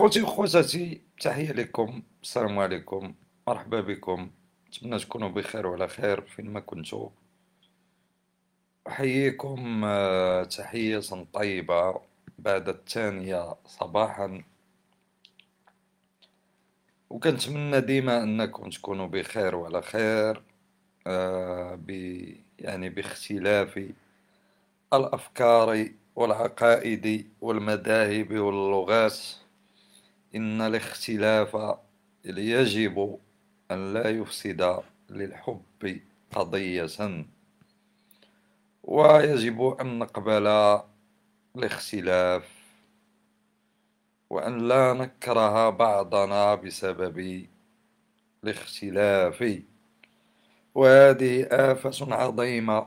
خوتي وخواتاتي تحية لكم السلام عليكم مرحبا بكم. نتمنى تكونوا بخير وعلى خير فين ما كنتوا. أحييكم آه، تحية طيبة بعد الثانية صباحا. وكنتمنى ديما أنكم تكونوا بخير وعلى خير آه، ب يعني باختلاف الأفكار والعقائد والمذاهب واللغات. إن الاختلاف يجب أن لا يفسد للحب قضية. ويجب أن نقبل الاختلاف وأن لا نكره بعضنا بسبب الاختلاف. وهذه آفة عظيمة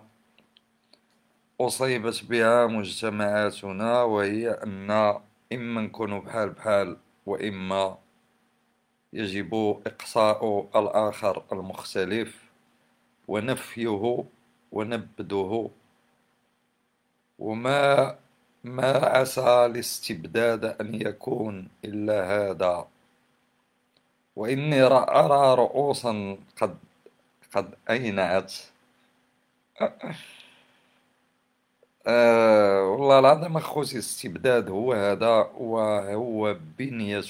أصيبت بها مجتمعاتنا وهي أن إما نكون بحال بحال وإما يجب إقصاء الآخر المختلف ونفيه ونبذه. وما ما عسى الاستبداد أن يكون إلا هذا. وإني أرى رؤوسا قد قد أينعت. آه والله العظيم أخوتي الاستبداد هو هذا وهو بنية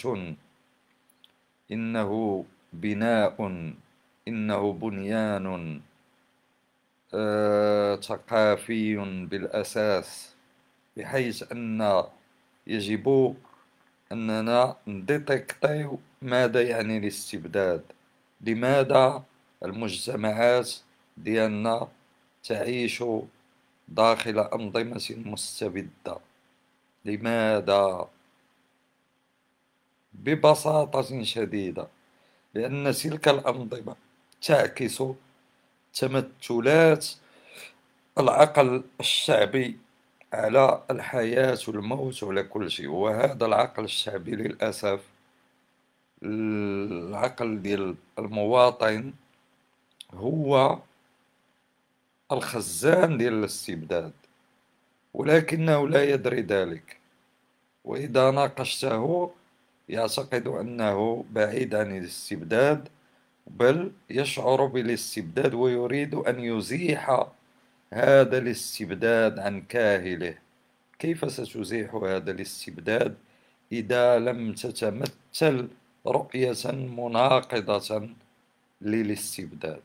إنه بناء إنه بنيان آه ثقافي بالأساس بحيث أن يجب أننا نديتكتيو ماذا يعني الاستبداد. لماذا المجتمعات ديالنا تعيش داخل أنظمة مستبدة لماذا؟ ببساطة شديدة لأن تلك الأنظمة تعكس تمثلات العقل الشعبي على الحياة والموت وعلى كل شيء وهذا العقل الشعبي للأسف العقل ديال المواطن هو الخزان ديال الاستبداد ولكنه لا يدري ذلك. وإذا ناقشته يعتقد أنه بعيد عن الاستبداد بل يشعر بالاستبداد ويريد أن يزيح هذا الاستبداد عن كاهله. كيف ستزيح هذا الاستبداد إذا لم تتمثل رؤية مناقضة للاستبداد؟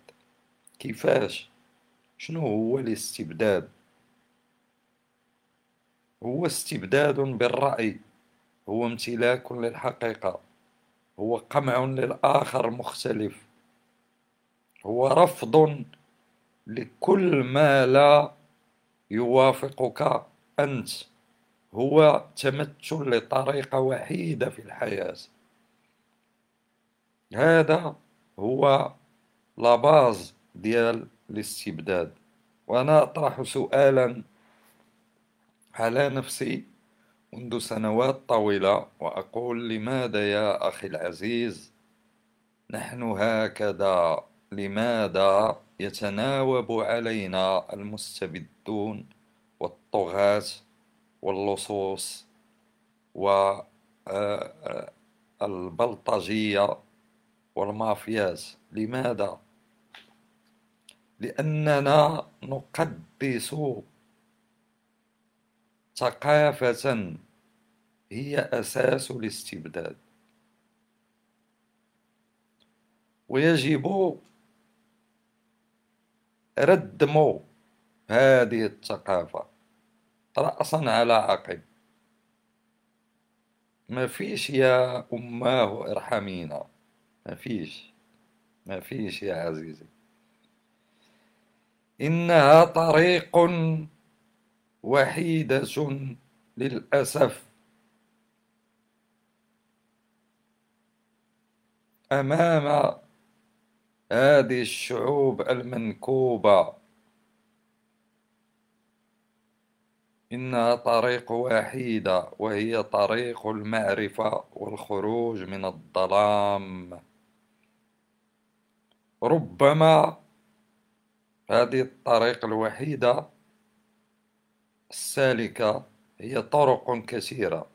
كيفاش؟ شنو هو الاستبداد؟ هو استبداد بالرأي هو امتلاك للحقيقة هو قمع للآخر مختلف هو رفض لكل ما لا يوافقك أنت هو تمثل لطريقة وحيدة في الحياة. هذا هو لاباز ديال الاستبداد. وأنا أطرح سؤالا على نفسي منذ سنوات طويلة وأقول لماذا يا أخي العزيز نحن هكذا؟ لماذا يتناوب علينا المستبدون والطغاة واللصوص والبلطجية والمافيات لماذا؟ لأننا نقدس ثقافة هي أساس الاستبداد. ويجب ردم هذه الثقافة رأسا على عقب. ما فيش يا أماه إرحمينا. ما فيش. ما فيش يا عزيزي. إنها طريق وحيدة للأسف. أمام هذه الشعوب المنكوبة. إنها طريق وحيدة وهي طريق المعرفة والخروج من الظلام. ربما هذه الطريق الوحيدة السالكة هي طرق كثيرة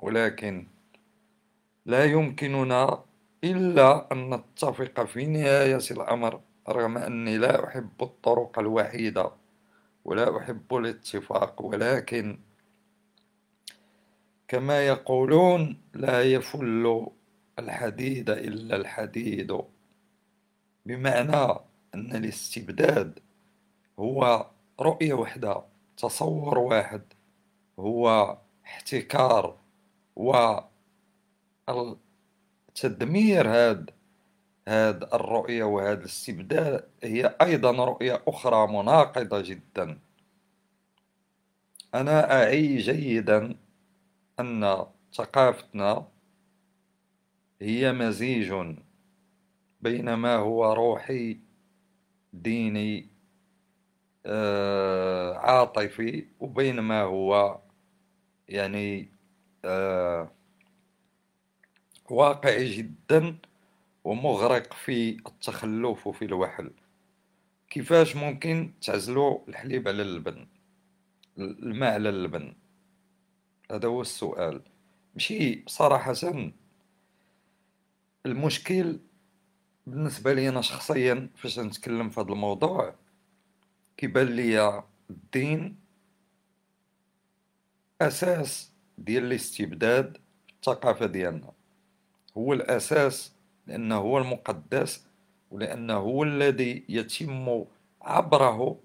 ولكن لا يمكننا إلا أن نتفق في نهاية الأمر رغم أني لا أحب الطرق الوحيدة ولا أحب الاتفاق ولكن كما يقولون لا يفل الحديد إلا الحديد بمعنى أن الاستبداد هو رؤية واحدة تصور واحد هو احتكار وتدمير هذا هذه الرؤية وهذا الاستبدال هي أيضا رؤية أخرى مناقضة جدا. أنا أعي جيدا أن ثقافتنا هي مزيج بين ما هو روحي ديني آه، عاطفي وبين ما هو يعني آه، واقعي جدا ومغرق في التخلف وفي الوحل. كيفاش ممكن تعزلوا الحليب على اللبن؟ الماء على اللبن؟ هذا هو السؤال. ماشي صراحة المشكل بالنسبة لي أنا شخصيا فاش نتكلم في هذا الموضوع كيبان لي الدين أساس ديال الاستبداد في الثقافة ديالنا. هو الأساس لأنه هو المقدس ولأنه هو الذي يتم عبره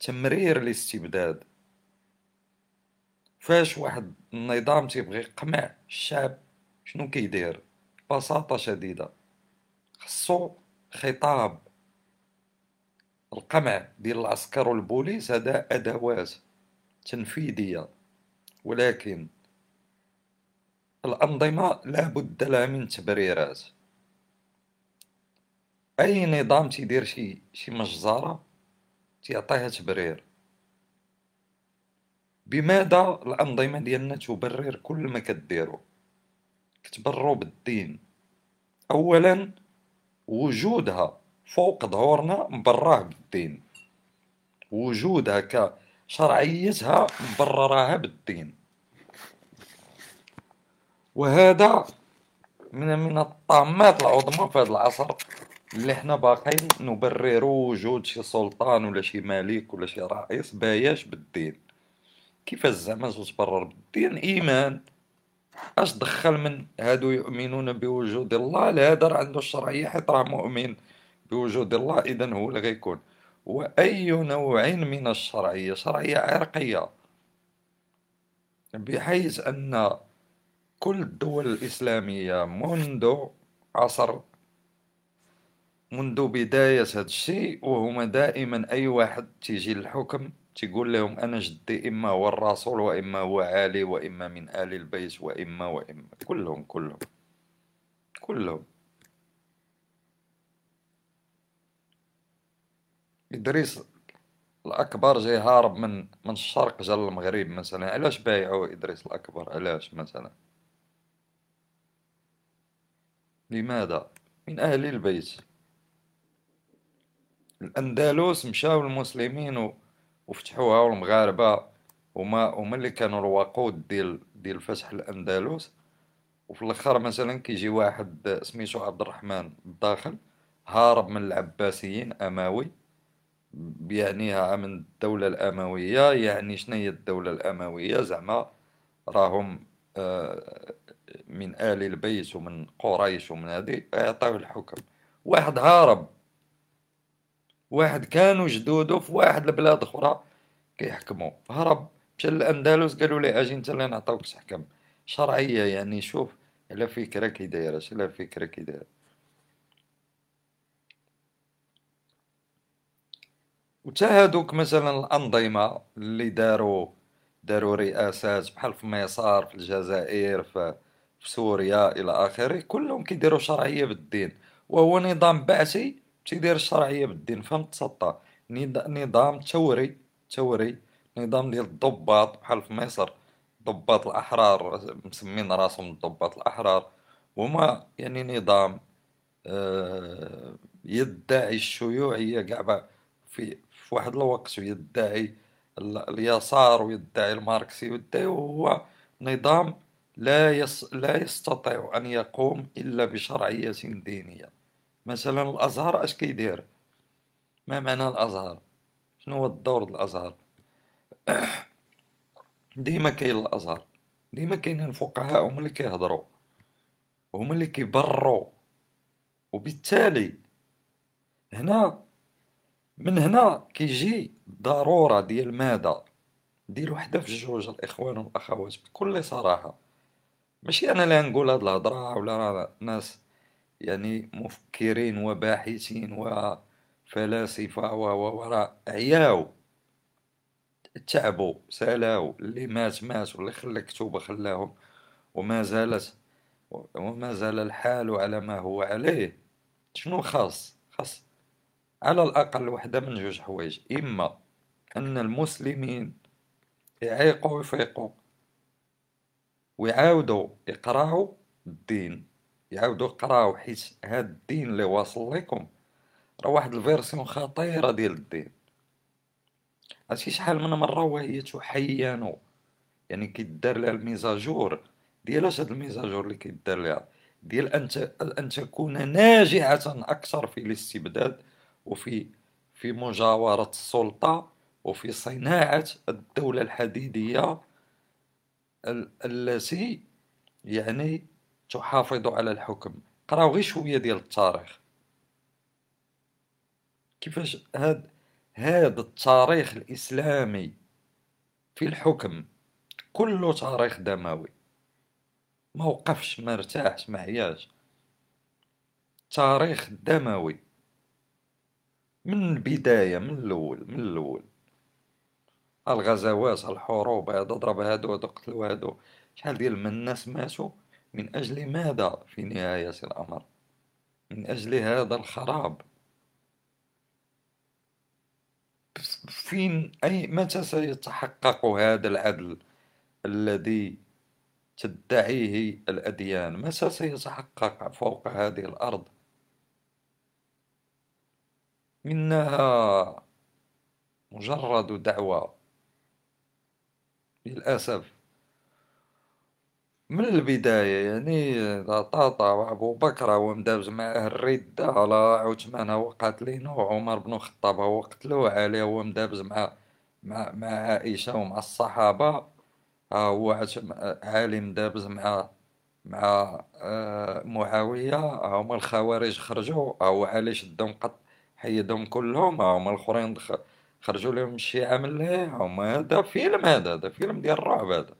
تمرير الاستبداد. فاش واحد النظام تيبغي يقمع الشعب شنو كيدير؟ ببساطة شديدة. خصو خطاب القمع ديال العسكر والبوليس هذا أدوات تنفيذية. ولكن الأنظمة لا بد لها من تبريرات. أي نظام تيدير شي شي مجزرة تيعطيها تبرير. بماذا الأنظمة ديالنا تبرر كل ما كديرو؟ كتبرو بالدين. أولا وجودها فوق ظهورنا مبراه بالدين. وجودها كشرعيتها مبرراها بالدين. وهذا من من الطامات العظمى في هذا العصر اللي حنا باقيين نبرروا وجود شي سلطان ولا شي ملك ولا شي رئيس باياش بالدين. كيفاش زعما تبرر بالدين؟ إيمان. اش دخل من هادو يؤمنون بوجود الله؟ لهذا راه عنده الشرعية حيت راه مؤمن بوجود الله اذا هو اللي غيكون. وأي نوع من الشرعية؟ شرعية عرقية. بحيث أن كل الدول الإسلامية منذ عصر منذ بداية هذا الشيء وهما دائما أي واحد تيجي للحكم تيقول لهم أنا جدي إما هو الرسول وإما هو علي وإما من آل البيت وإما وإما. كلهم كلهم كلهم. إدريس الأكبر جاي هارب من من الشرق جا للمغرب مثلا. علاش بايعوا إدريس الأكبر؟ علاش مثلا؟ لماذا؟ من أهل البيت. الأندلس مشاو المسلمين و وفتحوها والمغاربة هما هما اللي كانوا الوقود ديال ديال فتح الأندلس. وفي الآخر مثلا كيجي واحد سميتو عبد الرحمن الداخل هارب من العباسيين أموي. يعنيها من الدولة الأموية يعني شنو هي الدولة الأموية؟ زعما راهم آه، من آل البيت ومن قريش ومن هذه يعطيو الحكم. واحد هارب واحد كانوا جدودو في واحد البلاد أخرى كيحكموا هرب مشى للأندلس قالوا لي أجي أنت اللي نعطيوك تحكم. شرعية يعني شوف على فكرة كي دايره على فكرة كي دايره وتا هادوك مثلا الأنظمة اللي داروا داروا رئاسات بحال في مصر في الجزائر في, في سوريا إلى آخره كلهم كيديروا شرعية بالدين. وهو نظام بعثي تيدير الشرعية بالدين فهمت تسطى نظام ثوري ثوري نظام ديال الضباط بحال في مصر. ضباط الأحرار مسمين راسهم الضباط الأحرار. وما يعني نظام آه، يدعي الشيوعية كاع في في واحد الوقت ويدعي اليسار ويدعي الماركسي ويدعي وهو نظام لا يس لا يستطيع أن يقوم إلا بشرعية دينية. مثلا الأزهر أش كيدير؟ ما معنى الأزهر؟ شنو هو الدور ديال الأزهر؟ ديما كاين الأزهر ديما كاينين الفقهاء هما اللي كيهضروا هما اللي كيبروا وبالتالي هنا من هنا كيجي الضرورة ديال ماذا؟ دير وحدة في جوج الإخوان والأخوات بكل صراحة. ماشي أنا اللي نقول هاد الهضرة ولا ناس يعني مفكرين وباحثين وفلاسفة وراء عياو. تعبوا سألاو اللي مات مات واللي خلى كتوبة خلاهم. وما زالت وما زال الحال على ما هو عليه. شنو خاص؟ خاص على الأقل وحدة من جوج حوايج. إما أن المسلمين يعيقوا ويفيقوا ويعاودوا يقراو الدين. يعاودوا يقراو حيت هاد الدين اللي واصل لكم راه واحد الفيرسيون خطيرة ديال الدين. عرفتي شحال من مرة وهي تحينو يعني كيدار لها الميزاجور. ديال هاد الميزاجور اللي كيدار لها ديال أن أن تكون ناجعة أكثر في الاستبداد وفي في مجاورة السلطة وفي صناعة الدولة الحديدية التي يعني تحافظ على الحكم. قراو غير شوية ديال التاريخ. كيفاش هاد هاد التاريخ الإسلامي في الحكم كله تاريخ دموي. ما وقفش ما ارتاحش ما عياش. تاريخ دموي. من البداية من الأول من الأول. الغزوات الحروب هذا ضرب هادو هادو قتلوا هادو. شحال ديال من الناس ماتوا؟ من أجل ماذا في نهاية الأمر؟ من أجل هذا الخراب. فين أي متى سيتحقق هذا العدل الذي تدعيه الأديان؟ متى سيتحقق فوق هذه الأرض؟ إنها مجرد دعوة. للأسف. من البداية يعني طاطا وأبو بكر هو مدابز معاه الردة على عثمان هو قاتلينو وعمر بن الخطاب هو قتلوه علي هو مدابز مع مع مع عائشة ومع الصحابة. هو علي مدابز مع مع آه، معاوية. هما الخوارج خرجوا. هو علي شدهم قط حيدهم كلهم. هما الآخرين خرجوا لهم الشيعة من هما هذا فيلم هذا هذا فيلم ديال الرعب هذا.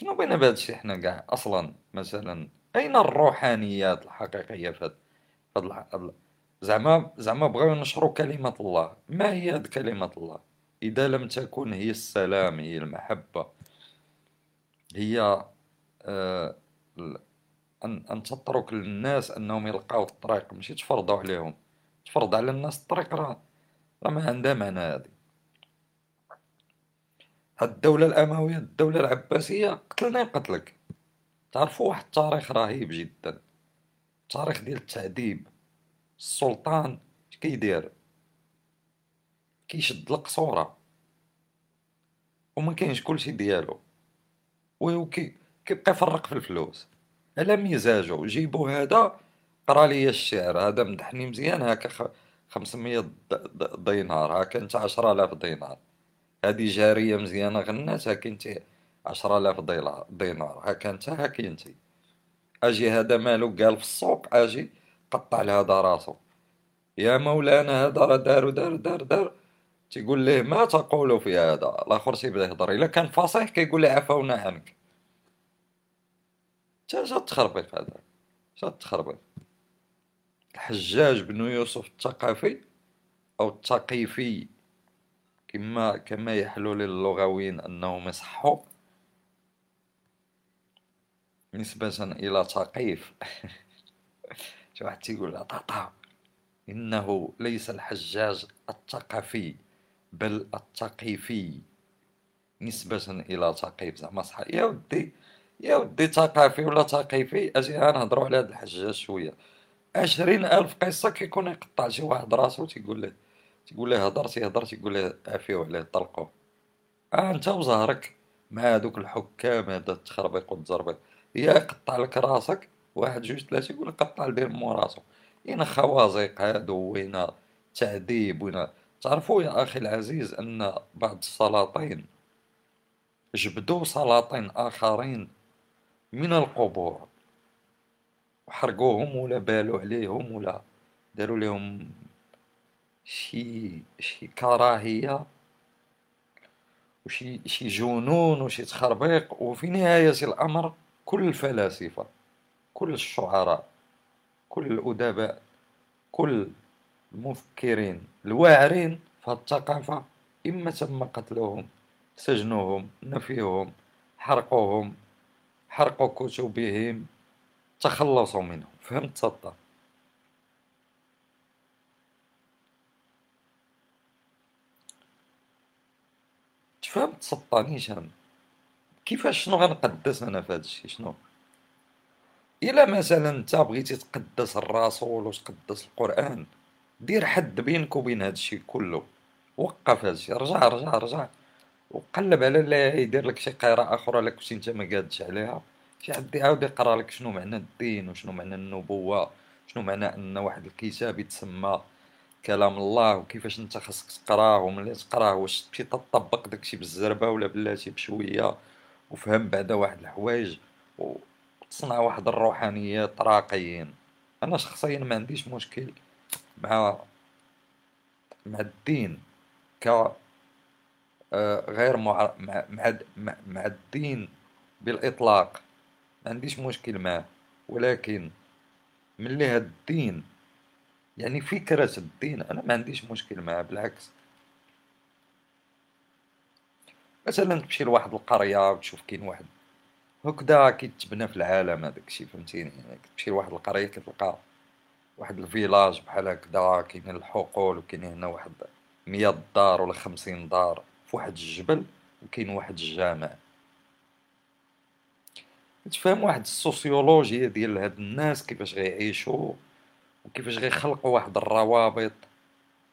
شنو بينا بهذا الشيء حنا كاع أصلا؟ مثلا أين الروحانيات الحقيقية في هذا زعما زعما بغاو ينشروا كلمة الله. ما هي هذه كلمة الله؟ إذا لم تكن هي السلام هي المحبة هي آه أن, أن تترك للناس أنهم يلقاو الطريق. ماشي تفرضوا عليهم. تفرض على الناس الطريق راه ما عندها معنى هذه. الدولة الأموية الدولة العباسية قتلنا قتلك تعرفوا واحد التاريخ رهيب جدا. التاريخ ديال التعذيب السلطان كيدير. كيشد القصورة. وما كاينش كلشي ديالو. وكي كيبقى يفرق في الفلوس. على مزاجو. جيبو هذا قرا لي الشعر. هذا مدحني مزيان. هكا خمسمية دينار. هاكا انت عشرة آلاف دينار. هادي جارية مزيانة غنات هاكي انت عشرة آلاف دينار. هاكا انت هاكي انت أجي هذا مالو قال في السوق أجي قطع لهذا راسو. يا مولانا هذا راه دار دار دار دار. تيقول ليه ما تقول في هذا؟ الآخر تيبدا يهضر. إلا كان فصيح كيقول له عفونا عنك. تا جا تخربيق هذا. جا تخربيق الحجاج بن يوسف الثقفي أو الثقيفي كما كما يحلو للغويين أنهم يصحوا نسبة إلى ثقيف شي واحد تيقول طاطا إنه ليس الحجاج الثقفي بل الثقيفي. نسبة إلى ثقيف زعما صح. يا ودي يا ودي ثقافي ولا ثقيفي أجي غنهضرو على هاد الحجاج شوية. عشرين ألف قصة كيكون يقطع شي واحد راسو تيقول له تقول له هضرتي هضرتي تقول له عافيو عليه طلقوه آه انت وزهرك مع هذوك الحكام هذا التخربيق والتزربيق. يا يقطع لك راسك واحد جوج ثلاثة يقول لك قطع البير مو راسو وين خوازيق هادو وين تعذيب وين تعرفوا يا أخي العزيز أن بعض السلاطين جبدوا سلاطين آخرين من القبور. وحرقوهم ولا بالوا عليهم ولا داروا لهم شي شي كراهية وشي شي جنون وشي تخربيق وفي نهاية الأمر كل الفلاسفة كل الشعراء كل الأدباء كل المفكرين الواعرين في الثقافة إما تم قتلهم سجنوهم نفيهم حرقوهم حرقوا كتبهم تخلصوا منهم فهمت سطا تفهمت سطانيش أنا كيفاش شنو غنقدس أنا في هادشي شنو؟ إلا مثلا أنت بغيتي تقدس الرسول وتقدس القرآن دير حد بينك وبين هادشي كله. وقف هادشي رجع رجع رجع. وقلب على اللي يدير لك شي قراءة أخرى لك كنتي أنت ما قادش عليها. شي حد يعاود يقرأ لك شنو معنى الدين وشنو معنى النبوة شنو معنى أن واحد الكتاب يتسمى كلام الله وكيفاش انت خاصك تقراه وملي تقراه واش تمشي تطبق داكشي بالزربة ولا بلاتي بشوية وفهم بعدا واحد الحوايج وتصنع واحد الروحانيات راقيين. أنا شخصيا ما عنديش مشكل مع مع الدين ك آه، غير مع مع مع, الدين بالإطلاق. ما عنديش مشكل معه ولكن ملي هاد الدين يعني فكرة الدين أنا ما عنديش مشكل معه بالعكس. مثلا تمشي لواحد القرية وتشوف كاين واحد هكذا كيتبنى في العالم هذاك الشيء فهمتيني؟ يعني تمشي لواحد القرية كتلقى واحد الفيلاج بحال هكذا كاين الحقول وكاين هنا واحد مية دار ولا خمسين دار في واحد الجبل وكاين واحد الجامع. تفهم واحد السوسيولوجيا ديال هاد الناس كيفاش غيعيشوا. وكيفاش غيخلقوا واحد الروابط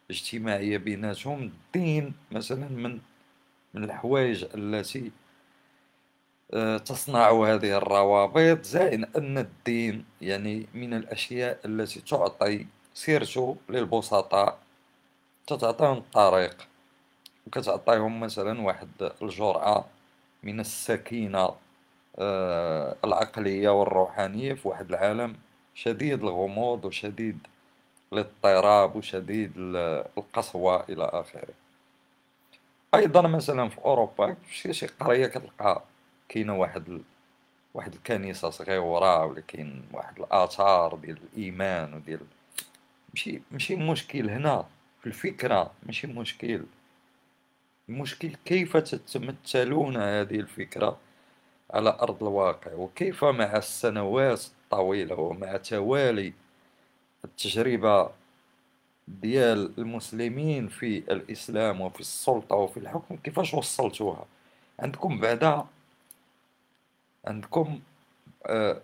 اجتماعية بيناتهم الدين مثلا من من الحوايج التي آه، تصنع هذه الروابط. زائد أن الدين يعني من الأشياء التي تعطي سيرتو للبسطاء تعطيهم الطريق. وكتعطيهم مثلا واحد الجرعة من السكينة آه، العقلية والروحانية في واحد العالم شديد الغموض وشديد الاضطراب وشديد القسوة إلى آخره أيضا مثلا في أوروبا في شي قرية كتلقى كاينة واحد. واحد الكنيسة صغيرة ولا كاين واحد الآثار ديال الإيمان وديال ماشي ماشي مشكل هنا في الفكرة ماشي مشكل المشكل كيف تتمثلون هذه الفكرة على أرض الواقع وكيف مع السنوات الطويلة ومع توالي التجربة ديال المسلمين في الإسلام وفي السلطة وفي الحكم كيفاش وصلتوها؟ عندكم بعدا عندكم آه،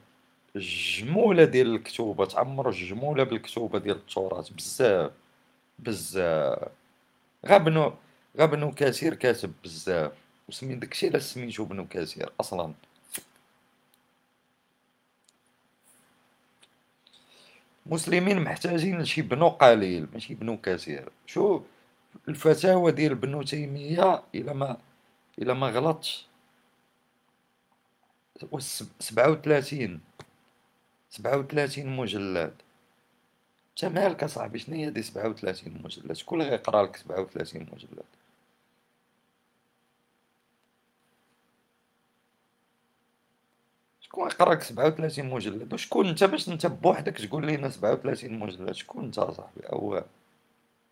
جمولة ديال الكتوبة تعمروا الجمولة بالكتوبة ديال التراث بزاف بزاف. غابنو غابنو كثير كاتب بزاف وسمين داكشي علاش سميتو بنو كثير أصلا. مسلمين محتاجين لشي بنو قليل ماشي بنو كثير. شوف الفتاوى ديال بنو تيمية إلا ما إلا ما غلطش. سبعة وثلاثين سبعة وثلاثين مجلد. انت مالك أصاحبي شنو هي دي سبعة وثلاثين مجلد؟ شكون اللي غيقرأ لك سبعة وثلاثين مجلد؟ شكون غيقرا لك سبعة وثلاثين مجلد؟ وشكون انت باش انت بوحدك تقول لينا سبعة وثلاثين مجلد؟ شكون انت اصاحبي أو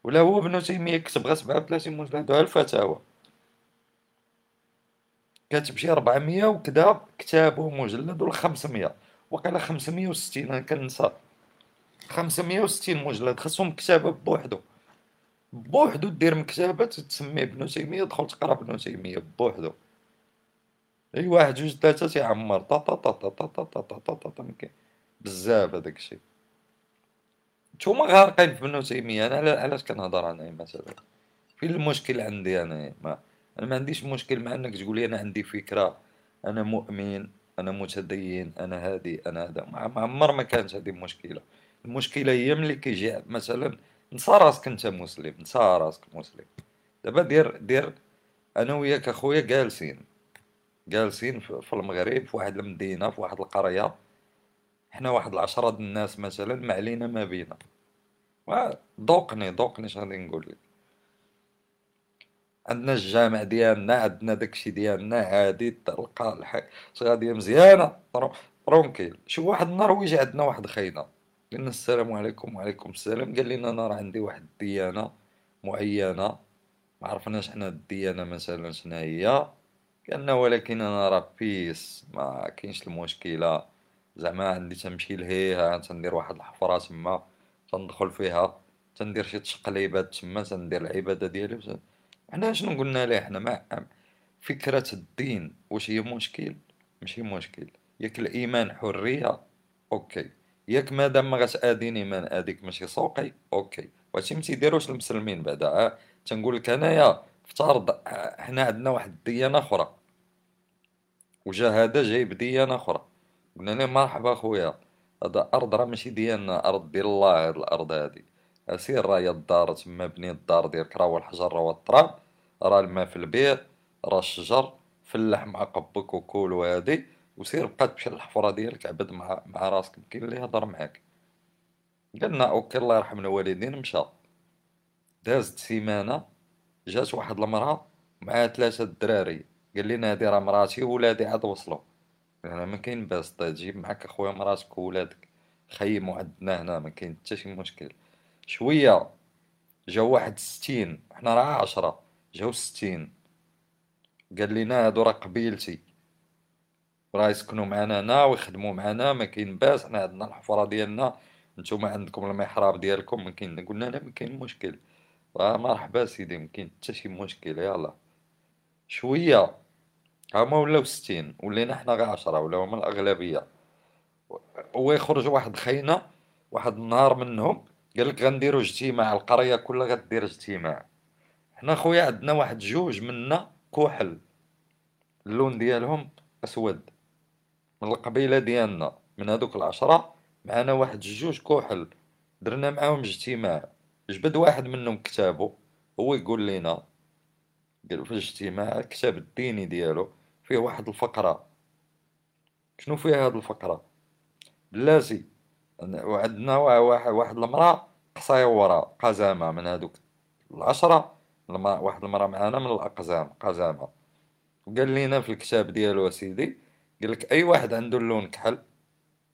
ولا هو ابن تيمية كتب غير سبعة وثلاثين مجلد؟ وها الفتاوى. كاتب شي 400 وكذا كتاب مجلد ولا 500 وقيلا 560 أنا كنسى 560 مجلد خاصهم كتابة بوحدو. بوحدو دير مكتبة تسميه ابن تيمية دخل تقرأ ابن تيمية بوحدو. اي واحد جوج ثلاثة تيعمر طا طا طا طا طا طا طا طا طا طا بزاف هذاك الشيء نتوما غارقين في ابن تيمية أنا علاش كنهضر أنا مثلا فين المشكل عندي أنا ما أنا ما عنديش مشكل مع انك تقول لي أنا عندي فكرة أنا مؤمن أنا متدين أنا هادي أنا هذا ما عمر ما كانت هذه مشكلة المشكلة هي ملي كيجي مثلا نسى راسك انت مسلم نسى راسك مسلم دابا دير دير أنا وياك اخويا جالسين جالسين في المغرب في واحد المدينة في واحد القرية. حنا واحد العشرة د الناس مثلا ما علينا ما بينا. ذوقني ذوقني اش غادي نقول لك. عندنا الجامع ديالنا عندنا داكشي ديالنا عادي تلقى الحاجة غادي مزيانة. ترونكيل. شوف واحد النهار يجي عندنا واحد خينا. قلنا السلام عليكم وعليكم السلام. قال لنا أنا راه عندي واحد الديانة معينة. ما عرفناش حنا الديانة مثلا شنو هي قالنا ولكن أنا راه بيس ما كاينش المشكلة. زعما عندي تنمشي لهيها تندير واحد الحفرة تما تندخل فيها تندير شي تشقليبات تما تندير العبادة ديالي. حنا شنو قلنا ليه حنا؟ ما فكرة الدين واش هي مشكل؟ ماشي مشكل. ياك الإيمان حرية okay. ياك مادام ما غتآذيني إيمان آذيك ماشي سوقي okay. واش ما تيديروش المسلمين بعدا تنقول لك أنايا افترض آه، حنا عندنا واحد الديانة أخرى. وجا هذا جاي بديانة أخرى. قلنا له مرحبا خويا هذا أرض راه ماشي ديالنا أرض ديال الله هاد الأرض هادي أسير راه الدار تما بني الدار ديالك راه الحجر راه التراب راه الماء في البير راه الشجر فلح مع قبك وكول وهادي وسير بقى تمشي للحفرة ديالك عبد مع مع راسك كاين اللي يهضر معاك. قلنا okay الله يرحم الوالدين مشى. دازت سيمانة جات واحد المرأة معها ثلاثة دراري قال لنا هادي راه مراتي وولادي عاد وصلوا. أنا ما كاين باس تجيب معاك أخويا مراتك وولادك. خيموا عندنا هنا ما كاين حتى شي مشكل. شوية جا واحد ستين حنا راه عشرة جاو ستين. قال لنا هادو راه قبيلتي. راه يسكنوا معنا هنا ويخدموا معنا ما كاين باس حنا عندنا الحفرة ديالنا. نتوما عندكم المحراب ديالكم ما كاين. قلنا لا ما كاين مشكل. مرحبا سيدي ما كاين حتى شي مشكل يلاه شوية. هما ولاو ستين ولينا حنا غير عشرة ولاو هما الأغلبية. ويخرج واحد خينا واحد النهار منهم قال لك غنديرو اجتماع القرية كلها غدير اجتماع. حنا خويا عندنا واحد جوج منا كحل. اللون ديالهم أسود. من القبيلة ديالنا من هذوك العشرة معنا واحد جوج كحل. درنا معاهم اجتماع. جبد واحد منهم كتابو هو يقول لنا قال في الاجتماع الكتاب الديني ديالو فيه واحد الفقرة. شنو فيها هاد الفقرة؟ بلاتي وعندنا واحد المرأة قصيورة قزامة من هادوك العشرة واحد المرأة معانا من الأقزام قزامة. وقال لينا في الكتاب ديالو سيدي قال لك أي واحد عنده اللون كحل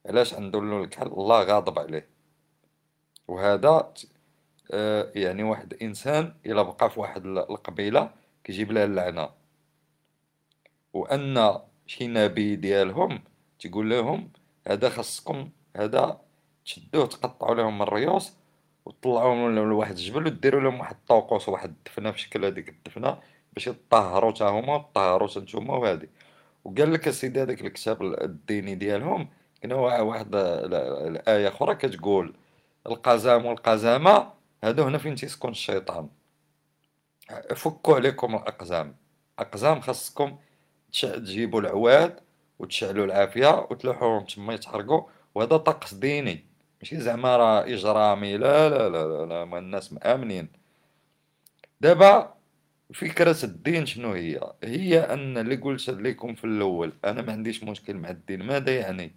علاش عنده اللون الكحل الله غاضب عليه. وهذا آه يعني واحد إنسان إلا بقى في واحد القبيلة كيجيب لها اللعنة. وأن شي نبي ديالهم تيقول لهم هذا خاصكم هذا تشدوه تقطعوا لهم الريوس وطلعوهم لواحد الجبل وديروا لهم واحد الطوقوس واحد الدفنة في شكل هذيك الدفنة باش يطهروا تا هما وطهروا نتوما وهادي. وقال لك السيدي هذاك الكتاب الديني ديالهم كان واحد الآية أخرى كتقول القزام والقزامة هادو هنا فين تيسكن الشيطان. فكوا عليكم الأقزام. أقزام خاصكم تجيبوا العواد وتشعلوا العافية وتلوحوهم تما يتحرقوا. وهذا طقس ديني. ماشي زعما راه إجرامي. لا لا لا لا, لا ما الناس مآمنين. دابا فكرة الدين شنو هي؟ هي أن اللي قلت لكم في الأول أنا ما عنديش مشكل مع الدين. ماذا يعني؟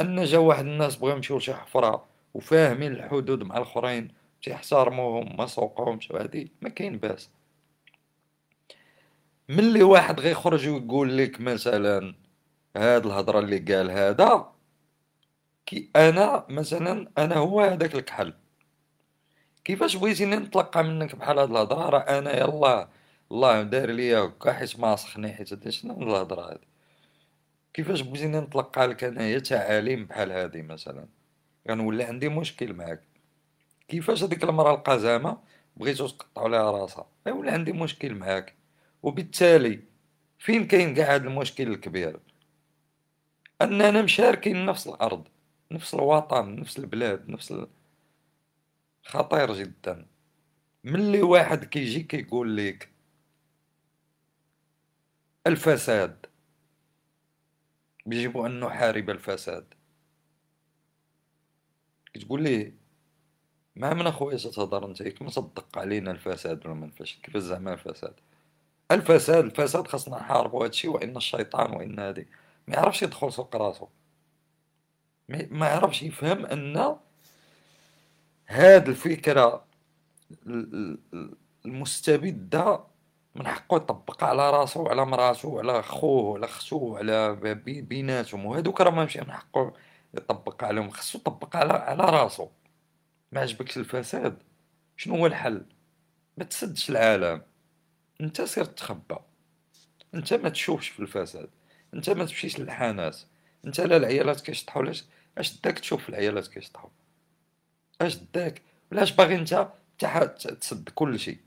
أن جا واحد الناس بغاو يمشيو لشي حفرة وفاهمين الحدود مع الآخرين تيحترموهم ما سوقهمش وهادي ما كاين باس. ملي واحد غيخرج ويقول لك مثلا هاد الهضرة اللي قال هذا كي أنا مثلا أنا هو هذاك الكحل. كيفاش بغيتيني نتلقى منك بحال هاد الهضرة؟ راه أنا يلاه الله دار ليا هكا حيت ماسخني حيت هذا شنو الهضرة هادي. كيفاش بغيتيني نتلقى لك انايا تعاليم بحال هادي مثلا؟ غنولي عندي مشكل معاك. كيفاش هذيك المرأة القزامة بغيتو تقطعوا لها راسها؟ غيولي عندي مشكل معاك. وبالتالي فين كاين كاع هذا المشكل الكبير؟ أننا مشاركين نفس الأرض نفس الوطن نفس البلاد نفس ال... خطير جدا. ملي واحد كيجي كيقول لك الفساد؟ يجب أن نحارب الفساد. كتقول لي مع من أخويا تتهضر أنت؟ كيما تدق علينا الفساد ولا ما كيفاش زعما الفساد؟ الفساد الفساد خاصنا نحاربوا هادشي وإن الشيطان وإن هادي. ما يعرفش يدخل سوق راسو. ما يعرفش يفهم أن هاد الفكرة المستبدة من حقه يطبقها على راسو وعلى مراسو وعلى خوه وعلى ختو وعلى بيناتهم. وهادوك راه ماشي من حقه يطبقها عليهم. خصو يطبقها على على راسو. ما عجبكش الفساد؟ شنو هو الحل؟ ما تسدش العالم. انت سير تخبى. انت ما تشوفش في الفساد. انت ما تمشيش للحانات انت لا العيالات كيشطحوا. لاش اش داك تشوف العيالات كيشطحوا؟ اش داك؟ علاش باغي انت تسد كل شيء؟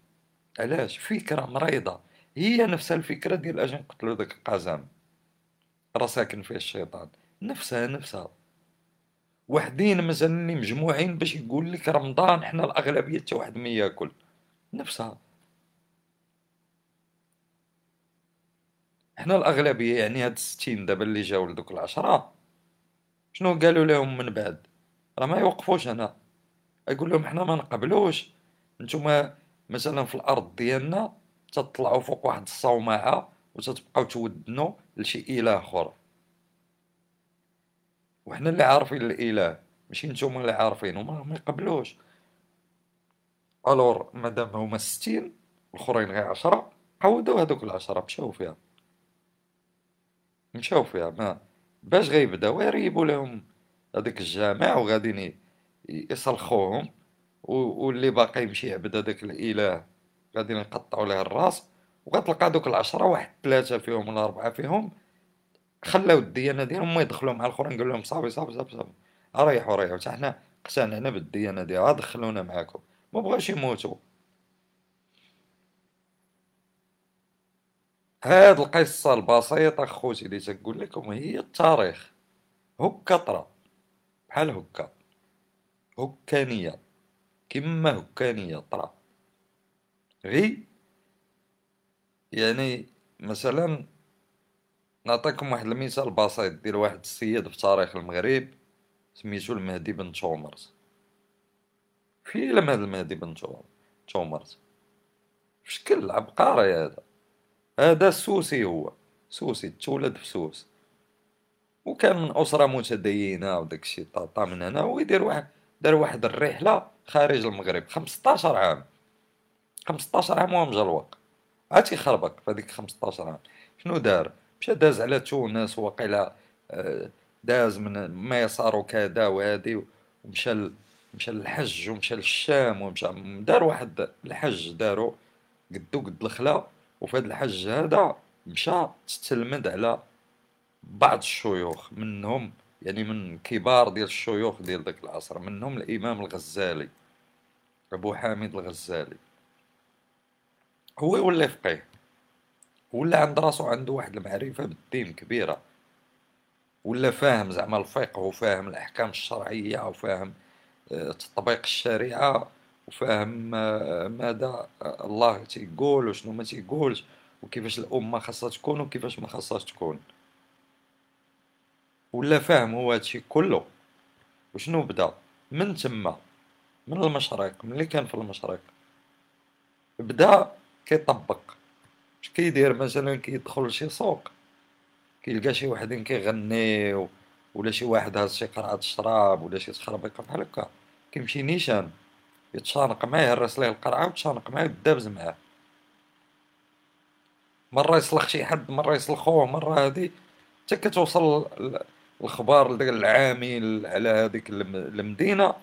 علاش؟ فكرة مريضة. هي نفس الفكرة ديال أجي نقتلو داك القزام. راه ساكن فيه الشيطان. نفسها نفسها. وحدين مثلا مجموعين باش يقول لك رمضان حنا الأغلبية حتى واحد ما ياكل نفسها. حنا الأغلبية يعني هاد الستين دابا اللي جاو لدوك العشرة شنو قالوا لهم من بعد؟ راه ما يوقفوش هنا. يقول لهم حنا ما نقبلوش. نتوما مثلا في الأرض ديالنا تطلعوا فوق واحد الصومعة وتتبقاو تودنوا لشي إله آخر. وحنا اللي عارفين الإله ماشي نتوما اللي عارفين هما ما يقبلوش. ألور مادام هما ستين الأخرين غير عشرة عودوا هذوك العشرة مشاو فيها مشاو فيها ما. باش غيبداو يريبوا لهم هذاك الجامع وغادي يصلخوهم واللي باقي يمشي يعبد هذاك الإله. غادي نقطعوا ليه الراس وغتلقى دوك العشرة واحد ثلاثة فيهم ولا أربعة فيهم خلاو الديانة ديالهم ما يدخلوا مع الآخرين قال لهم صافي صافي صافي صافي. ريحوا ريحوا حتى حنا اقتنعنا بالديانة ديالها دخلونا معاكم. ما بغاش يموتوا. هاد القصة البسيطة خوتي اللي تقول لكم هي التاريخ. هكا طرا بحال هكا. هكانية كما هكانية طرا. غي يعني مثلا نعطيكم واحد المثال بسيط ديال واحد السيد في تاريخ المغرب سميتو المهدي بن تومرت. فيلم هذا المهدي بن تومرت. في شكل عبقري هذا. هذا سوسي هو. سوسي تولد في سوس وكان من أسرة متدينة وداك الشيء طاطا من هنا ويدير واحد دار واحد الرحلة خارج المغرب. خمسطاشر عام. خمسطاشر عام وهو مجلوق. عاد تيخربق في هذيك خمسطاشر عام. شنو دار؟ مشى داز على تونس وقيلا آه، داز من ما يسار كذا وهادي ومشى مشى للحج ومشى للشام ومشى دار واحد الحج دارو قدو قد الخلا. وفي هذا الحج هذا مشى تتلمد على بعض الشيوخ منهم يعني من كبار ديال الشيوخ ديال ذاك العصر منهم الإمام الغزالي أبو حامد الغزالي. هو يولي فقيه ولا عند راسو عنده واحد المعرفة بالدين كبيرة. ولا فاهم زعما الفقه وفاهم الأحكام الشرعية وفاهم آه، تطبيق الشريعة. وفاهم آه، ماذا الله تيقول وشنو ما تيقولش وكيفاش الأمة خاصها تكون وكيفاش ما خاصهاش تكون. ولا فاهم هو هادشي كله. وشنو بدا؟ من تما من المشرق ملي كان في المشرق. بدا كيطبق. اش كيدير؟ مثلا كيدخل لشي سوق. كيلقى شي وحدين كيغنيو ولا شي واحد هاز شي قرعة شراب ولا شي تخربيقة بحال هكا. كيمشي نيشان. يتشانق معاه يهرس ليه القرعة ويتشانق معاه ويدابز معاه مرة يسلخ شي حد مرة يسلخوه مرة هادي حتى كتوصل الخبار لداك العامل على هذيك المدينة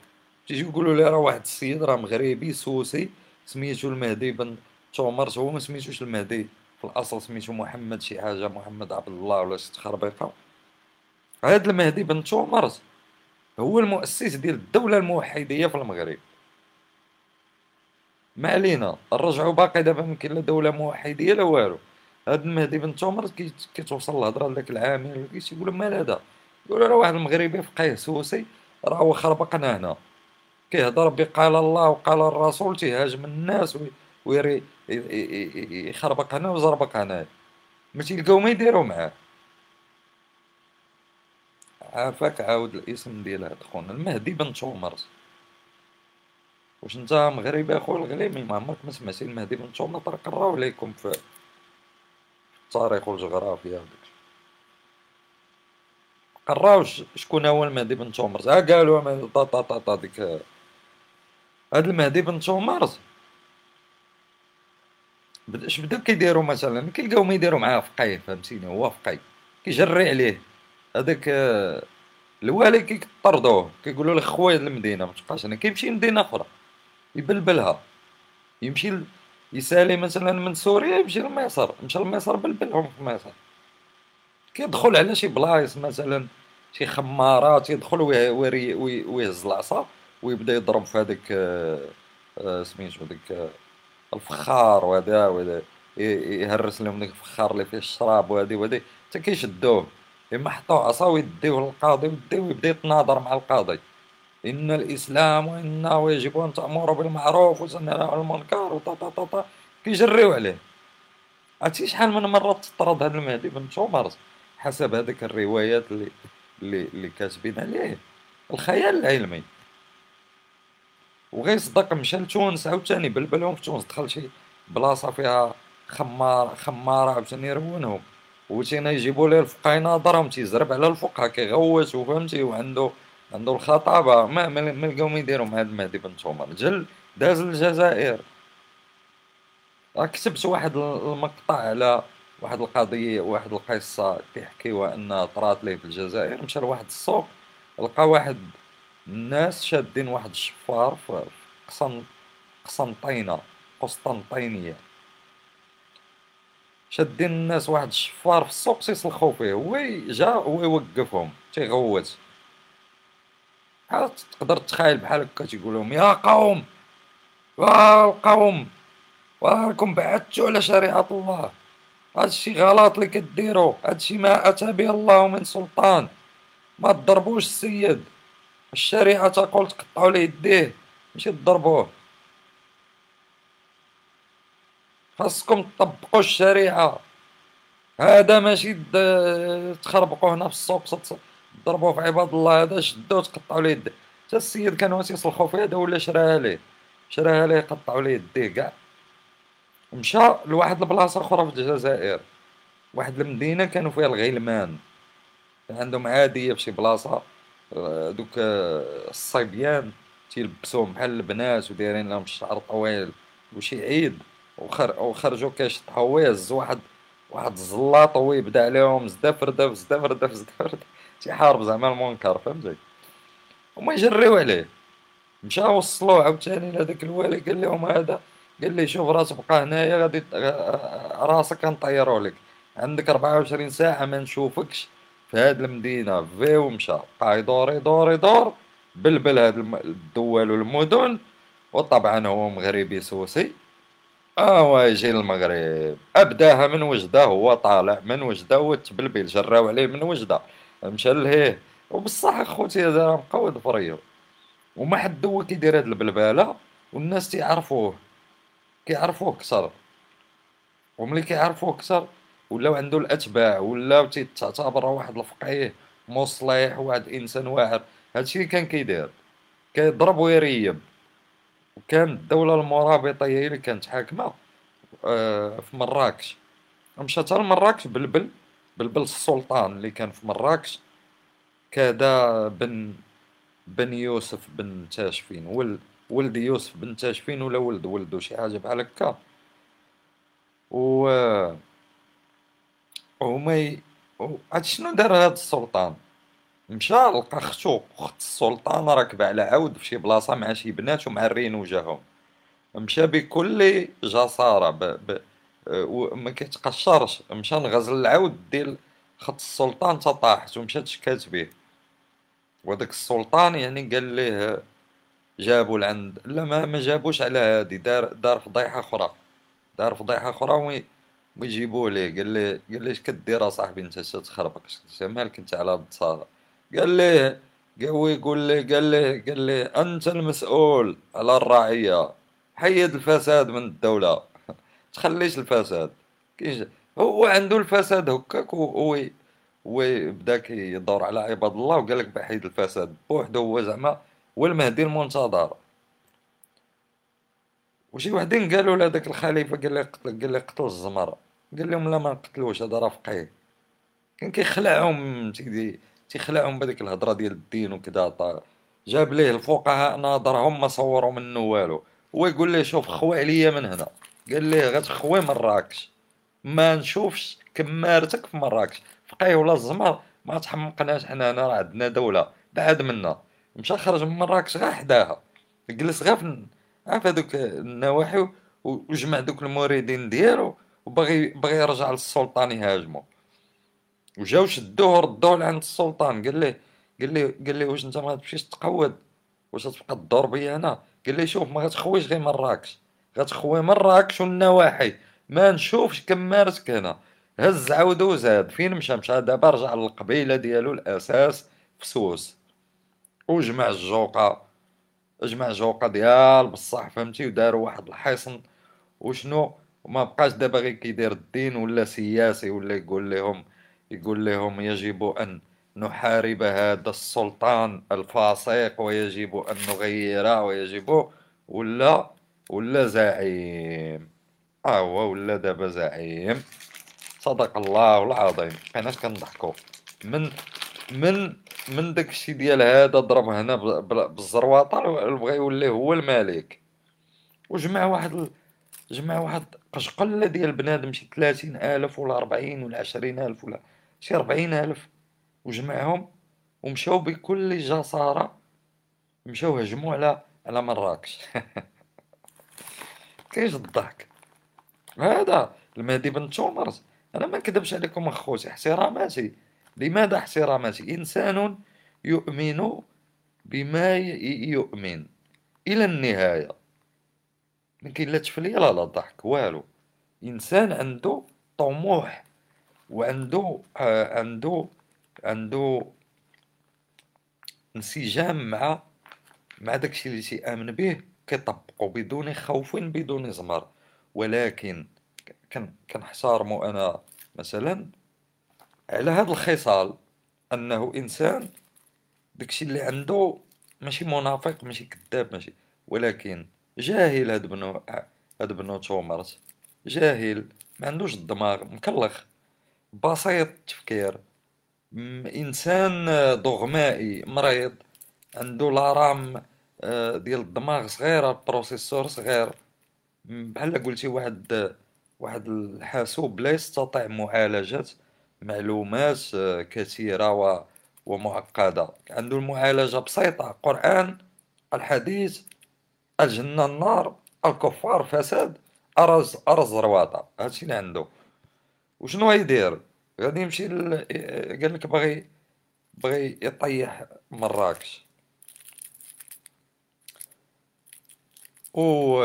تيجي يقولوا لي راه واحد السيد راه مغربي سوسي سميتو المهدي بن تومرت هو ما سميتوش المهدي في الأصل سميتو محمد شي حاجة محمد عبد الله ولا شي تخربيقه هاد المهدي بن تومرت هو المؤسس ديال الدولة الموحدية في المغرب. ما علينا نرجعوا باقي دابا يمكن لا دولة موحديه لا والو. هاد المهدي بن تومرت كيتوصل الهضره لذاك العامل كيقول مال هذا؟ يقول راه واحد المغربي فقيه سوسي راه هو خربقنا هنا. كيهضر بقال الله وقال الرسول تيهاجم الناس ويري يخربق هنا ويزربق هنا. ما تيلقاو ما يديرو معاه. عافاك عاود الاسم ديال هاد خونا المهدي بن تومرت واش انت مغربي اخو الغليمي ما عمرك ما سمعتي المهدي بن تومرت راه قراو ليكم في التاريخ والجغرافيا وداك قراو شكون هو المهدي بن تومرز ها قالوا طا طا طا طا ديك هاد المهدي بن تومرز اش بداو كيديروا مثلا؟ كيلقاو يديروا معاه فقيه فهمتيني هو فقيه. كيجري عليه. هذاك آه، الوالي كيطردوه كيقولوا له خويا المدينة ما تبقاش هنا كيمشي لمدينة أخرى. يبلبلها. يمشي يسالي مثلا من سوريا يمشي لمصر مشى لمصر بلبلهم في مصر كيدخل على شي بلايص مثلا شي خمارات يدخل ويهز العصا ويبدا يضرب في هذاك سميتو ديك الفخار وهذا يهرس لهم ديك الفخار اللي فيه الشراب وهذه وهذه حتى كيشدوه. اما حطوا عصا ويديوه للقاضي ويديوه ويبدا يتناظر مع القاضي. إن الإسلام وانه يجب أن تأمر بالمعروف وتنهى عن المنكر وطا طا طا طا. كيجريو عليه. عرفتي شحال من مرة تطرد هذا المهدي بن تومرت حسب هذيك الروايات اللي اللي اللي كاتبين عليه. الخيال العلمي. وغير صدق مشى لتونس عاوتاني بلبلهم في تونس دخل شي بلاصة فيها خمار خماره عاوتاني يرونهم وتينا يجيبوا ليه الفقهاء يناظرهم تيزرب على الفقهاء كيغوت وفهمتي وعنده عنده الخطابه ما ما لقاو يديروا مع هذا المهدي بن تومر جل داز الجزائر كتبت واحد المقطع على واحد القضية واحد القصة كيحكيوها ان طرات ليه في الجزائر مشى لواحد السوق لقى واحد الناس شادين واحد الشفار في قسن قسنطينة قسطنطينية. شادين الناس واحد الشفار في السوق تيسلخو فيه. هو جا هو يوقفهم تيغوت. تقدر تخيل بحال هكا تيقول لهم يا قوم القوم وراكم بعدتوا على شريعة الله هادشي غلط اللي كديرو هادشي ما أتى به الله من سلطان ما تضربوش السيد الشريعة تقول تقطعوا ليه يديه ماشي تضربوه. خاصكم تطبقوا الشريعة هذا ماشي تخربقوا هنا في السوق تضربوه في عباد الله هذا شدوه تقطعوا ليه يديه حتى السيد كانوا يصلخوا فيه هذا ولا شراها ليه؟ شراها ليه قطعوا ليه يديه كاع؟ مشى لواحد البلاصة أخرى في الجزائر. واحد المدينة كانوا فيها الغيلمان. كان عندهم عادية في شي بلاصة دوك الصبيان تيلبسوهم بحال البنات ودايرين لهم الشعر طويل وشي عيد. وخر وخرجوا كيشطحوا واحد واحد الزلاط هو يبدا عليهم زدا فردف زدا فردف زدا فردف تيحارب زعما المنكر فهمتي هما يجريو عليه مشى وصلوه عاوتاني لهداك الوالي قال لهم هذا قال لي شوف راسك بقى هنايا غادي راسك غنطيرو لك. عندك 24 ساعة ما نشوفكش في هاد المدينة. في ومشى. بقى يدور يدور يدور بلبل هاد الدول والمدن. وطبعا هو مغربي سوسي. آه يجي للمغرب أبداها من وجدة هو طالع من وجدة وتبلبل جراو عليه من وجدة. مشى لهيه. وبصح اخوتي هذا مقود فريو وما حد هو كيدير هاد البلبالة والناس تيعرفوه. كيعرفوه كثر وملي كيعرفوه كثر ولاو عنده الأتباع ولاو تعتبر واحد الفقيه مصلح واحد إنسان واعر. هادشي اللي كان كيدير. كيضرب ويريب. وكان الدولة المرابطة هي اللي كانت حاكمة آه، في مراكش. مشى حتى لمراكش بلبل بلبل السلطان اللي كان في مراكش كذا بن بن يوسف بن تاشفين. ولد ولد يوسف بن تاشفين ولا ولد ولدو شي حاجة بحال هكا. و وما ي... عاد شنو دار هاد السلطان؟ مشى لقى ختو اخت السلطان راكبة على عود في شي بلاصة مع شي بنات ومعرين وجههم مشى بكل جسارة ب... ب... ما كيتقشرش مشى نغزل العود ديال خط السلطان تطاحت ومشات شكات به وداك السلطان يعني قال ليه جابوا لعند لا ما, ما جابوش على هادي دار دار فضيحه أخرى. دار فضيحه أخرى وي ويجيبوه ليه. قال لي قال لي اش كدير اصاحبي انت؟ تخربق مالك انت على الصاله قال ليه هو يقول لي قال لي قال لي أنت المسؤول على الرعية. حيد الفساد من الدولة. تخليش الفساد. هو عنده الفساد هكاك هو هو بدا كيدور على عباد الله وقال لك بحيد الفساد. بوحده هو زعما هو المهدي المنتظر. وشي وحدين قالوا لهذاك الخليفة قال لي قتل قال لي قتل الزمر. قال لهم لا ما نقتلوش هذا راه فقيه. كان كيخلعهم سيدي تيخلعهم بهذيك الهضرة ديال الدين وكذا. جاب ليه الفقهاء ناظرهم ما صوروا منه والو. هو يقول ليه شوف خوي عليا من هنا. قال ليه غتخوي مراكش ما نشوفش كمارتك في مراكش فقيه ولا الزمر ما تحمقناش حنا هنا راه عندنا دولة بعد منا. مشى خرج من مراكش غا حداها. جلس غا في هذوك النواحي وجمع دوك المريدين ديالو وبغي بغي يرجع للسلطان يهاجمو. وجاو شدوه ردوه لعند السلطان. قال ليه قال ليه قال ليه واش انت ما تمشيش تقود؟ واش تبقى تدور بيا أنا؟ قال ليه شوف ما غتخويش غير مراكش غتخوي مراكش والنواحي ما نشوفش كمارتك هنا هز عاود وزاد فين مشى؟ مشى دابا رجع للقبيلة ديالو الأساس في سوس. وجمع الجوقة. جمع جوقه ديال بصح فهمتي؟ وداروا واحد الحصن. وشنو؟ وما بقاش دابا غير كيدير الدين ولا سياسي ولا يقول لهم يقول لهم يجب أن نحارب هذا السلطان الفاسق ويجب أن نغيره ويجب ولا ولا زعيم آه هو ولا دابا زعيم صدق الله العظيم. بقيناش كنضحكو. من من من داكشي ديال هذا ضرب هنا بالزرواطه بغى يولي هو الملك. وجمع واحد جمع واحد قشقلة ديال بنادم شي ثلاثين ألف ولا ربعين ولا عشرين ألف ولا شي ربعين ألف وجمعهم ومشاو بكل جسارة. مشاو هجموا على على مراكش. كاينش الضحك. هذا المهدي بن تومرز أنا ما نكذبش عليكم أخوتي احتراماتي لماذا احتراماتي إنسان يؤمن بما يؤمن. إلى النهاية. ما كاين لا تفليه لا لا ضحك والو. إنسان عنده طموح وعنده آه عنده عنده انسجام مع مع داكشي اللي تيأمن به. كيطبقو بدون خوف بدون زمر. ولكن كنحتارمو أنا مثلا على هاد الخصال أنه إنسان داكشي اللي عنده ماشي منافق ماشي كذاب ماشي. ولكن جاهل هاد بنو هاد بنو تومرت جاهل ما عندوش الدماغ مكلخ. بسيط التفكير إنسان دغمائي مريض عنده لارام ديال الدماغ صغيرة بروسيسور صغير. بحال قلتي واحد واحد الحاسوب لا يستطيع معالجة معلومات آه، كثيرة و ومعقدة. عنده المعالجة بسيطة قرآن الحديث الجنة النار الكفار فساد أرز أرز رواطة هادشي اللي عنده. وشنو غيدير؟ غادي يمشي ل... قال لك بغي بغي يطيح مراكش. و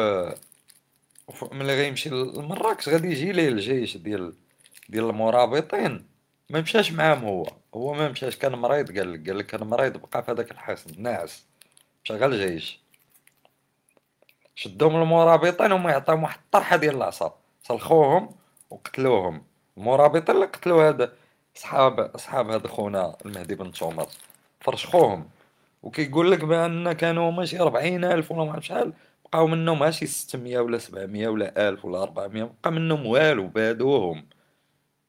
ملي غيمشي لمراكش غادي يجي ليه الجيش ديال ديال المرابطين. ما مشاش معاهم هو. هو ما مشاش. كان مريض قال لك قال لك كان مريض بقى في هذاك الحصن ناعس مشى غير الجيش. شدهم المرابطين وما يعطيهم واحد الطرحة ديال العصا. سلخوهم وقتلوهم. المرابطين اللي قتلوا هذا صحاب اصحاب هذا خونا المهدي بن تومر فرشخوهم. وكيقول لك بأن كانوا ماشي 40000 ألف ولا ما شحال. بقاو منهم ماشي 600 ولا 700 ولا 1000 ولا 400 بقى منهم والو بادوهم.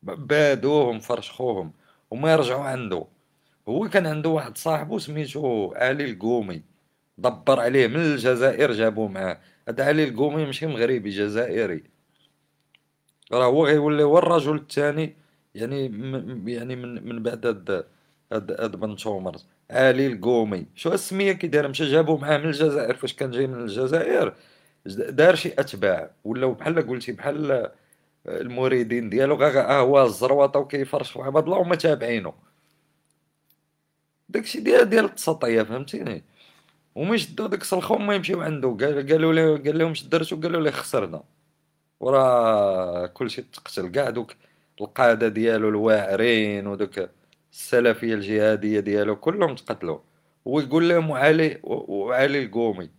بادوهم فرشخوهم وما يرجعوا عنده هو كان عنده واحد صاحبو سميتو علي القومي. دبر عليه من الجزائر جابوه معاه. هذا علي القومي ماشي مغربي جزائري. راه هو غيولي هو الرجل الثاني يعني يعني من من بعد هاد هاد بن تومرز. علي القومي. شو السميه كي داير مشى جابو معاه من الجزائر. فاش كان جاي من الجزائر دار شي أتباع. ولاو بحال قلتي بحال المريدين ديالو. غا آه هو الزروطة وكيفرش عباد الله وما تابعينو. داكشي ديال ديال التسطية فهمتيني؟ وما شدو داك الخوم ما يمشيو عنده قالوا له قال لهم اش درتو قالوا له خسرنا. وراه كلشي تقتل. كاع دوك القادة ديالو الواعرين ودوك السلفية الجهادية ديالو كلهم تقتلوا. هو يقول لهم وعلي وعلي القومي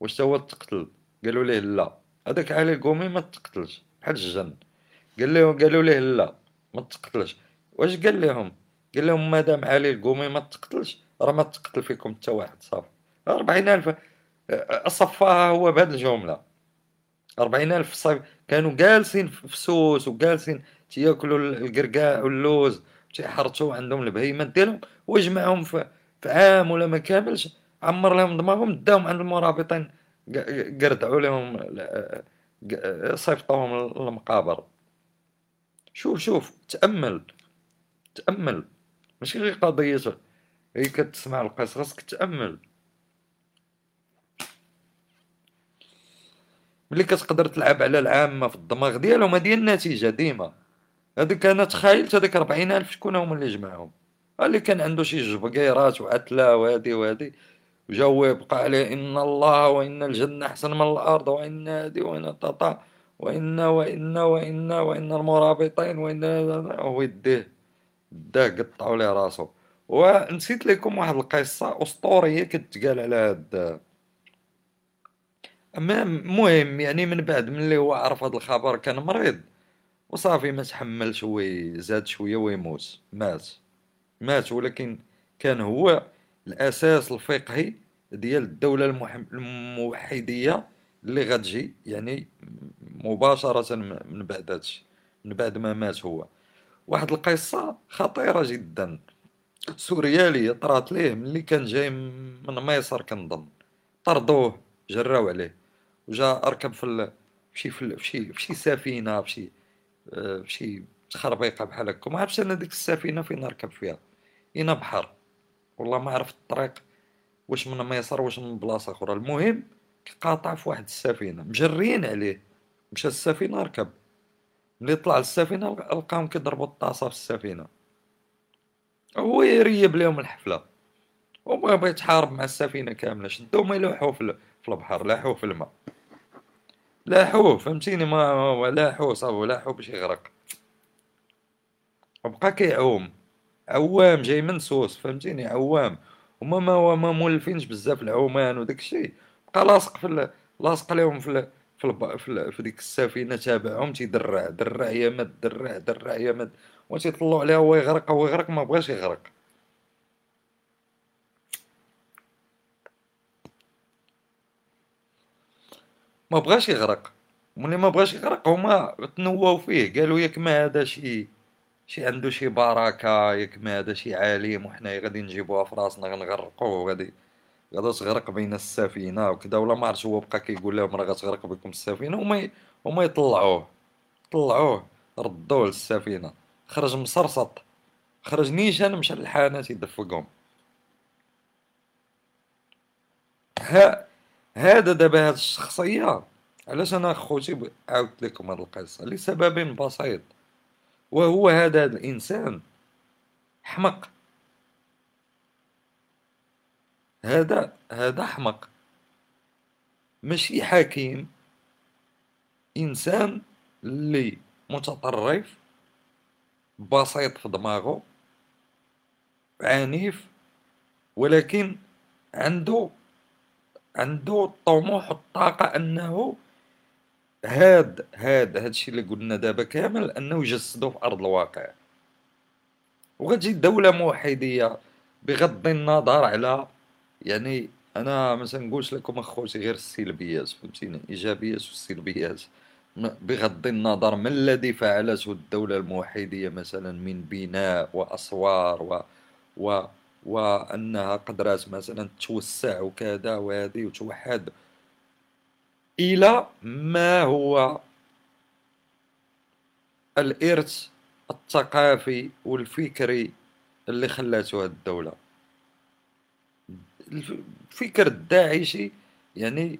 واش هو تقتل؟ قالوا ليه لا. هذاك علي القومي ما تقتلش بحال الجن. قال لهم قالوا ليه لا ما تقتلش. واش قال لهم؟ قال لهم مادام علي القومي ما تقتلش راه ما تقتل فيكم حتى واحد صافي. أربعين ألف صفاها هو الجملة. أربعين ألف صافي. كانوا جالسين في سوس وجالسين تياكلوا القرقاع واللوز. تيحرطوا عندهم البهيمات ديالهم وجمعهم في, عام ولا ما كاملش عمر لهم دماغهم داهم عند المرابطين قردعوا لهم صيفطوهم للمقابر. شوف شوف تأمل تأمل. ماشي غير قضية هي كتسمع القصص خاصك تأمل. ملي كتقدر تلعب على العامة في الدماغ ديالهم هادي النتيجة ديما. هذيك أنا تخيلت هذيك 40000 شكون هما اللي جمعهم. اللي كان عنده شي جبقيرات وعتلة وهادي وهادي وجا يبقى عليه إن الله وإن الجنة أحسن من الأرض وإن هادي وإن طاطا وإن وإن وإن وإن المرابطين وإن هو يديه داه قطعوا ليه راسو ونسيت لكم واحد القصة أسطورية كتقال على هاد. المهم يعني من بعد ملي هو عرف هاد الخبر كان مريض. وصافي ما تحملش شوي زاد شوية ويموت. مات. مات ولكن كان هو الأساس الفقهي ديال الدولة الموحدية اللي غتجي يعني مباشرة من بعد هادشي من بعد ما مات هو. واحد القصة خطيرة جدا. سورياليه طرات ليه ملي كان جاي من مصر كنظن. طردوه جراو عليه. وجا ركب في فشي فشي فشي سفينة فشي فشي تخربيقة بحال هكا. ما عرفتش أنا ديك السفينة فين نركب فيها. اين بحر. والله ما عرفت الطريق. واش من ميسر واش من بلاصة أخرى. المهم قاطع في واحد السفينة. مجريين عليه. مشى السفينة ركب. ملي طلع السفينه لقاهم كيضربوا الطاسة في السفينة. هو يريب لهم الحفلة. وما بغى يتحارب مع السفينة كاملة. شدوه ما يلوحوا في البحر لاحوه في الماء. لاحوه فهمتيني؟ ما لاحوه صافي لاحوه باش يغرق. وبقى كيعوم. عوام جاي من سوس فهمتيني؟ عوام. هما ما ما مولفينش بزاف العومان وداك الشيء. بقى لاصق في لاصق لهم في في, في, في ديك السفينة تابعهم تيدرع درع يا مد درع درع يا مد وتيطلعوا عليه هو يغرق هو يغرق ما بغاش يغرق. ما بغاش يغرق. ملي ما بغاش يغرق هما تنواو فيه. قالوا ياك ما هذا شي شي عنده شي بركة ياك ما هذا شي عالم وحنايا غادي نجيبوها في راسنا غنغرقوه وغادي غادا تغرق بين السفينة وكذا ولا ما عرفتش هو بقى كيقول لهم راه غتغرق بكم السفينة وما وما يطلعوه. طلعوه ردوه للسفينة. خرج مصرصط. خرج نيشان مشى للحانات يدفقهم. ها هذا دابا هاد الشخصية علاش أنا خوتي عاودت لكم هاد القصة؟ لسبب بسيط. وهو هذا الإنسان حمق هذا هذا حمق ماشي حكيم. إنسان اللي متطرف بسيط في دماغه عنيف ولكن عنده عنده الطموح والطاقة أنه هاد هاد هادشي اللي قلنا دابا كامل أنه يجسدو في أرض الواقع. وغتجي دولة موحدية بغض النظر على يعني أنا ما نقولش لكم أخوتي غير السلبيات فهمتيني؟ إيجابيات والسلبيات. بغض النظر ما الذي فعلته الدولة الموحدية مثلا من بناء وأسوار و, و وأنها قدرات مثلا توسع وكذا وهذه وتوحد إلى ما هو الإرث الثقافي والفكري اللي خلاته هذه الدولة. الفكر الداعشي يعني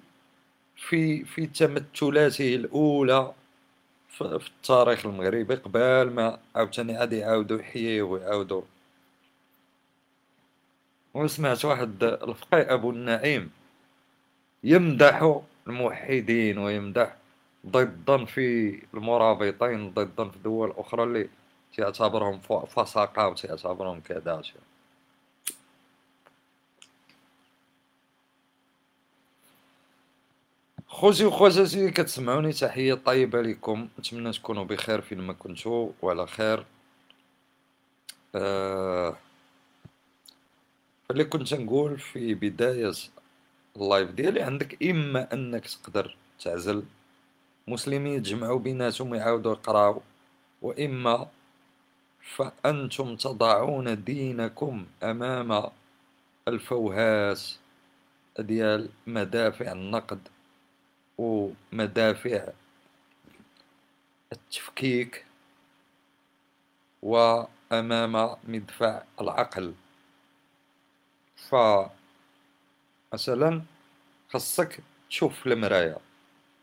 في في تمثلاته الأولى في التاريخ المغربي قبل ما عاوتاني غادي يعاودوا يحييه ويعاودوا وسمعت واحد الفقيه أبو النعيم يمدح الموحدين ويمدح ضدا في المرابطين ضدا في دول أخرى اللي تعتبرهم فسقة وتعتبرهم كذا. خوتي وخواتاتي كتسمعوني. تحية طيبة لكم. نتمنى تكونوا بخير فين ما كنتو وعلى خير. آه فاللي كنت نقول في بداية اللايف ديالي عندك إما أنك تقدر تعزل مسلمين يتجمعوا بيناتهم ويعاودوا يقراو وإما فأنتم تضعون دينكم أمام الفوهات ديال مدافع النقد ومدافع التفكيك وأمام مدفع العقل. ف مثلا خاصك تشوف في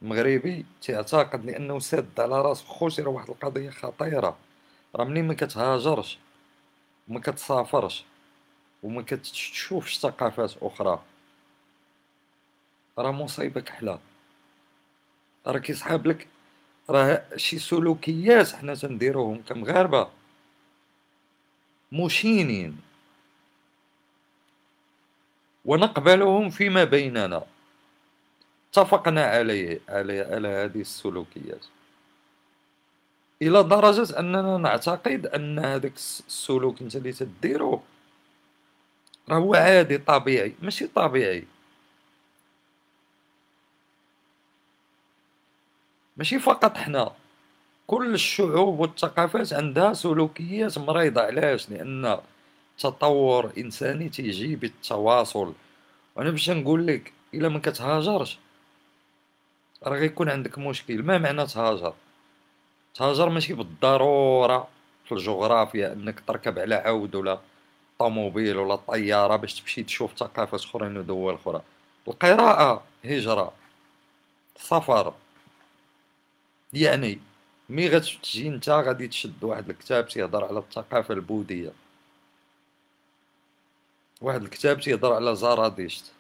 مغربي تعتقد لأنه ساد على راسو خوتي راه واحد القضية خطيرة. راه منين ما كتهاجرش وما كتسافرش وما كتشوفش ثقافات أخرى. راه مصيبة كحلة راه كيسحاب لك راه شي سلوكيات حنا تنديروهم كمغاربة. مشينين. ونقبلهم فيما بيننا. اتفقنا عليه على على هذه السلوكيات. إلى درجة أننا نعتقد أن هذاك السلوك أنت اللي تديرو راه هو عادي طبيعي ماشي طبيعي. ماشي فقط حنا. كل الشعوب والثقافات عندها سلوكيات مريضة علاش؟ لأن تطور إنساني تيجي بالتواصل. وأنا باش نقول لك إلا ما كتهاجرش راه غيكون عندك مشكل. ما معنى تهاجر؟ تهاجر ماشي بالضرورة في الجغرافيا أنك تركب على عود ولا طوموبيل ولا طيارة باش تمشي تشوف ثقافات أخرين ودول أخرى. القراءة هجرة سفر. يعني مي غتجي انت غادي تشد واحد الكتاب تيهضر على الثقافة البوذية. واحد الكتاب تيهضر على زرادشت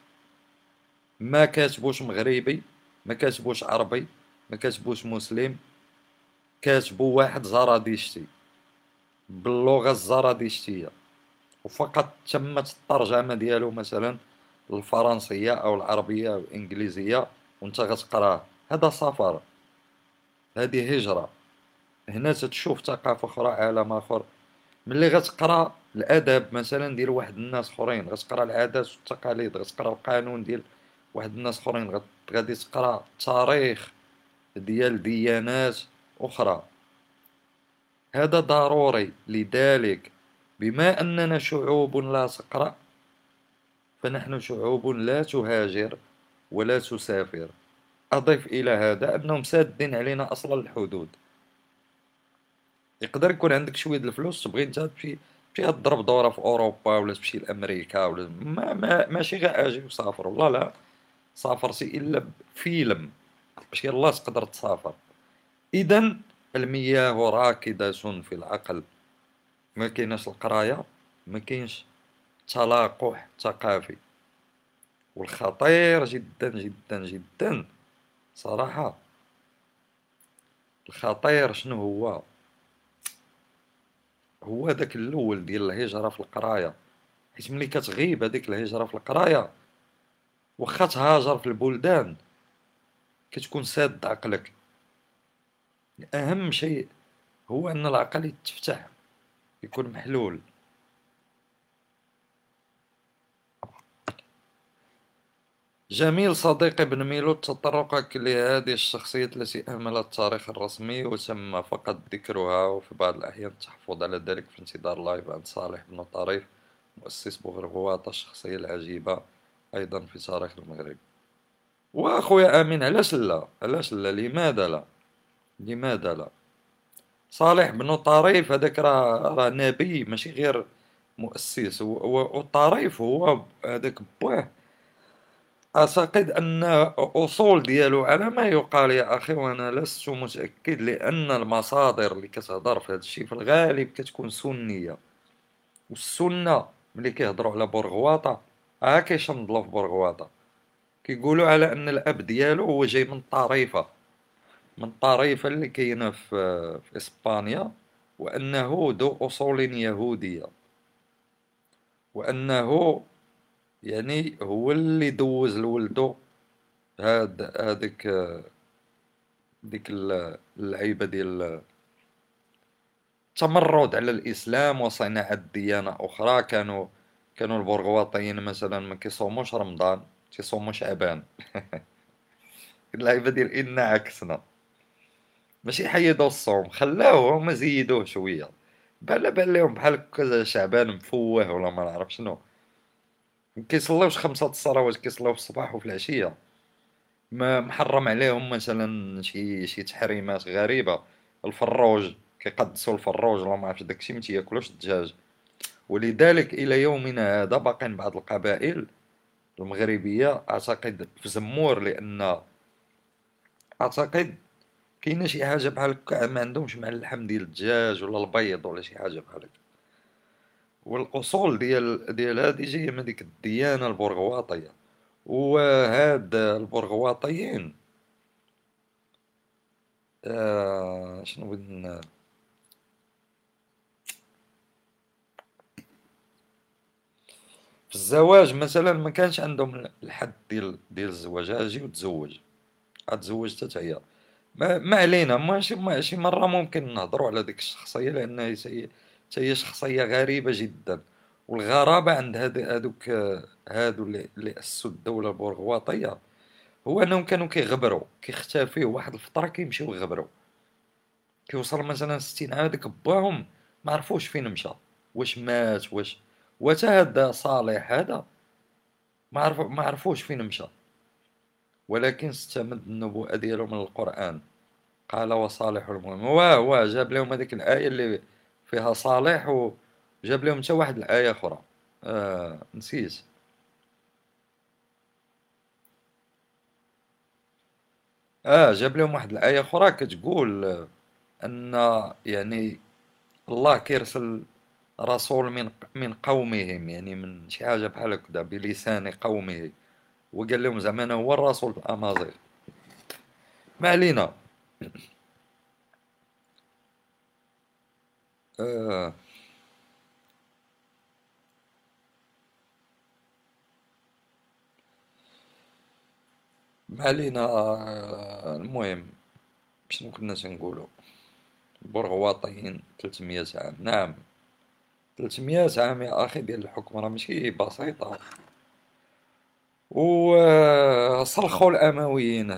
ما كاتبوش مغربي ما كاتبوش عربي ما كاتبوش مسلم كاتبو واحد زرادشتي باللغة الزرادشتية وفقط تمت الترجمة ديالو مثلا الفرنسية أو العربية أو الإنجليزية وانت غتقراه. هذا سفر. هذه هجرة. هنا تتشوف ثقافة أخرى عالم آخر. ملي غتقرا الأدب مثلا ديال واحد الناس أخرين غتقرا العادات والتقاليد غتقرا القانون ديال واحد الناس أخرين غادي تقرأ تاريخ ديال ديانات أخرى. هذا ضروري. لذلك بما أننا شعوب لا تقرأ فنحن شعوب لا تهاجر ولا تسافر. أضيف إلى هذا أنهم سادين علينا أصلا الحدود. يقدر يكون عندك شوية الفلوس تبغي أنت تمشي تمشي تضرب دورة في أوروبا ولا تمشي لأمريكا ولا ما ما ماشي غير أجي وسافر. والله لا سافرتي إلا بفيلم باش يلا تقدر تسافر. إذا المياه راكدة في العقل. ما كايناش القراية ما كاينش تلاقح ثقافي. والخطير جدا جدا جدا. صراحة. الخطير شنو هو؟ هو داك الأول ديال الهجرة في القراية. حيت ملي كتغيب هذيك الهجرة في القراية واخا تهاجر في البلدان كتكون ساد عقلك. اهم شيء هو أن العقل يتفتح يكون محلول. جميل صديقي ابن ميلو تطرقك لهذه الشخصيات التي أهملت التاريخ الرسمي وتم فقط ذكرها وفي بعض الأحيان التحفظ على ذلك في انتظار لايف عن صالح بن طريف مؤسس بوغرغواطة الشخصية العجيبة أيضا في تاريخ المغرب. وأخويا أمين علاش لا؟ علاش لا؟ لماذا لا؟ لماذا لا؟ صالح بن طريف هذاك راه نبي ماشي غير مؤسس والطريف هو هذاك بواه أعتقد أن أصول ديالو على ما يقال يا أخي وأنا لست متأكد لأن المصادر اللي كتهضر في هذا الشيء في الغالب كتكون سنية. والسنة ملي كيهضروا على بورغواطة ها كيشنضلو في بورغواطة. كيقولوا على أن الأب ديالو هو جاي من طريفة من طريفة اللي كاينة في, في إسبانيا وأنه ذو أصول يهودية. وأنه يعني هو اللي دوز لولدو. هاد هاديك ديك اللعيبة ديال التمرد على الإسلام وصناعة ديانة أخرى. كانوا كانوا البرغواطيين مثلا ما كيصوموش رمضان تيصوموا شعبان اللعيبة ديال إنا عكسنا. ماشي حيدوا الصوم خلاوه هما زيدوه شوية. بحال بان لهم بحال هكا شعبان مفوه ولا ما نعرف شنو. كيصليوش خمسة الصلوات كيصليو في الصباح وفي العشية. ما محرم عليهم مثلا شي شي تحريمات غريبة. الفروج كيقدسوا الفروج ولا ما عرفتش داكشي ما تياكلوش الدجاج. ولذلك إلى يومنا هذا باقين بعض القبائل المغربية أعتقد في زمور لأن أعتقد كاينة شي حاجة بحال هكا ما عندهمش مع اللحم ديال الدجاج ولا البيض ولا شي حاجة بحال هكا. والاصول ديال ديال هذه جاية من ديك الديانة البرغواطية وهاد البرغواطيين آه شنو بغيت في الزواج مثلا ما كانش عندهم الحد ديال ديال الزواج أجي وتزوج غتزوج حتى هي. ما, ما علينا ماشي ماشي مرة ممكن نهضروا على ديك الشخصية لأنها هي شخصية غريبة جدا. والغرابة عند هادوك هادو اللي, أسسوا الدولة البرغواطية هو أنهم كانوا كيغبروا كيختفيو واحد الفترة كيمشيو يغبروا. كيوصل مثلا ستين عام ديك باهم ما عرفوش فين مشى. واش مات واش وتا هذا صالح هذا ما عرف ما عرفوش فين مشى. ولكن استمد النبوءة ديالو من القرآن قال وصالح المؤمن واه واه جاب لهم هذيك الآية اللي فيها صالح وجاب لهم حتى واحد الآية أخرى. آه نسيت. آه جاب لهم واحد الآية أخرى كتقول أن يعني الله كيرسل رسول من من قومهم يعني من شي حاجة بحال هكذا بلسان قومه. وقال لهم زعما أنا هو الرسول الامازيغ ما علينا. آه. ما علينا آه. المهم شنو كنا تنقولو برغواطيين 300 عام نعم. 300 عام يا أخي ديال الحكم راه ماشي بسيطة. وصرخوا الأمويين.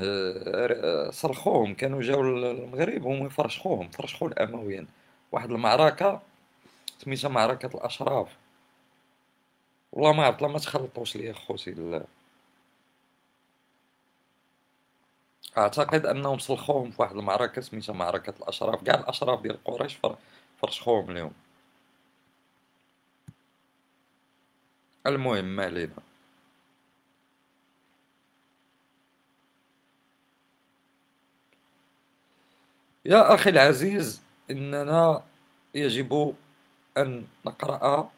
صرخوهم. كانوا جاو للمغرب هما يفرشخوهم. فرشخوا الأمويين. واحد المعركة سميتها معركة الأشراف. والله ما عرفت ما تخلطوش ليا خوتي أعتقد أنهم صلخوهم في واحد المعركة سميتها معركة الأشراف. كاع الأشراف ديال قريش فرشخوهم اليوم. المهم ما علينا. يا أخي العزيز إننا يجب أن نقرأ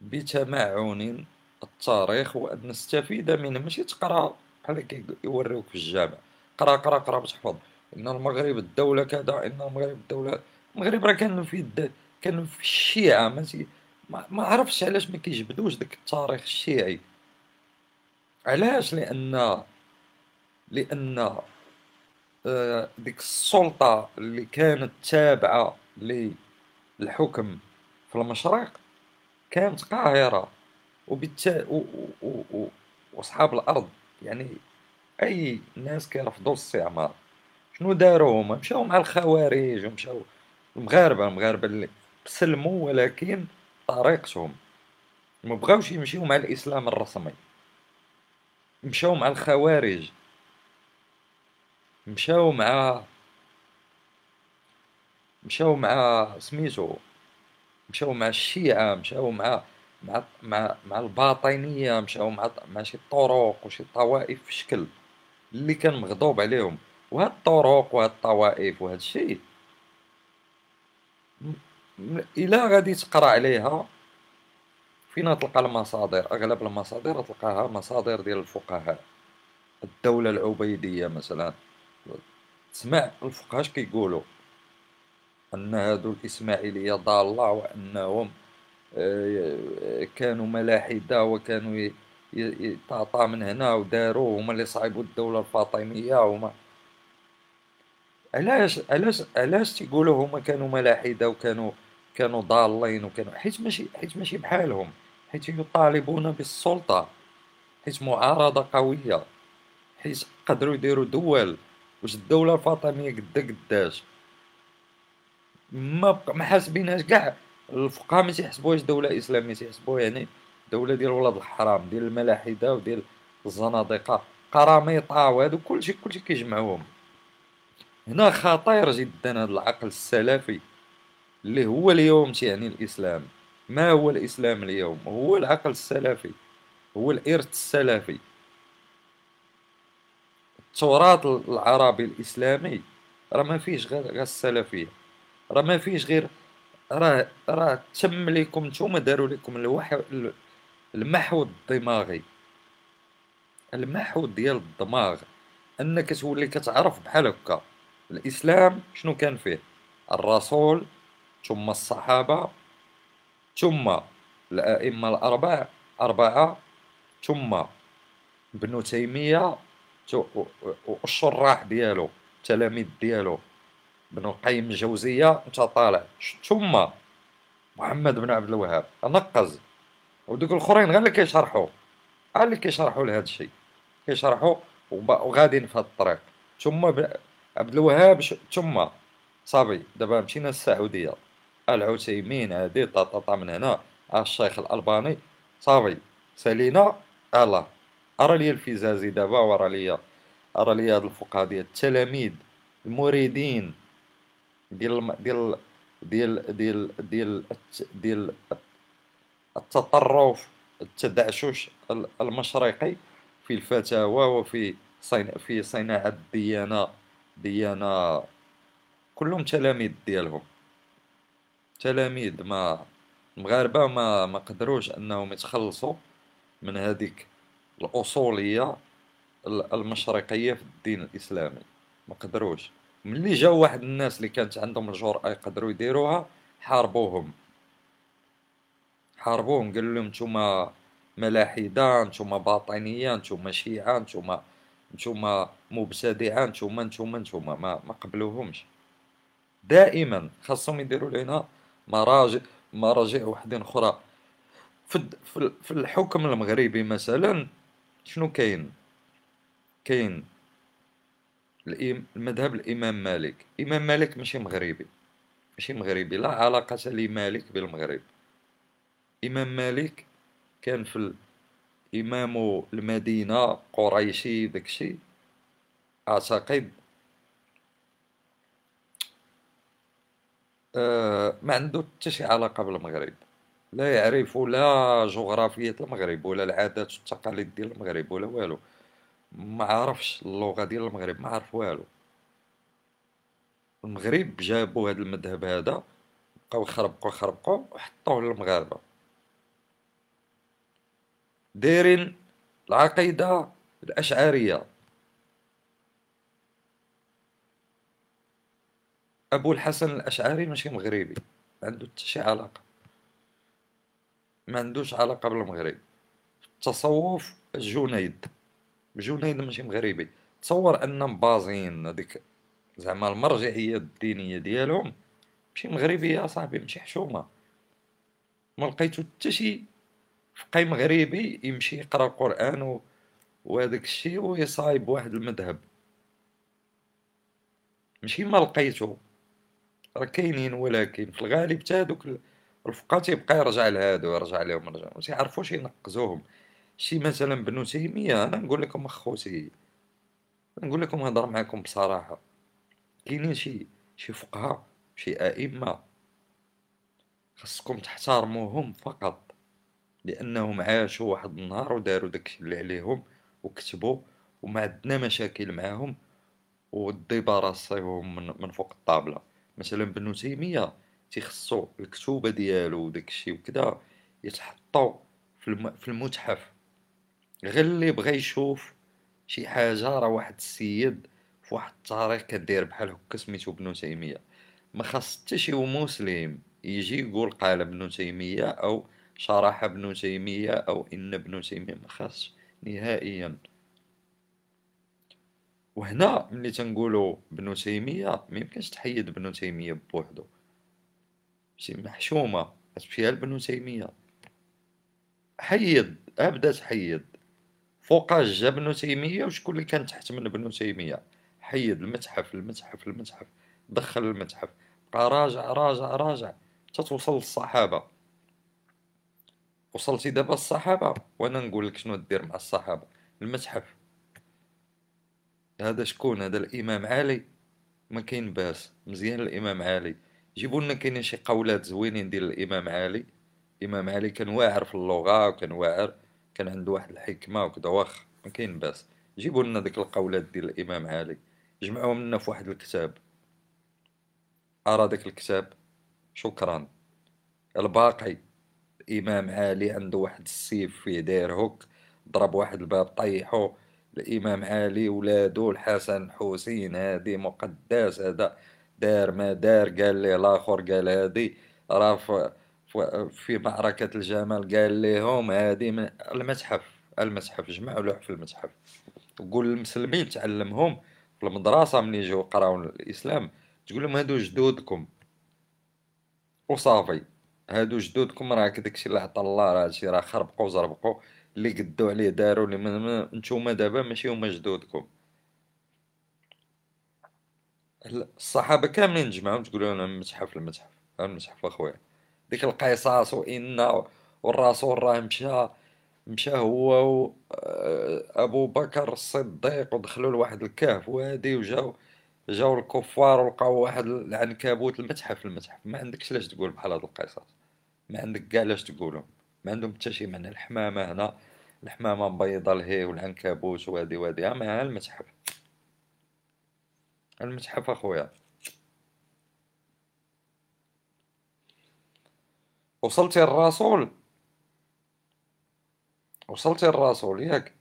بتمعن التاريخ وأن نستفيد منه. ماشي تقرأ بحال يوريوك في الجامع. قرأ قرأ قرأ باش تحفظ إن المغرب الدولة كذا إن المغرب الدولة. المغرب راه كان في الد... كان في الشيعة ماشي؟ ما, ما عرفتش علاش ما كيجبدوش داك التاريخ الشيعي. علاش؟ لأن لأن ديك السلطة اللي كانت تابعة للحكم في المشرق كانت قاهرة. وبالتالي وأصحاب الأرض. يعني أي ناس كيرفضوا الاستعمار. شنو داروا هما؟ مشاو مع الخوارج ومشاو المغاربة المغاربة اللي سلموا ولكن طريقتهم. ما بغاوش يمشيو مع الإسلام الرسمي. مشاو مع الخوارج. مشاو مع مشاو مع سميتو مشاو مع الشيعة مشاو مع مع مع مع الباطنية مشاو مع مع شي طرق وشي طوائف في شكل اللي كان مغضوب عليهم. وهاد الطرق وهاد الطوائف وهاد الشيء إلا غادي تقرأ عليها فين تلقى المصادر؟ أغلب المصادر تلقاها مصادر ديال الفقهاء. الدولة العبيدية مثلا. تسمع الفقهاء اش كيقولوا أن هادو الإسماعيلية ضاله وأنهم آه، كانوا ملاحدة وكانوا يتعطى من هنا وداروا هما اللي صعبوا الدولة الفاطمية هما. علاش علاش علاش تيقولوا هما كانوا ملاحدة وكانوا كانوا ضالين وكانوا؟ حيت ماشي حيت ماشي بحالهم. حيت يطالبون بالسلطة. حيت معارضة قوية. حيت قدروا يديروا دول. واش الدولة الفاطمية قدا قداش. ما ما حاسبينهاش كاع. الفقهاء ما تيحسبوهاش دولة إسلامية تيحسبوها يعني دولة ديال ولاد الحرام ديال الملاحدة وديال الزنادقة قراميطة وهادو كلشي كلشي كيجمعوهم. هنا خطير جدا هذا العقل السلفي اللي هو اليوم تيعني الإسلام. ما هو الإسلام اليوم؟ هو العقل السلفي هو الإرث السلفي. التراث العربي الإسلامي راه ما فيش غير السلفية راه ما فيش غير راه راه تم لكم نتوما داروا لكم الوحي المحو الدماغي. المحو ديال الدماغ أنك تولي كتعرف بحال هكا. الإسلام شنو كان فيه؟ الرسول ثم الصحابة ثم الأئمة الاربعه أربعة ثم ابن تيمية والشراح ديالو التلاميذ ديالو ابن القيم الجوزية انت طالع. ثم محمد بن عبد الوهاب نقز ودوك الأخرين غير اللي كيشرحوا غير اللي كيشرحوا لهذا الشيء. كيشرحوا وغاديين في هذا الطريق. ثم عبد الوهاب ثم صافي دابا مشينا للسعودية. العثيمين هادي طاطا من هنا الشيخ الألباني صافي سالينا الله. أرى لي الفزازي دابا ورا لي أرى لي هاد الفقهاء ديال التلاميذ المريدين ديال ديال ديال ديال ديال ديال التطرف التدعشش المشرقي في الفتاوى وفي في صناعة الديانة ديانة كلهم تلاميذ ديالهم. تلاميذ ما المغاربة ما ما قدروش أنهم يتخلصوا من هذيك الأصولية المشرقية في الدين الإسلامي. ما قدروش. ملي جاو واحد الناس اللي كانت عندهم الجرأة يقدروا يديروها حاربوهم. حاربوهم. قالوا لهم نتوما ملاحدة نتوما باطنية نتوما شيعة نتوما نتوما مبتدعة نتوما نتوما نتوما. ما, ما قبلوهمش. دائما خاصهم يديروا لنا مراجع مراجع وحدين أخرى. في في الحكم المغربي مثلا شنو كاين؟ كاين المذهب الإمام مالك. الامام مالك ماشي مغربي. ماشي مغربي لا علاقة لمالك بالمغرب. إمام مالك كان في إمام المدينة قريشي داكشي أعتقد آه ما عنده حتى شي علاقة بالمغرب. لا يعرف لا جغرافية المغرب ولا العادات والتقاليد ديال المغرب ولا والو. ما عرفش اللغة ديال المغرب ما عرف والو. المغرب جابوا هذا المذهب هذا بقاو يخربقوا يخربقوا وحطوه للمغاربة. دايرين العقيدة الأشعرية أبو الحسن الأشعري ماشي مغربي عنده حتى شي علاقة. ما عندوش علاقة بالمغرب. التصوف الجنيد الجنيد ماشي مغربي. تصور أن مبازين هذيك زعما المرجعية الدينية ديالهم ماشي مغربية صاحبي ماشي حشومة. ما لقيتو حتى شي فقي مغربي يمشي يقرأ القرآن و... وهذاك الشيء ويصايب واحد المذهب. ماشي ما لقيتو. راه كاينين ولكن في الغالب حتى هذوك الفقهاء تيبقى يرجع لهادو يرجع لهم يرجع ما تيعرفوش ينقزوهم. شي مثلا بنو تيميه أنا نقول لكم اخوتي نقول لكم هضر معكم بصراحة. كاينين شي شي فقهاء شي أئمة. خاصكم تحترموهم فقط. لأنهم عاشوا واحد النهار وداروا داكشي اللي عليهم وكتبوا وما عندنا مشاكل معاهم. والديبا من, من فوق الطابلة. مثلا بنو تيميه تيخصو الكتوبة ديالو وداكشي وكذا يتحطوا في. في المتحف. غير اللي بغى يشوف شي حاجة راه واحد السيد في واحد التاريخ كدير بحال هكا سميتو ابن تيمية. ما خاص حتى شي مسلم يجي يقول قال ابن تيمية أو شرح ابن تيمية أو إن ابن تيمية ما خاصش نهائيا. وهنا ملي تنقولو ابن تيمية ميمكنش تحيد ابن تيمية بوحدو. محشومة فيها ابن تيمية حيد ابدا تحيد فوقاش جا ابن تيمية وشكون اللي كان تحت من ابن تيمية حيد المتحف المتحف المتحف. دخل المتحف. بقى راجع راجع راجع. تتوصل للصحابة. وصلتي دابا الصحابة وأنا نقول لك شنو دير مع الصحابة. المتحف. هذا شكون؟ هذا الإمام علي. ما كاين باس. مزيان الإمام علي. جيبوا لنا كاينين شي قولات زوينين ديال الإمام علي. الإمام علي كان واعر في اللغة وكان واعر كان عنده واحد الحكمة وكذا واخ ما كاين باس. جيبوا لنا ديك القولات ديال الإمام علي جمعوهم لنا في واحد الكتاب. أرى داك الكتاب؟ شكرا. الباقي الإمام علي عنده واحد السيف فيه داير هوك ضرب واحد الباب طيحو. الإمام علي ولادو الحسن الحسين هادي مقدس هذا. دار ما دار قال ليه الآخر قال هادي راه في معركة الجمل قال لهم هادي المتحف المتحف جمعوا لوح في المتحف. وقول للمسلمين تعلمهم في المدرسة من يجوا يقراو الإسلام تقول لهم هادو جدودكم. وصافي هادو جدودكم راه داكشي اللي عطا الله راه هادشي راه خربقوا وزربقوا اللي قدو عليه داروا اللي نتوما دابا ماشي هما جدودكم. الصحابة كاملين تجمعهم تقولوا لهم المتحف المتحف المتحف أخويا. ديك القصاص وإن والرسول راه مشى مشى هو و أبو بكر الصديق ودخلوا لواحد الكهف وهادي وجاو جاو الكفار ولقاو واحد العنكبوت المتحف المتحف. ما عندكش لاش تقول بحال هاد القصص ما عندك كاع لاش تقولهم؟ ما عندهم حتى شي معنى. الحمامة هنا الحمامة مبيضة لهي والعنكبوت وهادي وهادي. أما المتحف. المتحف أخويا. وصلتي الرسول. وصلتي الرسول ياك.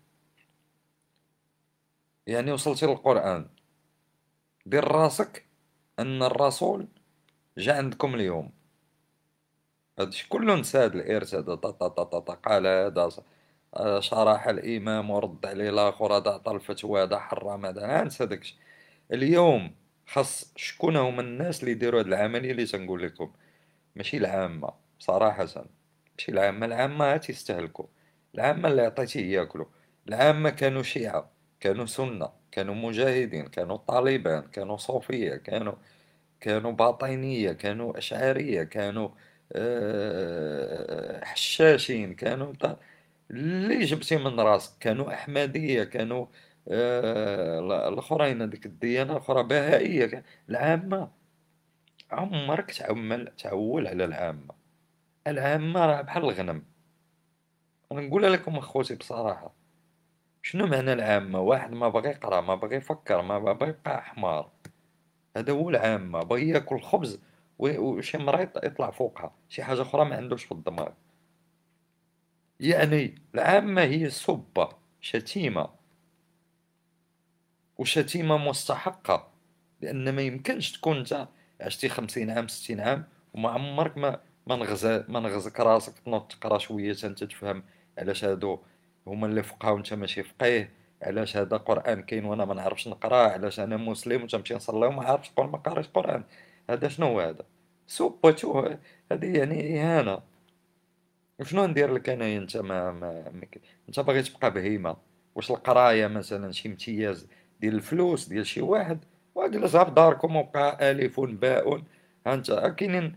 يعني وصلتي للقرآن دير راسك أن الرسول جا عندكم اليوم. هادشي كله نساد الارث هذا قال هذا شرح الإمام ورد عليه الآخر هذا عطى الفتوى هذا حرم هذا انسى داكشي. اليوم خاص شكون هما الناس اللي يديروا هاد العملية اللي تنقول لكم. ماشي العامة صراحة. ماشي العامة. العامة تيستهلكوا العامة اللي عطيتيه ياكلوا العامة كانوا شيعة كانوا سنة كانوا مجاهدين كانوا طالبان كانوا صوفية كانوا كانوا باطنية كانوا أشعرية كانوا آه، حشاشين كانوا اللي جبتي من راسك. كانوا أحمدية كانوا آه، الآخرين هذيك الديانة الأخرى بهائية العامة عمرك تعمل تعول على العامة. العامة راه بحال الغنم. أنا نقول لكم أخوتي بصراحة شنو معنى العامة؟ واحد ما بغى يقرأ ما بغى يفكر ما بغى يبقى حمار هذا هو العامة بغى ياكل خبز وشي مرة يطلع فوقها. شي حاجة أخرى ما عندوش في الدماغ. يعني العامة هي سبة شتيمة. وشتيمة مستحقة لأن ما يمكنش تكون انت عشتي خمسين عام ستين عام وما عمرك ما ما نغزى ما نغزك راسك تنوض تقرا شوية انت تفهم علاش هادو هما اللي فقهاو وانت ماشي فقيه علاش هذا قرآن كاين وأنا ما نعرفش نقرأ علاش أنا مسلم وتمشي نصلي وما عارفش قول ما قاريش قرآن. هذا شنو هذا؟ سوبتو هذه يعني إهانة. وشنو ندير لك أنايا أنت ما, ما أنت باغي تبقى بهيمة؟ واش القراية مثلا شي امتياز ديال الفلوس ديال شي واحد واجلس في داركم وبقى ألف باء. ها انت كاينين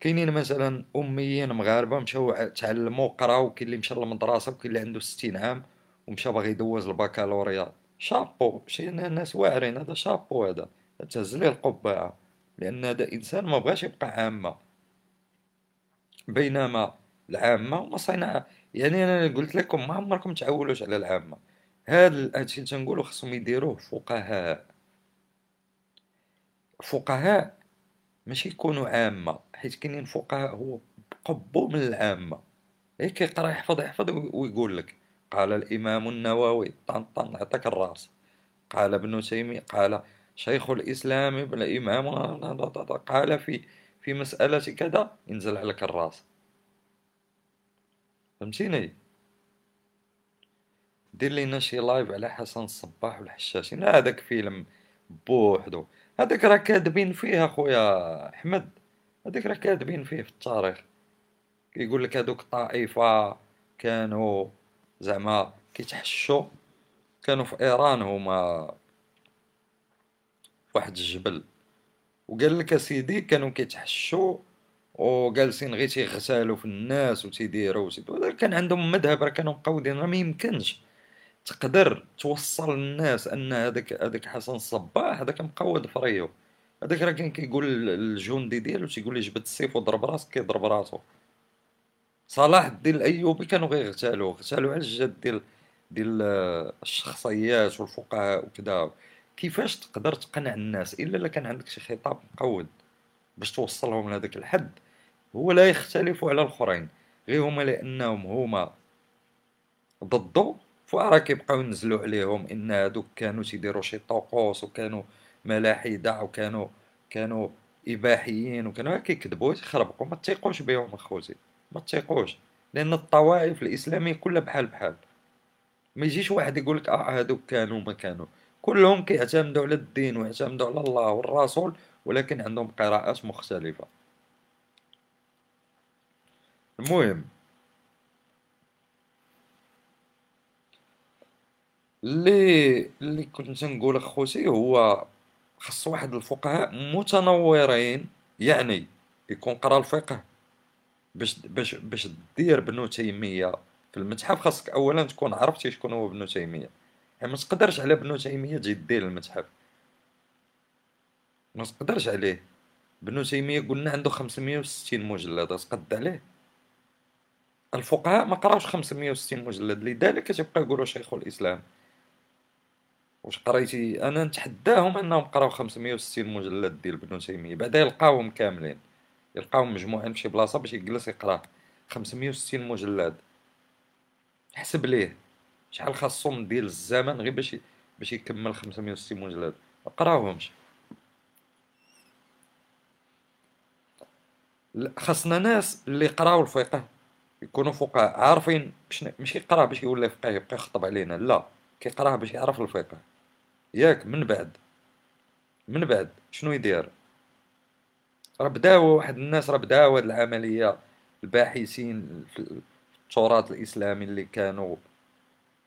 كاينين مثلا أميين مغاربة مشاو تعلموا قراو كاين اللي مشى للمدرسة وكاين اللي عنده 60 عام ومشى باغي يدوز البكالوريا. شابو شي ناس واعرين هذا شابو هذا. تهز ليه القبعة. لأن هذا إنسان ما بغاش يبقى عامة. بينما العامة ما صينا يعني أنا قلت لكم ما عمركم تعولوش على العامة. هذا الشيء اللي تنقولوا خصهم يديروه فقهاء. فقهاء ماشي يكونوا عامة حيت كاينين فقهاء هو قبو من العامة. غير كيقرا يحفظ يحفظ ويقول لك قال الإمام النووي طن طن عطاك الرأس. قال ابن تيمية قال شيخ الإسلام ابن الإمام قال في في مسألة كذا ينزل عليك الرأس. فهمتيني؟ دير لينا شي لايف على حسن الصباح والحشاشين. هذاك فيلم بوحدو. هذاك راه كاذبين فيه أخويا أحمد. هذاك راه كاذبين فيه في التاريخ. كيقول لك هذوك الطائفة كانوا زعما كيتحشوا كانوا في إيران هما واحد الجبل. وقال لك أسيدي كانوا كيتحشوا وجالسين غير تيغتالوا في الناس وتيديروا كان عندهم مذهب راه كانوا مقودين راه ما يمكنش. تقدر توصل للناس أن هذاك هذاك حسن الصباح هذاك مقود فريو هذاك راه كان كيقول الجندي ديالو تيقول لي جبد السيف وضرب راسك كيضرب راسو. صلاح الدين الأيوبي كانوا غيغتالوه غتالوا على الجد ديال ديال الشخصيات والفقهاء وكذا. كيفاش تقدر تقنع الناس؟ إلا الا كان عندك شي خطاب مقود باش توصلهم لهذاك الحد هو لا يختلف على الآخرين. غير هما لأنهم هما ضده فراه كيبقاو ينزلوا عليهم إن هادوك كانوا تيديروا شي طقوس وكانوا ملاحده وكانوا كانوا إباحيين وكانوا كيكذبوا يخربقوا ما تيقوش بهم اخوتي ما تيقوش لأن الطوائف الإسلامية كلها بحال بحال. ما يجيش واحد يقول لك آه هادوك كانوا ما كانوا. كلهم كيعتمدوا على الدين ويعتمدوا على الله والرسول ولكن عندهم قراءات مختلفة. المهم اللي اللي كنت نقول اخوتي هو خص واحد الفقهاء متنورين يعني يكون قرأ الفقه باش باش باش دير ابن تيمية في المتحف خاصك اولا تكون عرفتي شكون هو ابن تيمية. يعني ما تقدرش على ابن تيمية تجي دير المتحف. ما تقدرش عليه. ابن تيمية قلنا عنده 560 مجلد تقد عليه. الفقهاء ما قراوش 560 مجلد لذلك تبقى يقولوا شيخ الإسلام. واش قريتي؟ أنا نتحداهم إنهم قراو 560 مجلد ديال ابن تيمية. بعدا يلقاوهم كاملين. يلقاهم مجموعين في شي بلاصة باش يجلس يقرا. 560 مجلد. حسب ليه. شحال خاصهم ديال الزمن غير باش باش يكمل 560 مجلد. ما قراوهمش. خاصنا ناس اللي قراو الفقه يكونوا فقهاء عارفين باش ماشي يقرا باش يولي فقيه يبقى يخطب علينا. لا كيقراه باش يعرف الفقه. ياك من بعد. من بعد. شنو يدير؟ راه بداو واحد الناس راه بداو هاد العملية الباحثين في التراث الإسلامي اللي كانوا.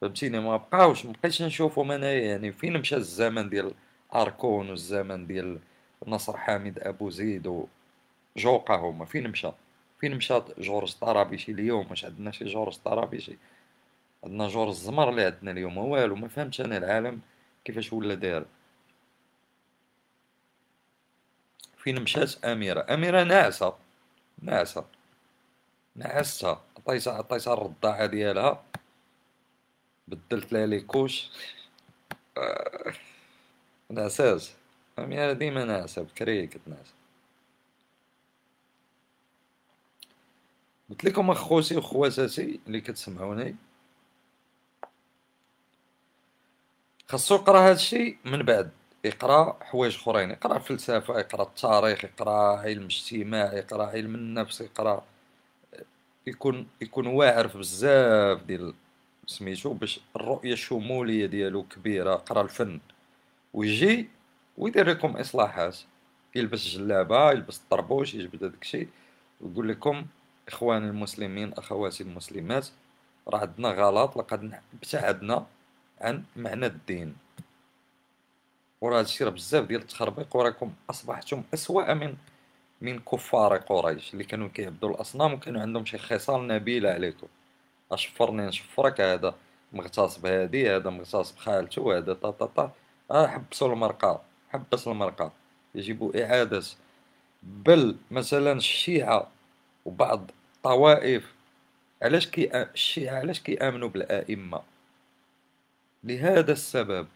فهمتيني؟ ما بقاوش مبقيتش نشوفهم أنايا يعني فين مشى الزمن ديال أركون والزمن ديال نصر حامد أبو زيد و جوقا هما؟ فين مشى؟ فين مشى جورج طرابيشي اليوم؟ واش عندنا شي جورج طرابيشي؟ عندنا جورج الزمر اللي عندنا اليوم. والو ما فهمتش أنا العالم كيفاش ولا داير. فين مشات؟ أميرة. أميرة ناعسة. ناعسة. نعستها عطيتها عطيتها الرضاعة ديالها. بدلت لها لي كوش. آه، نعساس أميرة ديما ناعسة بكري كتنعس قلت لكم أخوتي وخواتاتي اللي كتسمعوني. خاصو يقرا هذا الشيء من بعد. يقرا حوايج اخرين يقرا فلسفة يقرا التاريخ يقرا علم الاجتماع يقرا علم النفس يقرا يكون يكون واعر بزاف ديال سميتو باش الرؤية الشمولية ديالو كبيرة قرا الفن. ويجي ويدير لكم إصلاحات. يلبس جلابة يلبس الطربوش يجبد هذاك الشيء. ويقول لكم إخواني المسلمين أخواتي المسلمات راه عندنا غلط لقد ابتعدنا عن معنى الدين. وراه هادشي راه بزاف ديال التخربيق وراكم أصبحتم أسوأ من من كفار قريش اللي كانوا كيعبدوا الأصنام وكانوا عندهم شي خصال نبيله عليكم. أشفرني نشفرك هذا مغتصب هادي هذا مغتصب خالته هذا طا طا طا. آه حبسوا المرقه حبس المرقه يجب إعادة. بل مثلا الشيعة وبعض الطوائف علاش كي الشيعة علاش كيآمنوا بالأئمة؟ لهذا السبب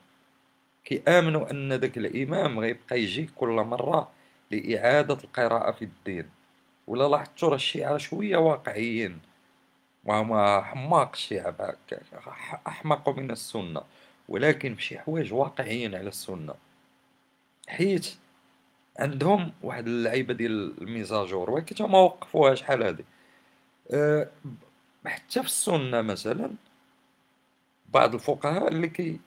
كيامنوا أن ذاك الإمام غيبقى يجي كل مرة لإعادة القراءة في الدين. ولا لاحظتوا راه الشيعة شوية واقعيين وهما حماق الشيعة أحمق من السنة ولكن في حوايج واقعيين على السنة. حيت عندهم واحد اللعيبة ديال الميزاجور ولكن ما وقفوها شحال هادي؟ أه حتى في السنة مثلا بعض الفقهاء اللي كي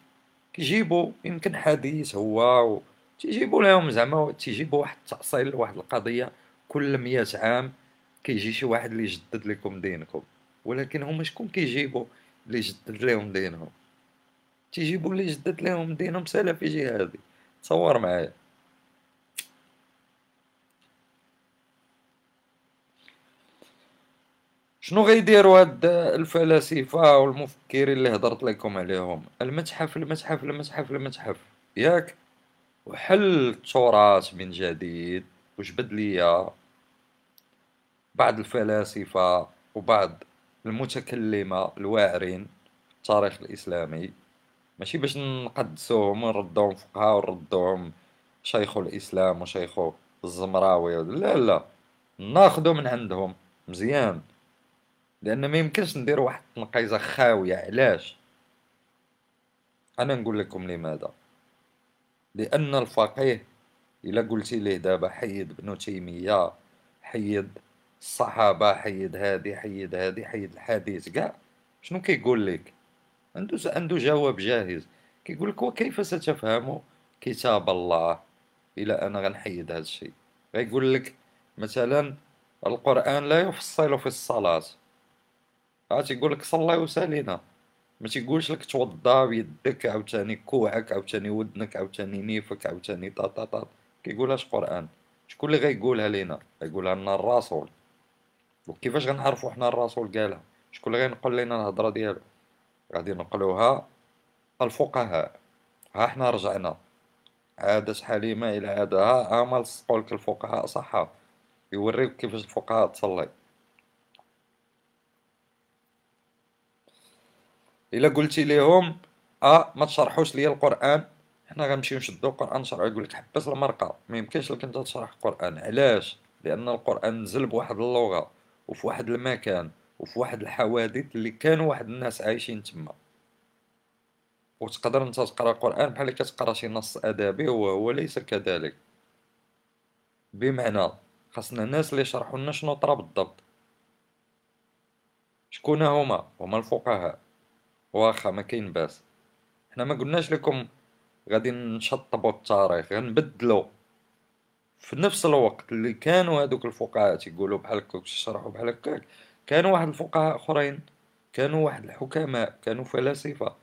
كيجيبوا يمكن حديث هو. تيجيبوا لهم زعما تيجيبوا واحد التأصيل لواحد القضية كل مية عام كيجي شي واحد اللي يجدد لكم دينكم. ولكن هما شكون كيجيبوا اللي يجدد لهم دينهم؟ تيجيبوا اللي يجدد لهم دينهم سلفي جهادي. تصور معايا. شنو غيديروا هاد الفلاسفة والمفكرين اللي هضرت لكم عليهم؟ المتحف المتحف المتحف المتحف. ياك؟ وحل التراث من جديد وجبد ليا؟ بعض الفلاسفة وبعض المتكلمة الواعرين التاريخ الإسلامي. ماشي باش نقدسوهم ونردوهم فقهاء ونردوهم شيخ الإسلام وشيخ الزمراوي. لا لا. ناخدو من عندهم. مزيان. لأن ما يمكنش ندير واحد التنقيزه خاوية علاش؟ أنا نقول لكم لماذا؟ لأن الفقيه إلا قلتي ليه دابا حيد ابن تيمية حيد الصحابة حيد هادي حيد هادي حيد الحديث كاع. شنو كيقول لك؟ عنده عنده جواب جاهز. كيقول لك وكيف ستفهم كتاب الله إلى أنا غنحيد هذا الشيء؟ غيقول لك مثلا القرآن لا يفصل في الصلاة. عاد تيقول لك صلي وسالينا ما تيقولش لك توضا بيدك عاوتاني كوعك عاوتاني ودنك عاوتاني نيفك عاوتاني طا طا طا. كيقولهاش قرآن. شكون اللي غيقولها لينا؟ غيقولها لنا الرسول. وكيفاش غنعرفوا حنا الرسول قالها؟ شكون اللي غينقل لنا الهضرة ديالو؟ غادي نقلوها الفقهاء. ها حنا رجعنا. عادت حليمة إلى عادها أما لصقوا لك الفقهاء صحا يوريوك كيفاش الفقهاء تصلي. إلا قلتي لهم آه ما تشرحوش ليا القرآن. حنا غنمشيو نشدو القرآن نشرحو يقول لك حبس المرقة. ما يمكنش لك أنت تشرح القرآن. علاش؟ لأن القرآن نزل بواحد اللغة وفي واحد المكان وفي واحد الحوادث اللي كانوا واحد الناس عايشين تما. وتقدر أنت تقرأ القرآن بحال كتقرأ شي نص أدبي وهو ليس كذلك. بمعنى خاصنا الناس اللي يشرحوا لنا شنو طرا بالضبط. شكون هما؟ هما الفقهاء. واخا ما كاين باس. حنا ما قلناش لكم غادي نشطبوا التاريخ غنبدلو في نفس الوقت اللي كانوا هذوك الفقهاء تيقولوا بحال هكاك تشرحوا بحال هكاك كانوا واحد الفقهاء آخرين كانوا واحد الحكماء كانوا فلاسفة.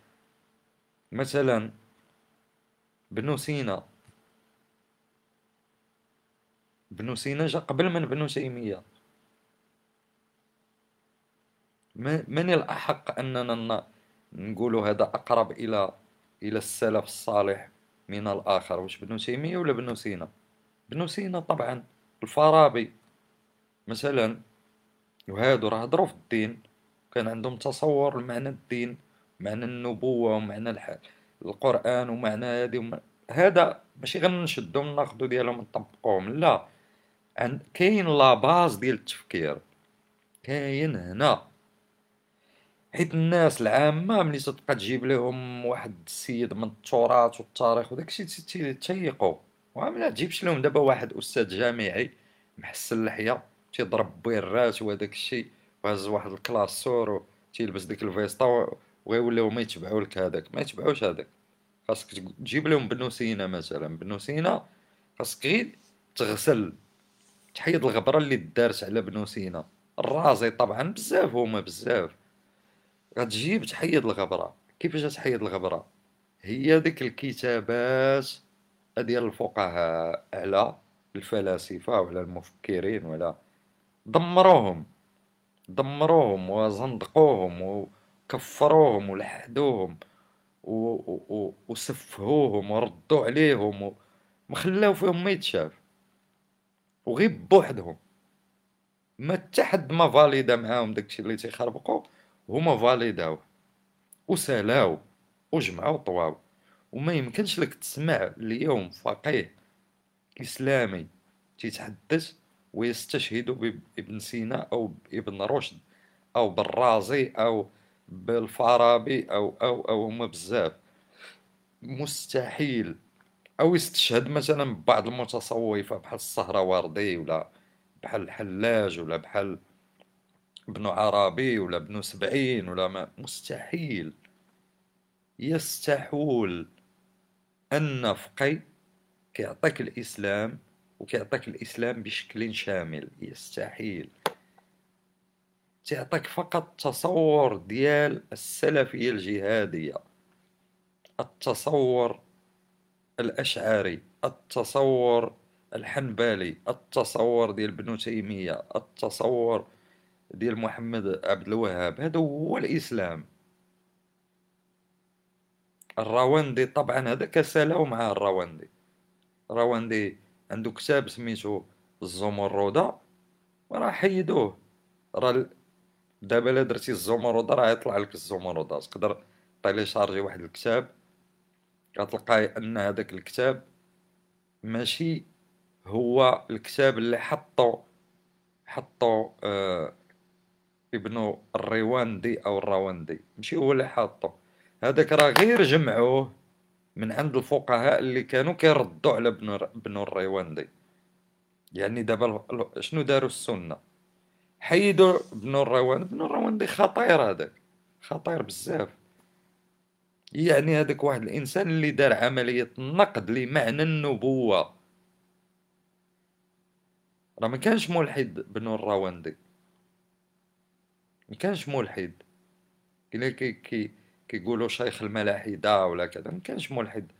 مثلا بنو سينا. بنو سينا جا قبل من بنو تيمية. من الأحق أننا نقولوا هذا أقرب إلى إلى السلف الصالح من الآخر. واش بنو تيمية ولا بنو سينا؟ بنو سينا طبعا. الفارابي مثلا وهادو راه هضروا في الدين كان عندهم تصور لمعنى الدين معنى النبوة ومعنى الح... القرآن ومعنى هادي وم... هذا ماشي غنشدهم ناخدو ديالهم نطبقوهم لا. كاين لا باز ديال التفكير. كاين هنا. حيت الناس العامة ملي تبقى تجيب لهم واحد السيد من التراث والتاريخ وداكشي تيقوا. وما تجيبش لهم دابا واحد أستاذ جامعي محسن اللحية تيضرب بيه الراس وهداك الشيء وهز واحد الكلاسور تيلبس ديك الفيسطا وغيوليو ما يتبعوا لك هذاك. ما يتبعوش هذاك. خاصك تجيب لهم بنو سينا مثلا. بنو سينا خاصك غير تغسل تحيد الغبرة اللي دارت على بنو سينا. الرازي طبعا بزاف هما بزاف. غتجيب تحيد الغبرة. كيفاش تحيد الغبرة؟ هي ديك الكتابات ديال الفقهاء على الفلاسفة وعلى المفكرين ولا دمروهم. دمروهم وزندقوهم وكفروهم ولحدوهم وسفهوهم وردوا عليهم وما خلاو فيهم ما يتشاف. وغير بوحدهم. ما حتى حد ما فاليدا معاهم داكشي اللي تيخربقوا هما فاليداو. وسالاو وجمعوا طواو. وما يمكنش لك تسمع اليوم فقيه إسلامي تيتحدث ويستشهد بابن سينا أو بابن رشد أو بالرازي أو بالفارابي أو أو أو هما بزاف. مستحيل. أو يستشهد مثلا ببعض المتصوفة بحال الصهروردي ولا بحال الحلاج ولا بحال ابن عربي ولا ابن سبعين ولا ما مستحيل. يستحول أن فقي كيعطيك الإسلام وكيعطيك الإسلام بشكل شامل. يستحيل. تعطيك فقط تصور ديال السلفية الجهادية التصور الأشعري التصور الحنبلي التصور ديال ابن تيمية التصور ديال محمد عبد الوهاب هذا هو الإسلام. الرواندي طبعا هذا كسالة مع الرواندي. الرواندي عنده كتاب سميتو الزمردة وراه حيدوه. راه دابا لا درتي الزمردة راه يطلع لك الزمردة تقدر تيليشارجي واحد الكتاب كتلقاي أن هذاك الكتاب ماشي هو الكتاب اللي حطو حطو آه ابن الرواندي أو الرواندي ماشي هو اللي حاطو هذاك راه غير جمعوه من عند الفقهاء اللي كانوا كيردوا على ابن ابن الرواندي يعني دابا شنو داروا السنة؟ حيدوا ابن الرواندي ابن الرواندي خطير هذاك خطير بزاف. يعني هذاك واحد الإنسان اللي دار عملية نقد لمعنى النبوة. راه ما كانش ملحد ابن الرواندي ما كانش ملحد. كي كي كيقولوا شيخ الملاحدة ولا كذا ما كانش ملحد.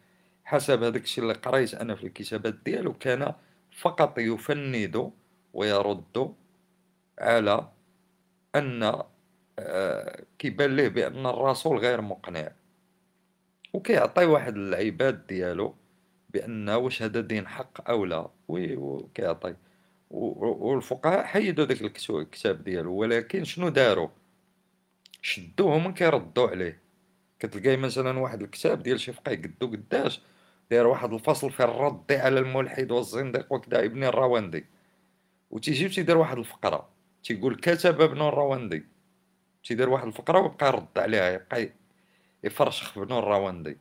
حسب هذاك الشيء اللي قريت أنا في الكتابات ديالو كان فقط يفند ويرد على أن آه، كيبان ليه بأن الرسول غير مقنع. وكيعطي واحد العباد ديالو بأن واش هذا دين حق أو لا وكيعطي. والفقهاء حيدوا داك الكتاب ديالو ولكن شنو داروا؟ شدوه من كيردوا عليه. كتلقاي مثلا واحد الكتاب ديال شي فقيه قدو قداش داير واحد الفصل في الرد على الملحد والزنديق وكذا ابن الرواندي وتيجي تيدير واحد الفقرة تيقول كتب ابن الرواندي تيدير واحد الفقرة ويبقى يرد عليها يبقى يفرشخ ابن الرواندي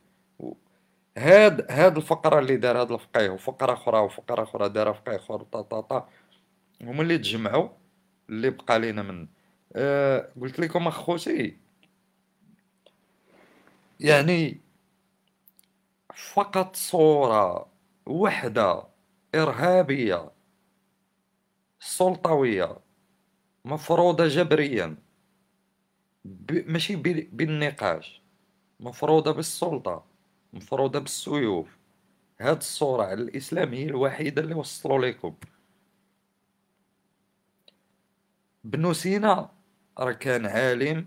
هاد هاد الفقرة اللي دار هاد الفقيه وفقرة أخرى وفقرة أخرى دارها فقيه أخر طا طا طا. هما اللي تجمعوا اللي بقى لينا من آه قلت لكم أخوتي. يعني فقط صورة وحدة إرهابية سلطوية مفروضة جبريا ماشي بالنقاش مفروضة بالسلطة مفروضة بالسيوف. هاد الصورة على الإسلام هي الوحيدة اللي وصلوا لكم. ابن سينا راه كان عالم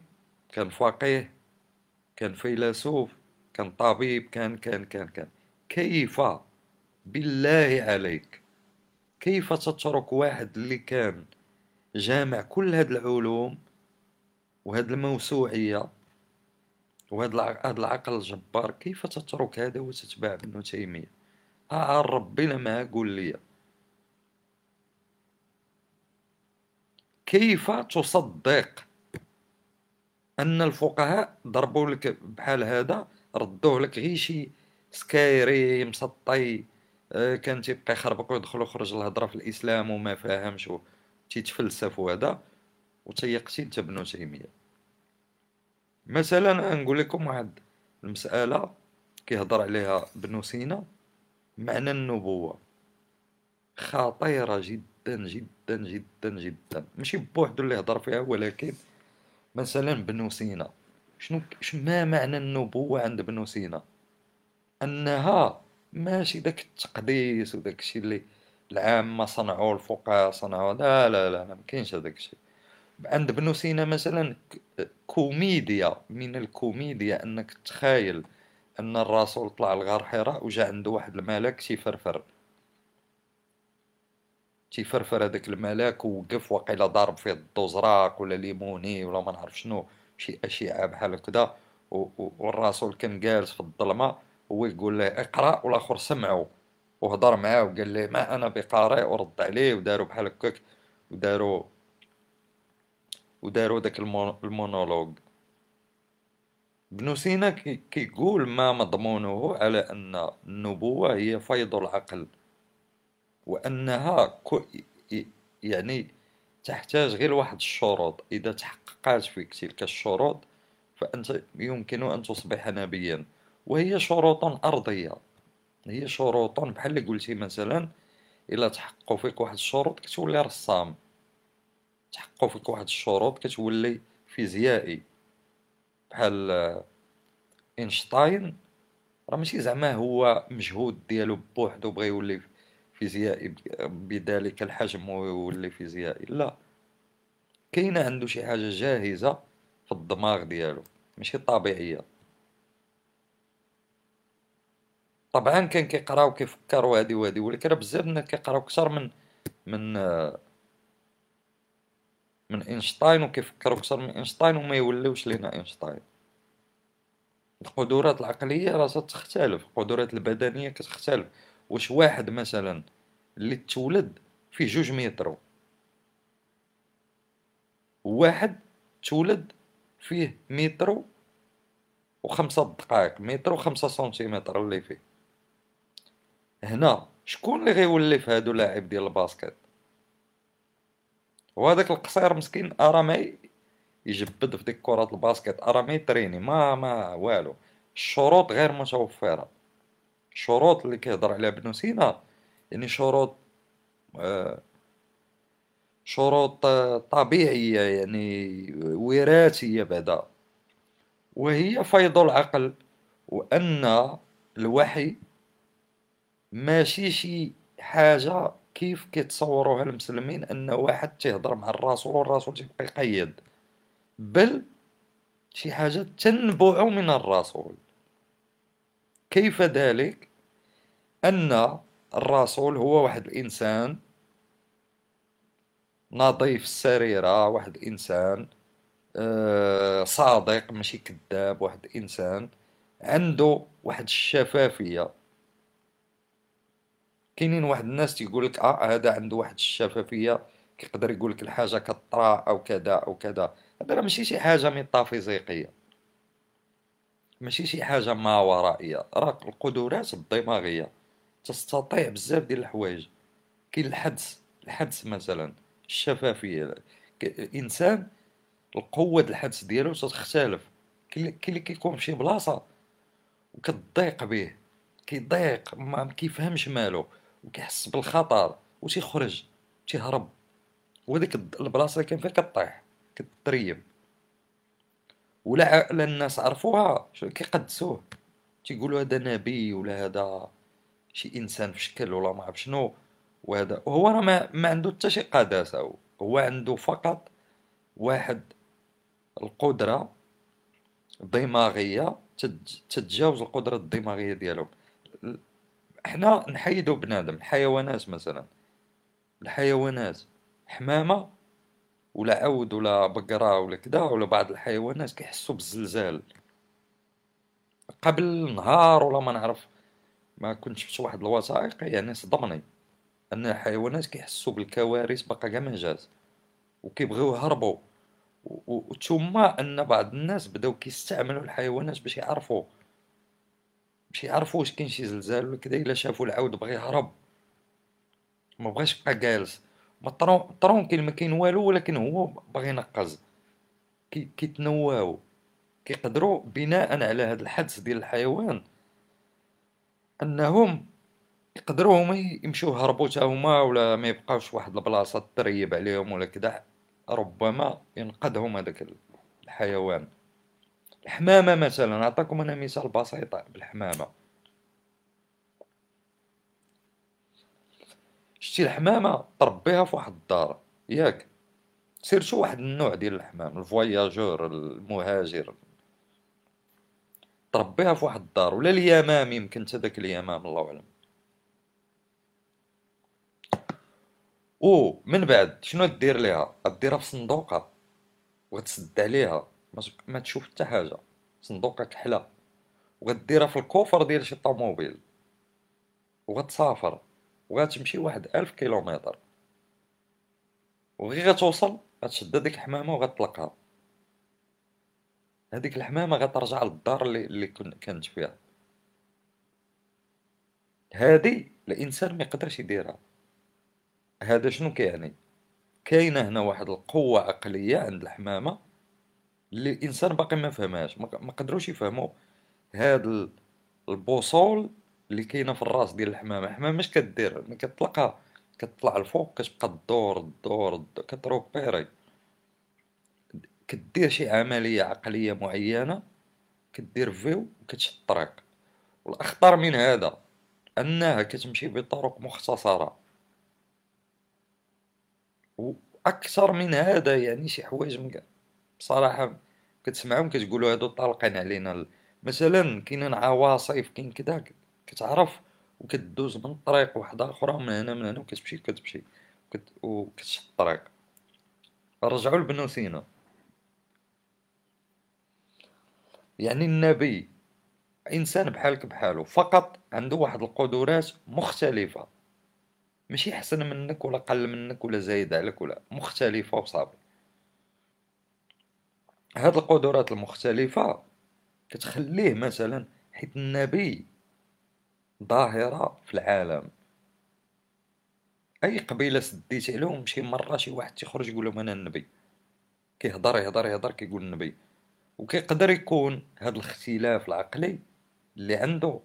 كان فقيه كان فيلسوف كان طبيب كان كان كان كان. كيف؟ بالله عليك. كيف تترك واحد اللي كان جامع كل هاد العلوم وهاد الموسوعية وهاد هاد العقل الجبار؟ كيف تترك هذا وتتبع ابن تيمية؟ آه ربي لما قول لي. كيف تصدق أن الفقهاء ضربوا لك بحال هذا ردوه لك غير شي سكايري مسطي آه، كان تيبقى يخربق ويدخل ويخرج الهضره في الإسلام وما فاهمش تيتفلسف وهذا. وتيقتي انت ابن تيمية. مثلا نقول لكم واحد المسألة كيهضر عليها ابن سينا. معنى النبوة. خطيرة جدا. جدا جدا جدا ماشي بوحدو اللي هضر فيها ولكن مثلا ابن سينا. شنو ما معنى النبوة عند ابن سينا؟ أنها ماشي داك التقديس وداك الشيء اللي العامة صنعوا الفقهاء صنعوا لا لا لا ما كاينش هذاك الشيء عند ابن سينا مثلا كوميديا. من الكوميديا أنك تخيل أن الرسول طلع لغار حراء وجا عنده واحد الملك تيفرفر تيفرفر هذاك الملاك ووقف وقيلا ضارب فيه الضو زرق ولا ليموني ولا ما نعرف شنو شي اشعه بحال هكذا والرسول كان جالس في الظلمة هو يقول له اقرأ والآخر سمعوا وهضر معاه وقال له ما أنا بقارئ ورد عليه وداروا بحال هكاك وداروا وداروا داك المونولوج. ابن سينا كيقول ما مضمونه على أن النبوة هي فيض العقل. وأنها يعني تحتاج غير واحد الشروط. إذا تحققت فيك تلك الشروط فأنت يمكن أن تصبح نبيا. وهي شروط أرضية. هي شروط بحال اللي قلتي مثلا إلا تحققوا فيك واحد الشروط كتولي رسام. تحققوا فيك واحد الشروط كتولي فيزيائي. بحال اينشتاين راه ماشي زعما هو مجهود ديالو بوحدو بغا يولي فيزيائي بذلك الحجم ويولي فيزيائي لا. كاينة عنده شي حاجة جاهزة في الدماغ ديالو ماشي طبيعية. طبعا كان كيقرا وكيفكر وهادي وهادي ولكن راه بزاف الناس كيقراو أكثر من من من إينشتاين وكيفكروا أكثر من إينشتاين وما يوليوش لينا إينشتاين. القدرات العقلية راه تختلف القدرات البدنية كتختلف. واش واحد مثلا اللي تولد فيه جوج مترو واحد تولد فيه مترو وخمسة دقائق مترو وخمسة سنتيمتر اللي فيه. هنا شكون اللي غيولي في هادو لاعب ديال ال basket؟ وهذاك القصير مسكين ارا ما يجبد في ديك كرة الباسكت ارا ما يتريني ما ما والو. الشروط غير متوفرة. الشروط اللي كيهضر عليها ابن سينا يعني شروط آه شروط طبيعية يعني وراثية بعدا. وهي فيض العقل وأن الوحي ماشي شي حاجة كيف كيتصوروها المسلمين أن واحد تيهضر مع الرسول والرسول تيبقى يقيد. بل شي حاجة تنبع من الرسول. كيف ذلك؟ أن الرسول هو واحد الإنسان نظيف السريرة واحد الإنسان آه، صادق ماشي كذاب واحد الإنسان عنده واحد الشفافية. كاينين واحد الناس تيقول لك آه هذا عنده واحد الشفافية كيقدر يقول لك الحاجة كطرا أو كذا أو كذا. هذا راه ماشي شي حاجة ميتافيزيقيه ماشي شي حاجة ما ورائية. راه القدرات الدماغيه تستطيع بزاف ديال الحوايج. كاين الحدس الحدس مثلا الشفافية. الانسان القوة الحدس ديالو تختلف كاين اللي كيكون فشي بلاصة وكتضيق به كيضيق ما كيفهمش مالو. وكيحس بالخطر وتيخرج تيهرب. وهذيك البلاصة اللي كان فيها كطيح كتريب. ولا الناس عرفوها. كيقدسوه؟ تيقولوا هذا نبي ولا هذا شي إنسان في شكل ولا ما عرف شنو. وهذا وهو راه ما, ما عنده حتى شي قداسة. هو. هو عنده فقط واحد القدرة دماغيه تتجاوز القدرة الدماغية ديالهم. إحنا نحيدو بنادم الحيوانات مثلا. الحيوانات حمامة ولا عود ولا بقرة ولا كدا ولا بعض الحيوانات كيحسوا بالزلزال. قبل نهار ولا ما نعرف ما كنت شفت واحد الوثائق يعني صدمني أن الحيوانات كيحسوا بالكوارث بقى كاع ما جاز وكيبغيو يهربوا. وثم أن بعض الناس بداو كيستعملوا الحيوانات باش يعرفوا باش يعرفوا واش كاين شي زلزال ولا كدا إلا شافوا العود بغى يهرب. ما بغاش يبقى جالس. ما طرونكيل ما كاين والو ولكن هو باغي ينقز. كيتنواو كيقدروا بناء على هذا الحدس ديال الحيوان انهم يقدروا هما يمشيو يهربوا حتى هما ولا ما يبقاوش واحد البلاصة تريب عليهم ولا كدا ربما ينقذهم هذاك الحيوان. الحمامة مثلا نعطيكم أنا مثال بسيط بالحمامة. شتي الحمامة تربيها في واحد الدار. ياك. سيرتو واحد النوع ديال الحمام؟ الفواياجور المهاجر. تربيها في واحد الدار ولا اليمام؟ يمكن حتى داك اليمام الله أعلم. أو من بعد؟ شنو دير ليها؟ ديرها في صندوقة وغتسد عليها. ما تشوف حتى حاجة. صندوقك كحلة. وغديرها في الكوفر ديال شي طوموبيل. وغتسافر. وغتمشي واحد ألف كيلومتر. وغي غتوصل غتشد هاديك الحمامة وغتطلقها هاديك الحمامة غترجع للدار اللي, اللي كانت فيها. هادي الإنسان ما يقدرش يديرها. هذا شنو كيعني؟ كاينة هنا واحد القوة عقلية عند الحمامة اللي الإنسان باقي ما فهمهاش. ما قدروش يفهموا هاد البوصول اللي كاينة في الراس ديال الحمامة. الحمامة اش كدير؟ ملي كتطلقها كتطلع الفوق كتبقى تدور تدور كتروبيري. كدير شي عملية عقلية معينة كدير فيو وكتشد الطريق. والأخطر من هذا أنها كتمشي بطرق مختصرة. وأكثر من هذا يعني شي حوايج بصراحة كتسمعهم كتقولوا هادو طالقين علينا مثلا كاينين عواصف كاين كذا كتعرف وكدوز من طريق واحدة أخرى من هنا من هنا وكتمشي كتمشي وكتشد الطريق. رجعوا لبنو سينا. يعني النبي إنسان بحالك بحاله فقط عنده واحد القدرات مختلفة. ماشي أحسن منك ولا قل منك ولا زايد عليك ولا مختلفة وصافي. هاد القدرات المختلفة كتخليه مثلا حيت النبي ظاهرة في العالم. أي قبيلة سديت عليهم شي مرة شي واحد تيخرج يقول لهم أنا النبي. كيهضر يهضر يهضر كيقول النبي. وكيقدر يكون هذا الاختلاف العقلي اللي عنده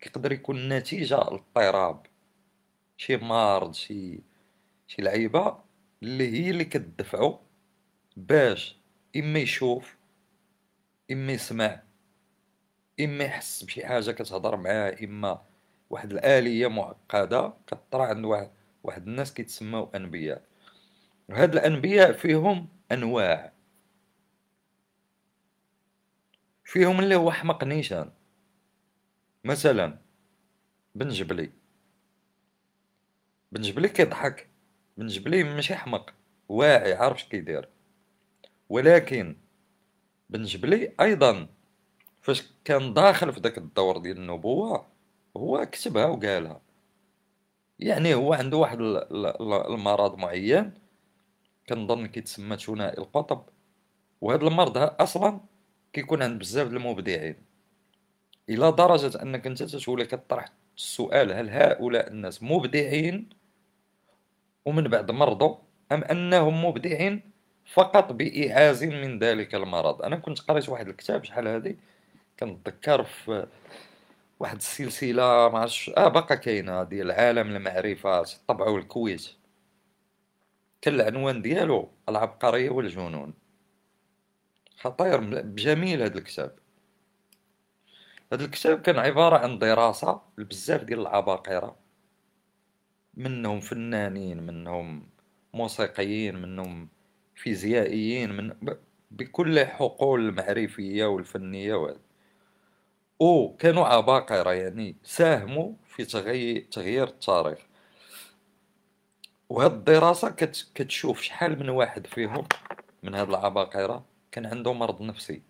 كيقدر يكون نتيجة الاضطراب شي مرض شي شي لعيبة اللي هي اللي كتدفعو باش إما يشوف إما يسمع إما يحس بشي حاجة كتهضر معاه إما واحد الآلية معقدة كطرا عند واحد واحد الناس كيتسموا أنبياء. وهاد الأنبياء فيهم أنواع. فيهم اللي هو حمق نيشان. مثلا بن جبلي. بن جبلي كيضحك. بن جبلي ماشي حمق واعي عارف اش كيدير. ولكن بن جبلي أيضا فاش كان داخل في داك الدور ديال النبوة هو كتبها وقالها. يعني هو عنده واحد المرض معين كنظن كيتسمى ثنائي القطب وهذا المرض أصلا كيكون عند بزاف المبدعين. إلى درجة أنك أنت تولي كطرح السؤال هل هؤلاء الناس مبدعين ومن بعد مرضوا أم أنهم مبدعين فقط بايعاز من ذلك المرض؟ أنا كنت قريت واحد الكتاب شحال هذه كنتذكر في واحد السلسلة ما آه باقا كاينة ديال عالم المعرفة طبعوا الكويت. كان العنوان ديالو العبقرية والجنون. خطير بجميل هذا الكتاب. هذا الكتاب كان عبارة عن دراسة لبزاف ديال العباقرة. منهم فنانين منهم موسيقيين منهم فيزيائيين من بكل الحقول المعرفية والفنية وهذا وكانوا عباقرة يعني ساهموا في تغيير تغيير التاريخ. وهاد الدراسة كتشوف شحال من واحد فيهم من هاد العباقرة كان عنده مرض نفسي.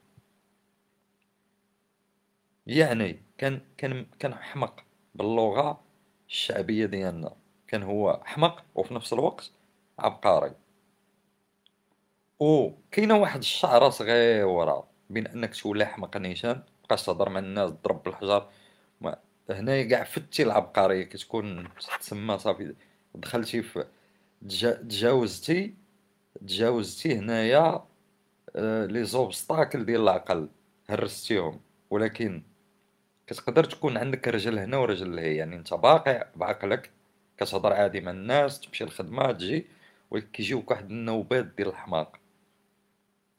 يعني كان كان كان حمق باللغة الشعبية ديالنا. كان هو حمق وفي نفس الوقت عبقري. وكاينه واحد الشعرة صغيرة بين أنك تولي حمق نيشان متبقاش تهضر مع الناس تضرب بالحجر. هنايا كاع فتي العبقريه كتكون تسمى صافي. دخلتي في تجاوزتي تجاوزتي هنايا آه، لي زوبستاكل ديال العقل هرستيهم. ولكن كتقدر تكون عندك رجل هنا ورجل لهي. يعني انت باقي بعقلك كتهضر عادي مع الناس تمشي الخدمة تجي ولكن كيجيوك واحد النوبات ديال الحماق.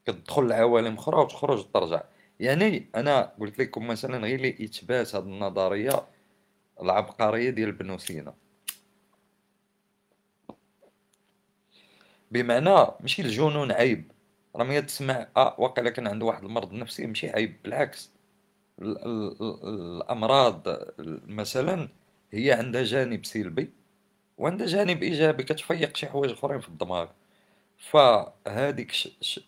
كتدخل لعوالم أخرى وتخرج وترجع. يعني أنا قلت لكم مثلا غير لاثبات هذه النظرية العبقرية ديال ابن سينا. بمعنى ماشي الجنون عيب. راه ملي تسمع آه واقيلا كان عنده واحد المرض نفسي ماشي عيب بالعكس. الأمراض مثلا هي عندها جانب سلبي وعندها جانب إيجابي كتفيق شي حوايج أخرين في الدماغ. فهذيك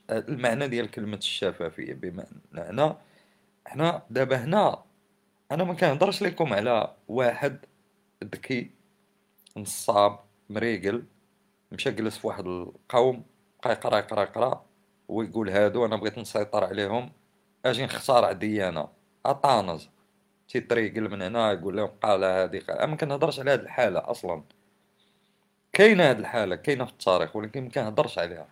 المعنى ديال كلمة الشفافية بمعنى حنا دابا هنا أنا ما كنهضرش لكم على واحد ذكي نصاب مريقل مشى جلس في واحد القوم بقى يقرأ يقرأ يقرأ ويقول هادو أنا بغيت نسيطر عليهم أجي نختار عدي أنا أطانز. تيطريقل من هنا يقول لهم قال هادي ما كنهضرش على هاد الحالة أصلا. كاينة هاد الحالة كاينة في التاريخ ولكن ما كنهضرش عليها.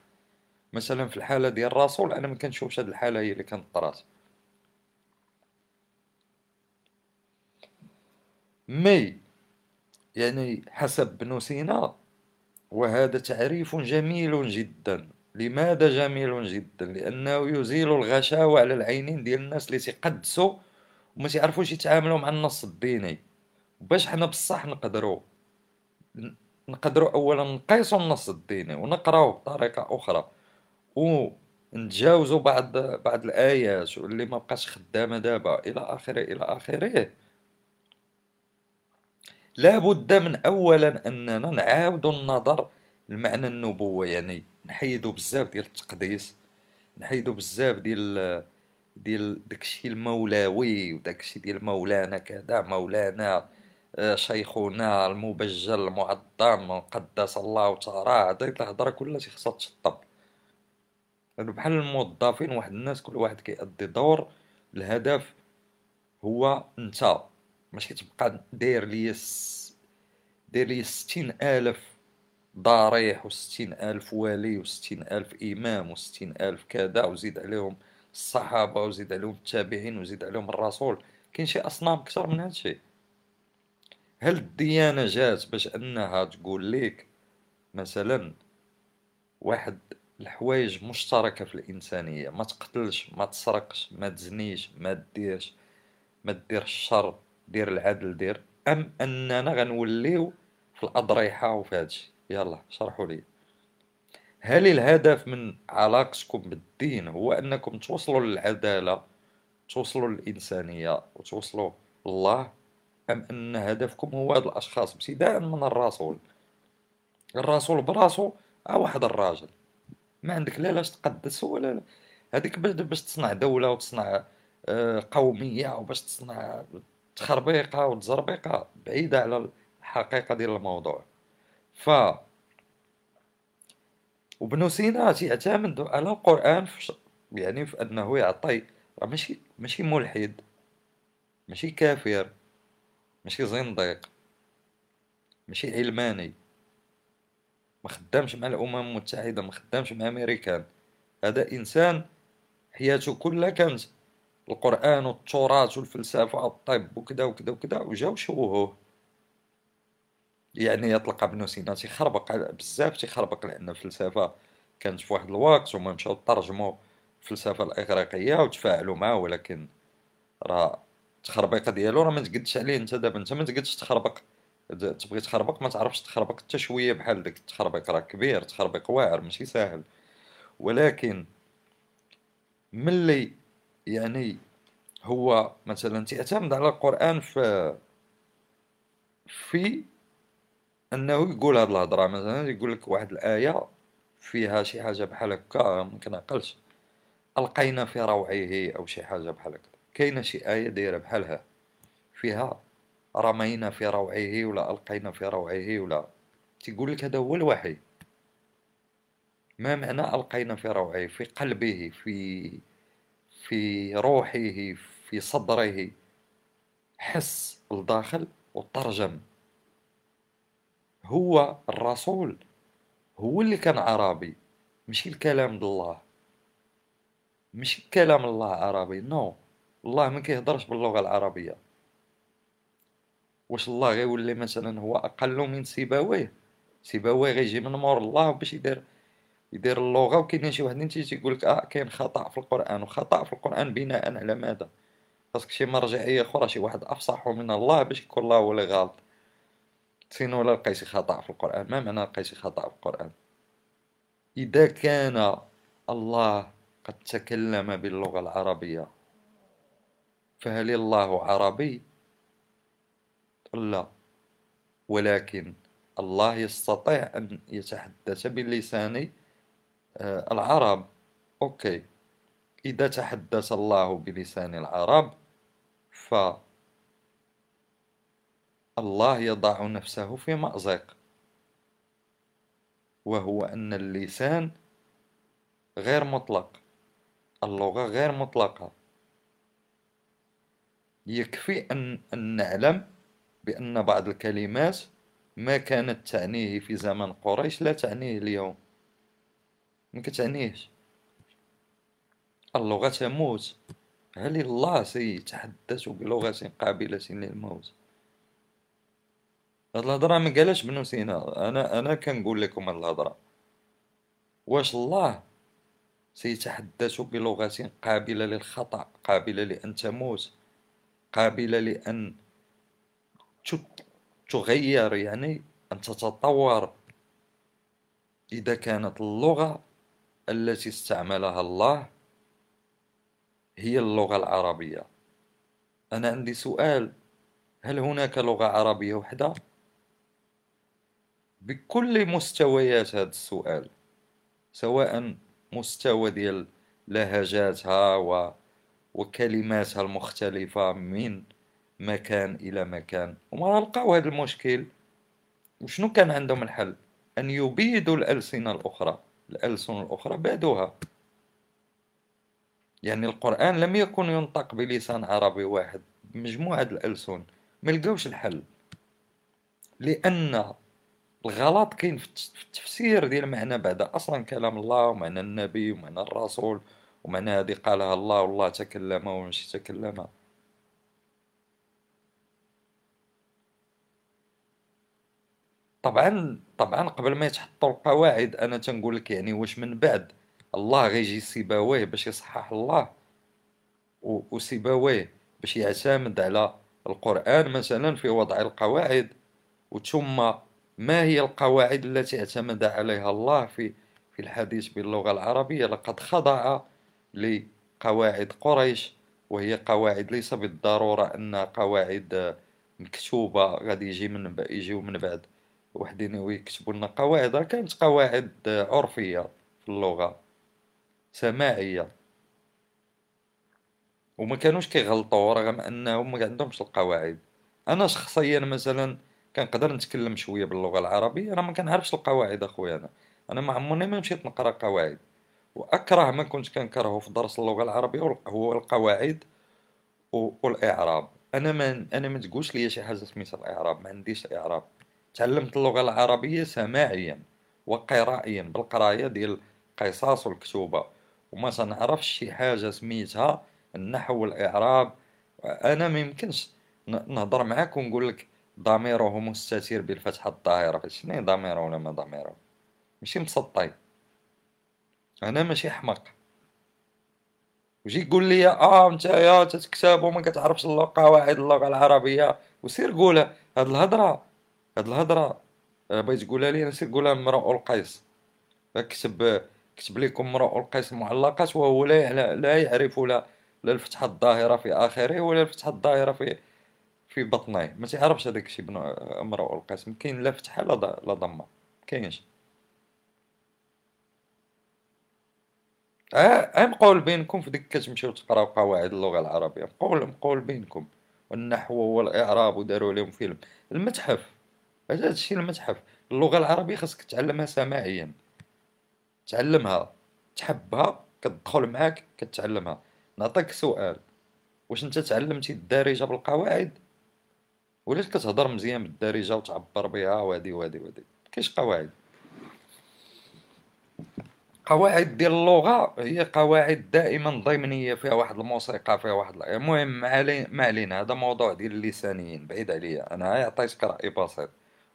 مثلا في الحالة ديال الرسول أنا ما كنشوفش هاد الحالة هي اللي كانت طرات. مي يعني حسب ابن سينا وهذا تعريف جميل جدا. لماذا جميل جدا؟ لأنه يزيل الغشاوة على العينين ديال الناس اللي تيقدسوا وما تيعرفوش يتعاملوا مع النص الديني. باش حنا بصح نقدروا نقدروا اولا نقيسوا النص الديني ونقراوه بطريقة أخرى. ونتجاوزوا بعض بعض الآيات واللي ما بقاش خدامة دابا. إلى اخره إلى آخره. لا بد من اولا أننا نعاود النظر لمعنى النبوة. يعني نحيدوا بزاف ديال التقديس. نحيدوا بزاف ديال ديال داكشي المولاوي وداكشي ديال مولانا كذا مولانا شيخنا المبجل المعظم قدس الله تعالى. هذيك الهضرة كلها خصها تشطب. لأنه بحال الموظفين واحد الناس كل واحد كيأدي دور الهدف هو أنت. ماشي تبقى داير لي داير لي ستين ألف ضريح وستين ألف والي وستين ألف إمام وستين ألف كذا وزيد عليهم الصحابة وزيد عليهم التابعين وزيد عليهم الرسول. كاين شي أصنام كثر من هادشي؟ هل الديانة جات باش أنها تقول ليك مثلا واحد الحوايج مشتركة في الإنسانية ما تقتلش ما تسرقش ما تزنيش ما ديرش ما دير الشر دير العدل دير أم أننا غنوليو في الأضريحة وفي هادشي يلا شرحوا لي. هل الهدف من علاقتكم بالدين هو أنكم توصلوا للعدالة توصلوا للإنسانية وتوصلوا لله؟ أم أن هدفكم هو هاد الأشخاص ابتداء من الرسول الرسول براسو آه واحد الراجل. ما عندك لا لاش تقدس ولا لا. هذيك باش تصنع دولة وتصنع آه، قومية وباش تصنع تخربيقة وتزربيقة بعيدة على الحقيقة ديال الموضوع. ف وابن سينا تيعتمد على القرآن في يعني في أنه يعطي ماشي ماشي ملحد ماشي كافر. ماشي زنديق ماشي علماني. ما خدامش مع الأمم المتحدة ما خدامش مع أمريكان. هذا إنسان حياته كلها كانت القرآن والتراث والفلسفة والطب وكذا وكذا وكذا وجاو شوهوه. يعني يطلق ابن سينا تيخربق بزاف تيخربق لأن الفلسفة كانت في واحد الوقت وما مشاو ترجموا الفلسفة الاغريقيه وتفاعلوا معاه ولكن راه التخربيقة ديالو راه ما تقدش عليه انت دابا. انت ما تقدش تخربق تبغي تخربق ما تعرفش تخربق حتى شوية بحال داك التخربيق. راه كبير تخربيق واعر ماشي ساهل. ولكن ملي يعني هو مثلا تعتمد على القرآن في في أنه يقول هاد الهضرة. مثلا يقول لك واحد الآية فيها شي حاجة بحال هكا ممكن عقلش ألقينا في روعه أو شي حاجة بحال هكا. كاينة شي آية دايره بحالها. فيها رمينا في روعه ولا ألقينا في روعه ولا. تيقول لك هذا هو الوحي. ما معنى ألقينا في روعه؟ في قلبه في في روحه في صدره. حس الداخل وترجم هو الرسول. هو اللي كان عربي. ماشي الكلام الله. ماشي كلام الله عربي. non الله ما كيهضرش باللغة العربية. واش الله غيولي مثلا هو أقل من سيبويه سيبويه غيجي من مور الله باش يدير يدير اللغة وكاينين شي واحدين تيجي يقول لك آه كاين خطأ في القرآن. وخطأ في القرآن بناء على ماذا؟ خاصك شي مرجعية أخرى شي واحد أفصح من الله باش يكون الله هو اللي غلط. فين ولا لقيتي خطأ في القرآن؟ ما معنى لقيتي خطأ في القرآن؟ إذا كان الله قد تكلم باللغة العربية فهل الله عربي؟ لا. ولكن الله يستطيع أن يتحدث بلسان آه، العرب. أوكي. إذا تحدث الله بلسان العرب ف الله يضع نفسه في مأزق. وهو أن اللسان غير مطلق. اللغة غير مطلقة. يكفي أن, أن نعلم بأن بعض الكلمات ما كانت تعنيه في زمن قريش لا تعنيه اليوم. ما كتعنيهش. اللغة تموت. هل الله سيتحدث بلغة قابلة للموت؟ هاد الهضرة ما قالش بنو سينا أنا أنا كنقول لكم هاد الهضرة. واش الله سيتحدث بلغة قابلة للخطأ قابلة لأن تموت؟ قابلة لأن تغير يعني أن تتطور إذا كانت اللغة التي استعملها الله هي اللغة العربية أنا عندي سؤال هل هناك لغة عربية وحدة؟ بكل مستويات هذا السؤال سواء مستوى ديال لهجاتها و وكلماتها المختلفة من مكان إلى مكان. وما لقاو هذا المشكل. وشنو كان عندهم الحل؟ أن يبيدوا الألسنة الأخرى. الألسن الأخرى بعدوها. يعني القرآن لم يكن ينطق بلسان عربي واحد. بمجموعة الألسن. ما لقاوش الحل. لأن الغلط كاين في التفسير ديال معنى بعد. أصلا كلام الله ومعنى النبي ومعنى الرسول. ومعنى هذه قالها الله والله تكلم ومش تكلم. طبعا طبعا قبل ما يتحطوا القواعد أنا تنقول لك يعني واش من بعد؟ الله غيجي سيباويه باش يصحح الله. وسيباويه باش يعتمد على القرآن مثلا في وضع القواعد. وثم ما هي القواعد التي اعتمد عليها الله في في الحديث باللغة العربية؟ لقد خضع لقواعد قريش وهي قواعد ليس بالضرورة أنها قواعد مكتوبة غادي يجي من يجيو من بعد. وحدين ويكتبوا لنا قواعد كانت قواعد عرفية في اللغة سماعية. وما كانوش كيغلطوا رغم أنهم ما عندهمش القواعد. أنا شخصيا مثلا كنقدر نتكلم شوية باللغة العربية أنا ما كنعرفش القواعد أخويا أنا. أنا ما عمرني ما مشيت نقرأ قواعد. وأكره ما كنت كنكرهه في درس اللغة العربية هو القواعد والإعراب. أنا ما أنا ما تقولش لي شي حاجة سميتها الإعراب ما عنديش إعراب. تعلمت اللغة العربية سماعيا وقرائيا بالقراية ديال القصص والكتوبه وما تنعرفش شي حاجة سميتها النحو والإعراب. أنا ما يمكنش نهضر معاك ونقول لك ضميره مستتر بالفتحة الظاهرة شنو ضميره ولا ما ضميره؟ ماشي مسطي أنا ماشي حمق وجي يقول لي آه أنت يا تتكتب وما كتعرفش قواعد اللغة العربية. وسير قولها هاد الهضرة هاد الهضرة آه، بغيت تقولها لي سير قولها مرء القيس. كتب كتب لكم مرء القيس معلقات وهو لا لا يعرف لا الفتحة الظاهرة في آخره ولا الفتحة الظاهرة في في بطنيه ما تعرفش هذاك الشيء بن امرأ القاسم كاين لا فتحة لا ضمة. كاينش. مقول بينكم في ديك كتمشيو تقراو قواعد اللغة العربية. مقول مقول بينكم. والنحو والإعراب وداروا لهم فيلم. المتحف. هذا الشيء المتحف. اللغة العربية خاصك تعلمها سماعيا. تعلمها. تحبها كتدخل معاك كتعلمها. نعطيك سؤال. واش انت تعلمتي الدارجة بالقواعد؟ وليت كتهضر مزيان بالدارجة وتعبر بها وهادي وهادي وهادي كاينش قواعد. قواعد ديال اللغة هي قواعد دائما ضمنية فيها واحد الموسيقى فيها واحد المهم ما علينا هذا موضوع ديال اللسانيين بعيد عليا أنا عطيتك رأي بسيط.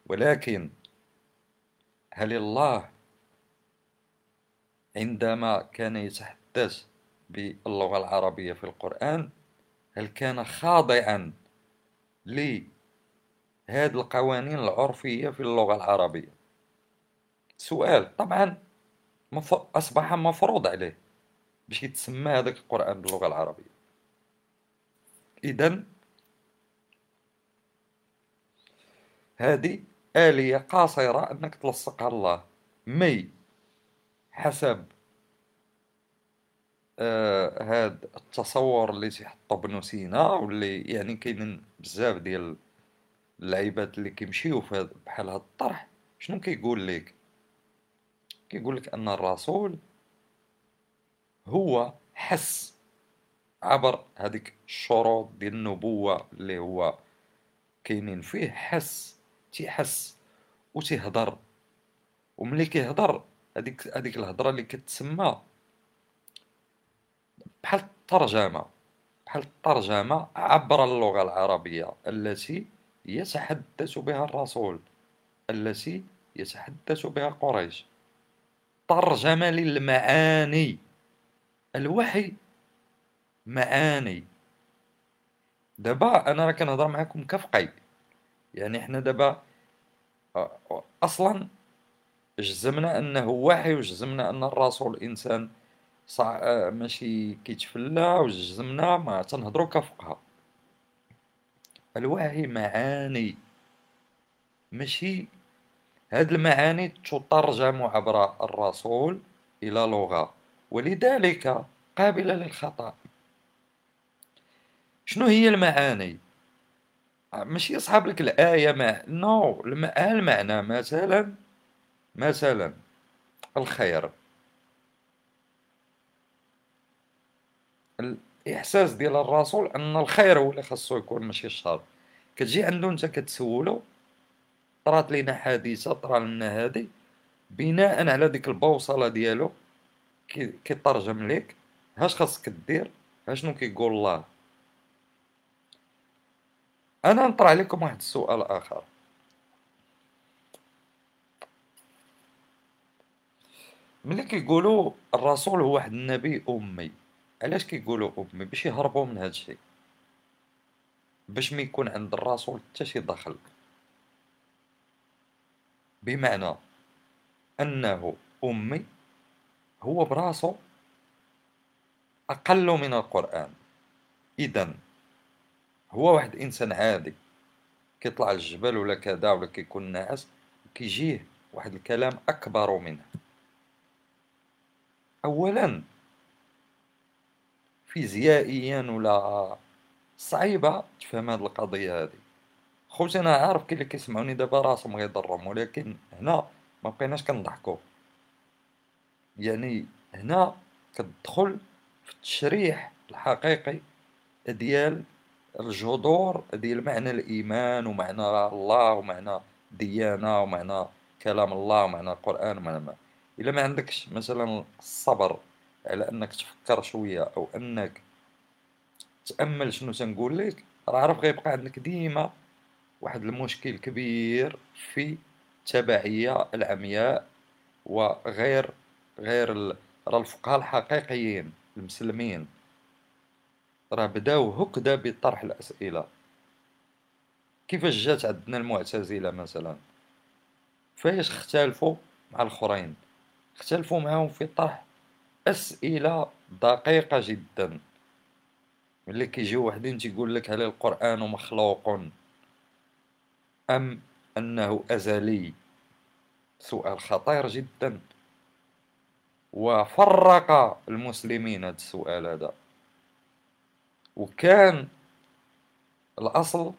ولكن هل الله عندما كان يتحدث باللغة العربية في القرآن هل كان خاضعا هذه القوانين العرفية في اللغة العربية؟ سؤال. طبعا أصبح مفروض عليه باش يتسمى هذاك القرآن باللغة العربية. إذا هذه آلية قاصرة أنك تلصقها الله. مي حسب آه هذا التصور اللي تيحطو ابن سينا واللي يعني كاينين بزاف ديال اللعيبات اللي كيمشيو في بحال هاد الطرح شنو كيقول لك كيقول لك أن الرسول هو حس عبر هذيك الشروط ديال النبوة اللي هو كاينين فيه حس تيحس وتيهضر وملي كيهضر هذيك هذيك الهضرة اللي كتسمى بحال الترجمة بحال الترجمة عبر اللغة العربية التي يتحدث بها الرسول التي يتحدث بها قريش. ترجمة للمعاني. الوحي معاني. دابا أنا راه كنهضر معكم كفقي. يعني حنا دابا أصلا جزمنا أنه وحي وجزمنا أن الرسول انسان صع... ماشي كيتفلى وجزمنا ما تنهضروا كفقها. الوحي معاني. ماشي هاد المعاني تترجم عبر الرسول إلى لغة ولذلك قابلة للخطأ. شنو هي المعاني؟ ماشي يصحاب لك الآية مع نو المعنى مثلا مثلا الخير. الإحساس ديال الرسول أن الخير هو اللي خاصو يكون ماشي الشر. كتجي عنده أنت كتسولو طرات لينا حادثه طرا لنا هادي بناء على ديك البوصلة ديالو كيترجم ليك. هاش خاصك دير؟ ها شنو كيقول الله أنا نطرح عليكم واحد السؤال آخر. ملي كيقولوا الرسول هو واحد النبي أمي علاش كيقولوا أمي؟ باش يهربوا من هذا الشيء باش ما يكون عند الرسول حتى شي دخل. بمعنى أنه أمي هو براسو أقل من القرآن. إذا هو واحد إنسان عادي كيطلع الجبل ولا كذا ولا كيكون ناعس كيجيه واحد الكلام أكبر منه. أولا فيزيائيا ولا صعيبة تفهم هاد القضية هذه خوتي أنا عارف كاين اللي كيسمعوني دابا راسهم غيضرهم ولكن هنا ما بقيناش كنضحكوا. يعني هنا كتدخل في التشريح الحقيقي ديال الجذور ديال معنى الإيمان ومعنى الله ومعنى ديانة ومعنى كلام الله ومعنى القرآن ومعنى ما. إلا ما عندكش مثلا الصبر على أنك تفكر شوية أو أنك تأمل شنو تنقول لك راه عارف غيبقى عندك ديما واحد المشكل كبير في التبعية العمياء وغير غير راه الفقهاء الحقيقيين المسلمين. راه بداو هكذا بطرح الأسئلة. كيفاش جات عندنا المعتزلة مثلا؟ فاش اختلفوا مع الآخرين؟ اختلفوا معهم في طرح أسئلة دقيقة جدا. ملي كيجيو وحدين تيقول لك هل القرآن مخلوق. أم أنه أزلي سؤال خطير جدا. وفرق المسلمين هذا السؤال هذا. وكان الأصل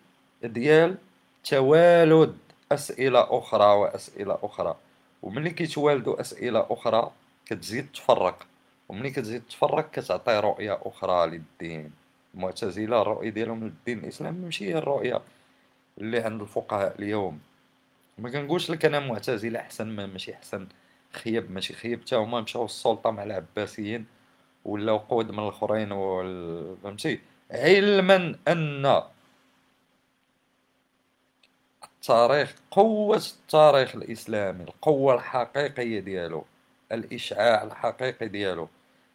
ديال توالد أسئلة أخرى وأسئلة أخرى. وملي كيتوالدوا أسئلة أخرى كتزيد تفرق. وملي كتزيد تفرق كتعطي رؤية أخرى للدين. المعتزلة الرؤية ديالهم للدين الإسلامي ماشي هي الرؤية. اللي عند الفقهاء اليوم. ما كنقولش لك أنا معتزلة أحسن ما ماشي أحسن. خيب ماشي خيب حتى هما مشاو السلطة مع العباسيين ولاو قود من الأخرين فهمتي؟ علما أن التاريخ قوة التاريخ الإسلامي القوة الحقيقية ديالو الإشعاع الحقيقي ديالو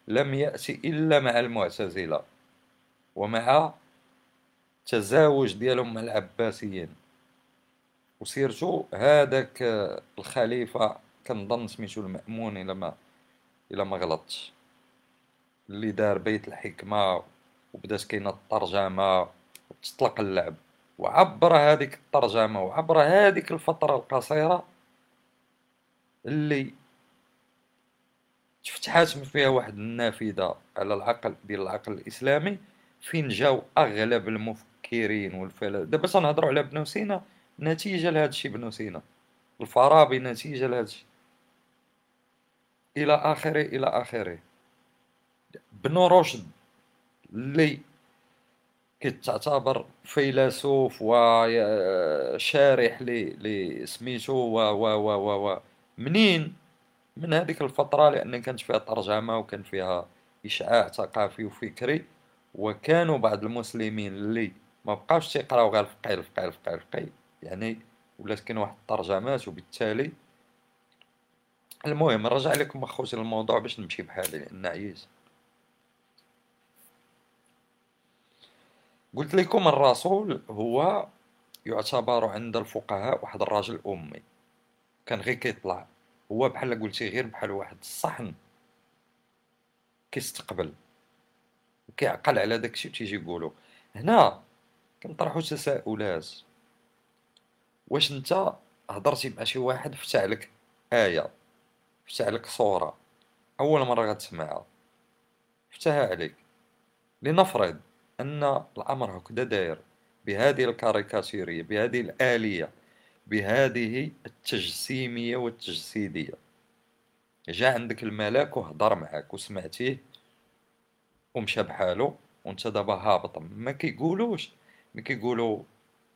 لم يأتي إلا مع المعتزلة ومع التزاوج ديالهم مع العباسيين. وسيرتو هذاك الخليفة كنظن سميتو المأمون إلا ما إلا ما غلطتش اللي دار بيت الحكمة وبدات كاينة الترجمة وتطلق اللعب. وعبر هذيك الترجمة وعبر هذيك الفترة القصيرة اللي تفتحات فيها واحد النافذة على العقل ديال العقل الإسلامي فين جاو أغلب المفكرين المفكرين والفلاسفه دابا تنهضروا على ابن سينا نتيجة لهذا الشيء ابن سينا. الفارابي نتيجة لهذا الشيء إلى آخره إلى آخره. ابن رشد اللي كتعتبر فيلسوف وشارح ل سميتو و و و و و. منين؟ من هذيك الفترة لأن كانت فيها ترجمة وكان فيها إشعاع ثقافي وفكري. وكانوا بعض المسلمين اللي ما بقاوش تيقراو غير الفقيه الفقيه الفقيه الفقيه يعني ولات كاين واحد الترجمات وبالتالي المهم نرجع لكم أخوتي للموضوع باش نمشي بحالي لأن عييت. قلت لكم الرسول هو يعتبر عند الفقهاء واحد الراجل أمي. كان غير كيطلع. هو بحال قلتي غير بحال واحد الصحن. كيستقبل. وكيعقل على داكشي وتيجي يقولو. هنا كنطرحو تساؤلات. واش انت هضرتي مع شي واحد فتح لك آية فتح لك صورة أول مرة غتسمعها. فتحها عليك. لنفرض أن الأمر هكذا داير. بهذه الكاريكاتيرية بهذه الآلية بهذه التجسيمية والتجسيدية. جا عندك الملاك وهضر معاك وسمعتيه ومشى بحالو وانت دابا هابط. ما كيقولوش ما كيقولوا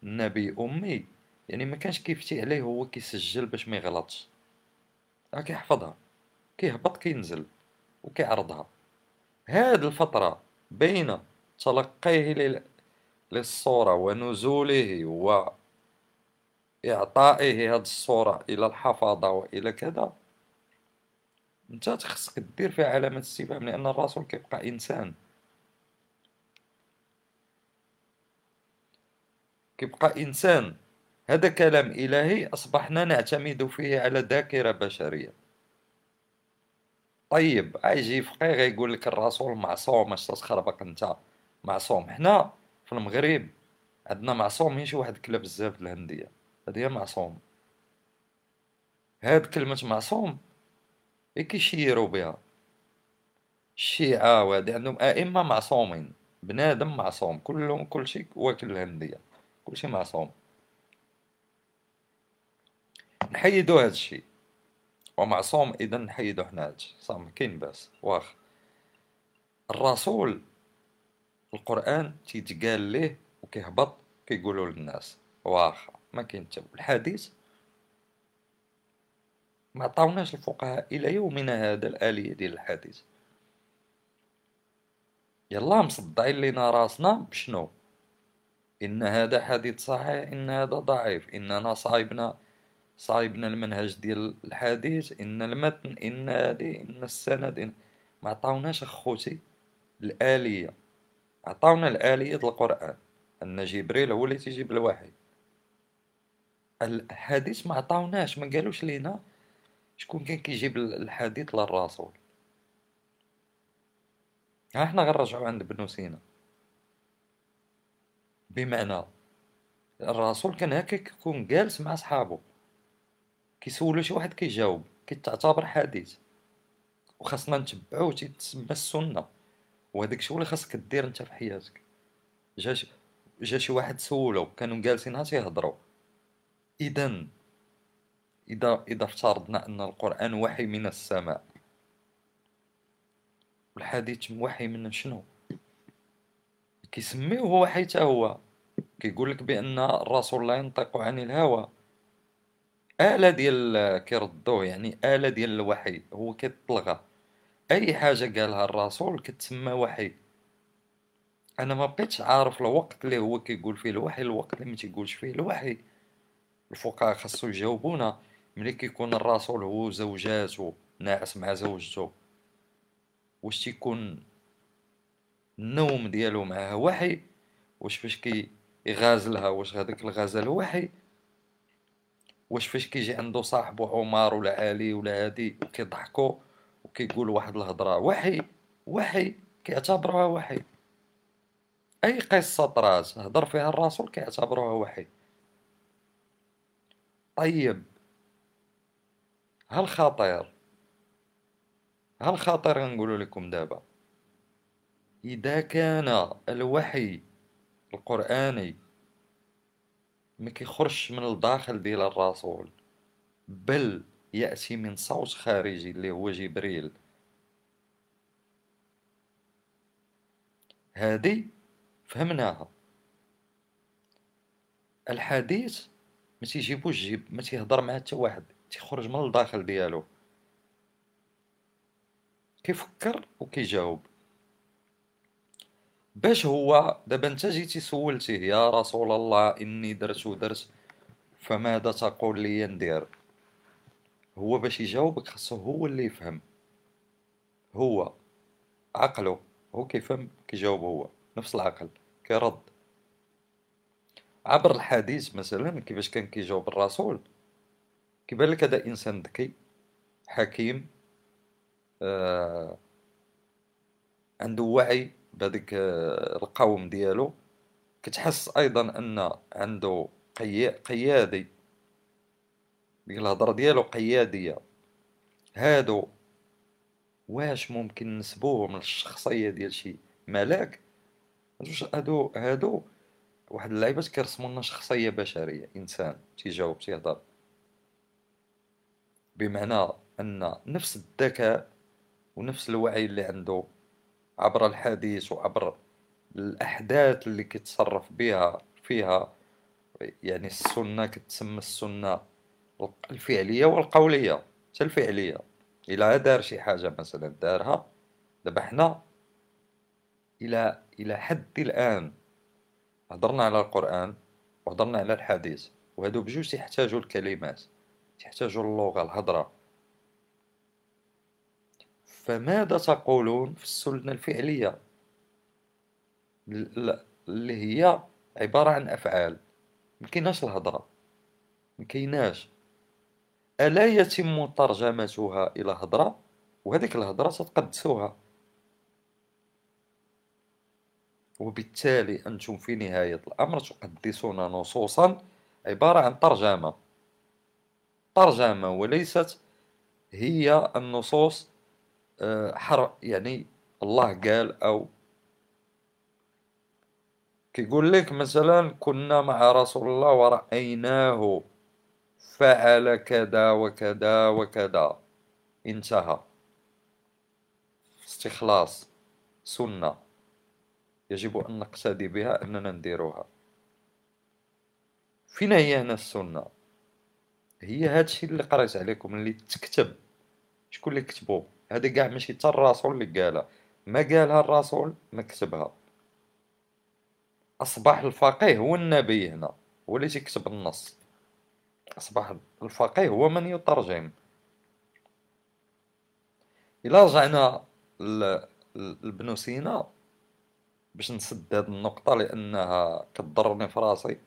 النبي أمي يعني ما كانش كيفتي عليه هو كيسجل باش ما يغلطش. راه كيحفظها كيهبط كينزل وكيعرضها. هاد الفترة بين تلقيه للصورة ونزوله وإعطائه هذه الصورة إلى الحفاظة وإلى كذا انت خصك دير فيها علامة استفهام لأن الرسول كيبقى إنسان. كيبقى إنسان. هذا كلام إلهي أصبحنا نعتمد فيه على ذاكرة بشرية طيب يجي فقيه غيقول لك الرسول معصوم اش تخربق أنت؟ معصوم. حنا في المغرب عندنا معصوم شي واحد كلا بزاف الهندية. هذه معصوم. هاد كلمة معصوم إيه كيشيرو بها. الشيعة وهادي عندهم أئمة معصومين بنادم معصوم كلهم كلشي واكل الهندية. كلشي معصوم. نحيدو هادشي. ومعصوم إذا نحيدو حنا هادشي صح كاين باس. واخ. الرسول القرآن تيتقال ليه وكيهبط كيقولوا للناس. واخا ما كاين حتى الحديث ما عطاوناش الفقهاء إلى يومنا هذا الآلية ديال الحديث. يلا مصدعين لينا راسنا بشنو؟ إن هذا حديث صحيح إن هذا ضعيف. اننا صايبنا صايبنا المنهج ديال الحديث إن المتن إن هذه إن السند إن ما عطاوناش أخوتي الآلية. عطاونا الآلية ديال القرآن. أن جبريل هو اللي تيجيب الوحي. الحديث ما عطاوناش ما قالوش لينا شكون كان كيجيب الحديث للرسول. ها إحنا غنرجعو عند ابن سينا. بمعنى الرسول كان هكا كيكون جالس مع صحابه كيسولو شي واحد كيجاوب كيتعتبر حديث وخاصنا نتبعو تيتسمى السنة. وهداك الشيء اللي خاصك دير انت في حياتك. جا جا شي واحد سولو كانوا جالسين ها تيهضروا اذا اذا إذا افترضنا أن القرآن وحي من السماء الحديث وحي من شنو؟ كيسميوه وحي حتى هو. كيقول لك بأن الرسول لا ينطق عن الهوى. آلة ديال كيردوه يعني آلة ديال الوحي هو كيطلغى أي حاجة قالها الرسول كتسمى وحي. أنا ما بقيتش عارف الوقت اللي هو كيقول فيه الوحي الوقت اللي ما تيقولش فيه الوحي. الفقهاء خاصو يجاوبونا. ملي كيكون الرسول هو زوجاتو ناعس مع زوجته واش تيكون النوم ديالو معاه وحي واش فاش كي يغازلها واش هذاك الغزل وحي واش فاش كيجي عنده صاحبو عمر ولا علي ولا هادي كيضحكوا وكيقول واحد الهضرة وحي وحي كيعتبروها وحي. أي قصة طرات هضر فيها الرسول كيعتبروها وحي. طيب هل خطير؟ هل خطير؟ غنقولوا لكم دابا. إذا كان الوحي القرآني ما كيخرجش من الداخل ديال الرسول بل يأتي من صوت خارجي اللي هو جبريل. هادي فهمناها. الحديث ما تيجيبوش جيب ما تيهضر مع حتى واحد تيخرج من الداخل ديالو. كيفكر وكيجاوب. باش هو دابا انت جيتي سولتيه يا رسول الله إني درت ودرت فماذا تقول لي ندير؟ هو باش يجاوبك خاصو هو اللي يفهم. هو عقله هو كيفهم كيجاوب هو نفس العقل كيرد. عبر الحديث مثلا كيفاش كان كيجاوب الرسول كيبان لك هذا إنسان ذكي حكيم آه عنده وعي بهذيك آه، القوم ديالو كتحس أيضا أن عنده قي... قيادي. ديك الهضرة ديالو قيادية. هادو واش ممكن نسبوهم للشخصيه ديال شي ملاك؟ هادو هادو واحد اللعيبات كيرسموا لنا شخصية بشرية إنسان تيجاوب تيهضر. بمعنى أن نفس الذكاء ونفس الوعي اللي عنده عبر الحديث وعبر الأحداث اللي كيتصرف بها فيها يعني السنة كتسمى السنة الفعلية والقولية حتى الفعلية. إلا دار شي حاجة مثلا دارها دابا حنا إلى إلى حد الآن هضرنا على القرآن وهضرنا على الحديث وهادو بجوج تيحتاجوا الكلمات تحتاجوا اللغة الهضرة. فماذا تقولون في السنة الفعلية؟ اللي هي عبارة عن أفعال مكيناش الهضرة؟ مكيناش ألا يتم ترجمتها إلى هضرة؟ وهذيك الهضرة تتقدسوها وبالتالي أنتم في نهاية الأمر تقدسون نصوصا عبارة عن ترجمة. ترجمة وليست هي النصوص حر يعني الله قال أو كيقول لك مثلا كنا مع رسول الله ورأيناه فعل كذا وكذا وكذا. انتهى. استخلاص. سنة. يجب أن نقتدي بها أننا نديروها. فين هي هنا السنة؟ هي هادشي اللي قريت عليكم اللي تكتب. شكون اللي كتبو؟ هذا كاع ماشي حتى الرسول اللي قالها ما قالها الرسول؟ ما كتبها أصبح الفقيه هو النبي هنا هو اللي تيكتب النص. أصبح الفقيه هو من يترجم. إلا رجعنا لابن سينا باش نسد هاد النقطة لأنها كتضرني في راسي.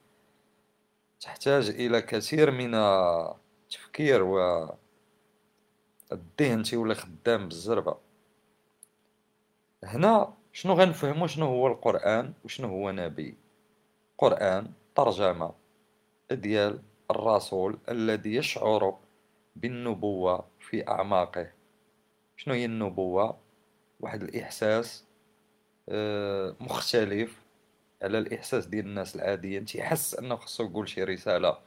تحتاج إلى كثير من التفكير و الذهن تيولي خدام بالزربة. هنا شنو غنفهمو شنو هو القرآن وشنو هو نبي؟ قرآن ترجمة ديال الرسول الذي يشعر بالنبوة في أعماقه. شنو هي النبوة؟ واحد الإحساس آه، مختلف على الإحساس ديال الناس العاديين. تيحس أنه خصو يقول شي رسالة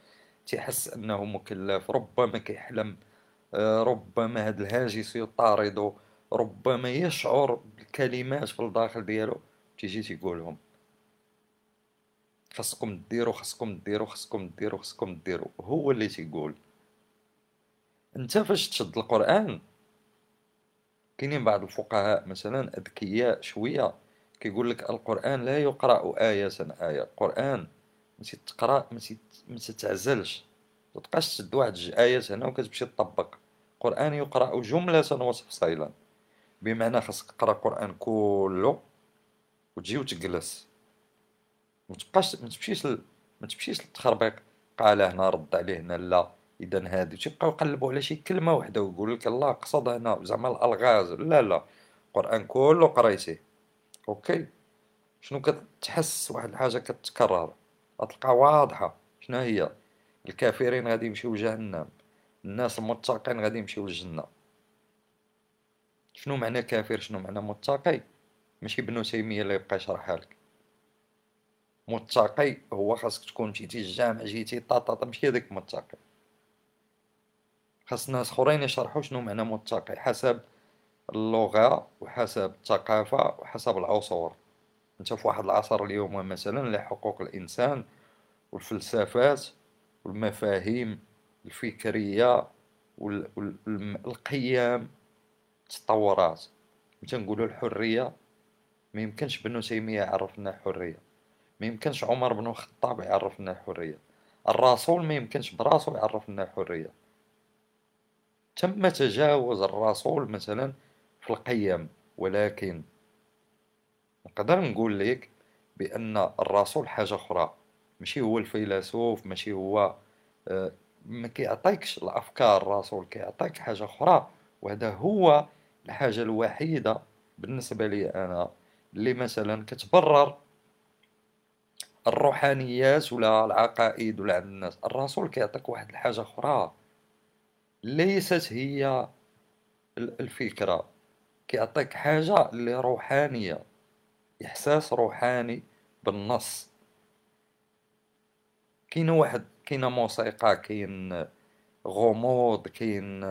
تيحس أنه مكلف ربما كيحلم ربما هاد الهاجس يطارده ربما يشعر بالكلمات في الداخل ديالو. تيجي تيقولهم. خاصكم ديروا خاصكم ديروا خاصكم ديروا خاصكم ديروا هو اللي تيقول. انت فاش تشد القرآن؟ كاينين بعض الفقهاء مثلا أذكياء شوية كيقول لك القرآن لا يقرأ آية آية. القرآن ما تقرا ما تتعزلش. تبقاش تشد واحد آيات هنا وكتمشي تطبق. القرآن يقرأ جملة وتفصيلا بمعنى خاصك تقرأ القرآن كله وتجي وتجلس. ما تبقاش ما تمشيش ما تمشيش للتخربيق. قال هنا رد عليه هنا لا. اذا هادي تيبقاو يقلبوا على شي كلمة واحدة ويقول لك الله قصد هنا زعما الألغاز. لا لا. القران كله قريتيه أوكي؟ شنو كتحس واحد الحاجة كتكرر؟ غتلقى واضحة. شنو هي؟ الكافرين غادي يمشيو لجهنم. الناس المتقين غادي يمشيو للجنة. شنو معنى كافر شنو معنى متقي؟ ماشي ابن تيمية اللي يبقى يشرحها لك. متقي هو خاصك تكون مشيتي الجامع جيتي طاطا ماشي هذاك متقي. خاص ناس أخرين يشرحوا شنو معنى متقي. حسب اللغة وحسب الثقافة وحسب العصور. أنت في واحد العصر اليوم مثلا لحقوق الإنسان والفلسفات والمفاهيم الفكرية والقيم تطورات. تنقولوا الحرية؟ ما يمكنش بنو تيمية يعرف لنا الحرية. ما يمكنش عمر بن الخطاب يعرف لنا الحرية. الرسول ما يمكنش براسو يعرف لنا الحرية. تم تجاوز الرسول مثلا في القيم ولكن نقدر نقول لك بأن الرسول حاجة أخرى. ماشي هو الفيلسوف ماشي هو آه، ما كيعطيكش الأفكار الرسول كيعطيك حاجة أخرى. وهذا هو الحاجة الوحيدة بالنسبة لي أنا اللي مثلا كتبرر الروحانيات ولا العقائد ولا عند الناس. الرسول كيعطيك واحد الحاجة أخرى. ليست هي الفكرة. كيعطيك حاجة اللي روحانية إحساس روحاني بالنص. كاين واحد كاينة موسيقى كاين غموض كاين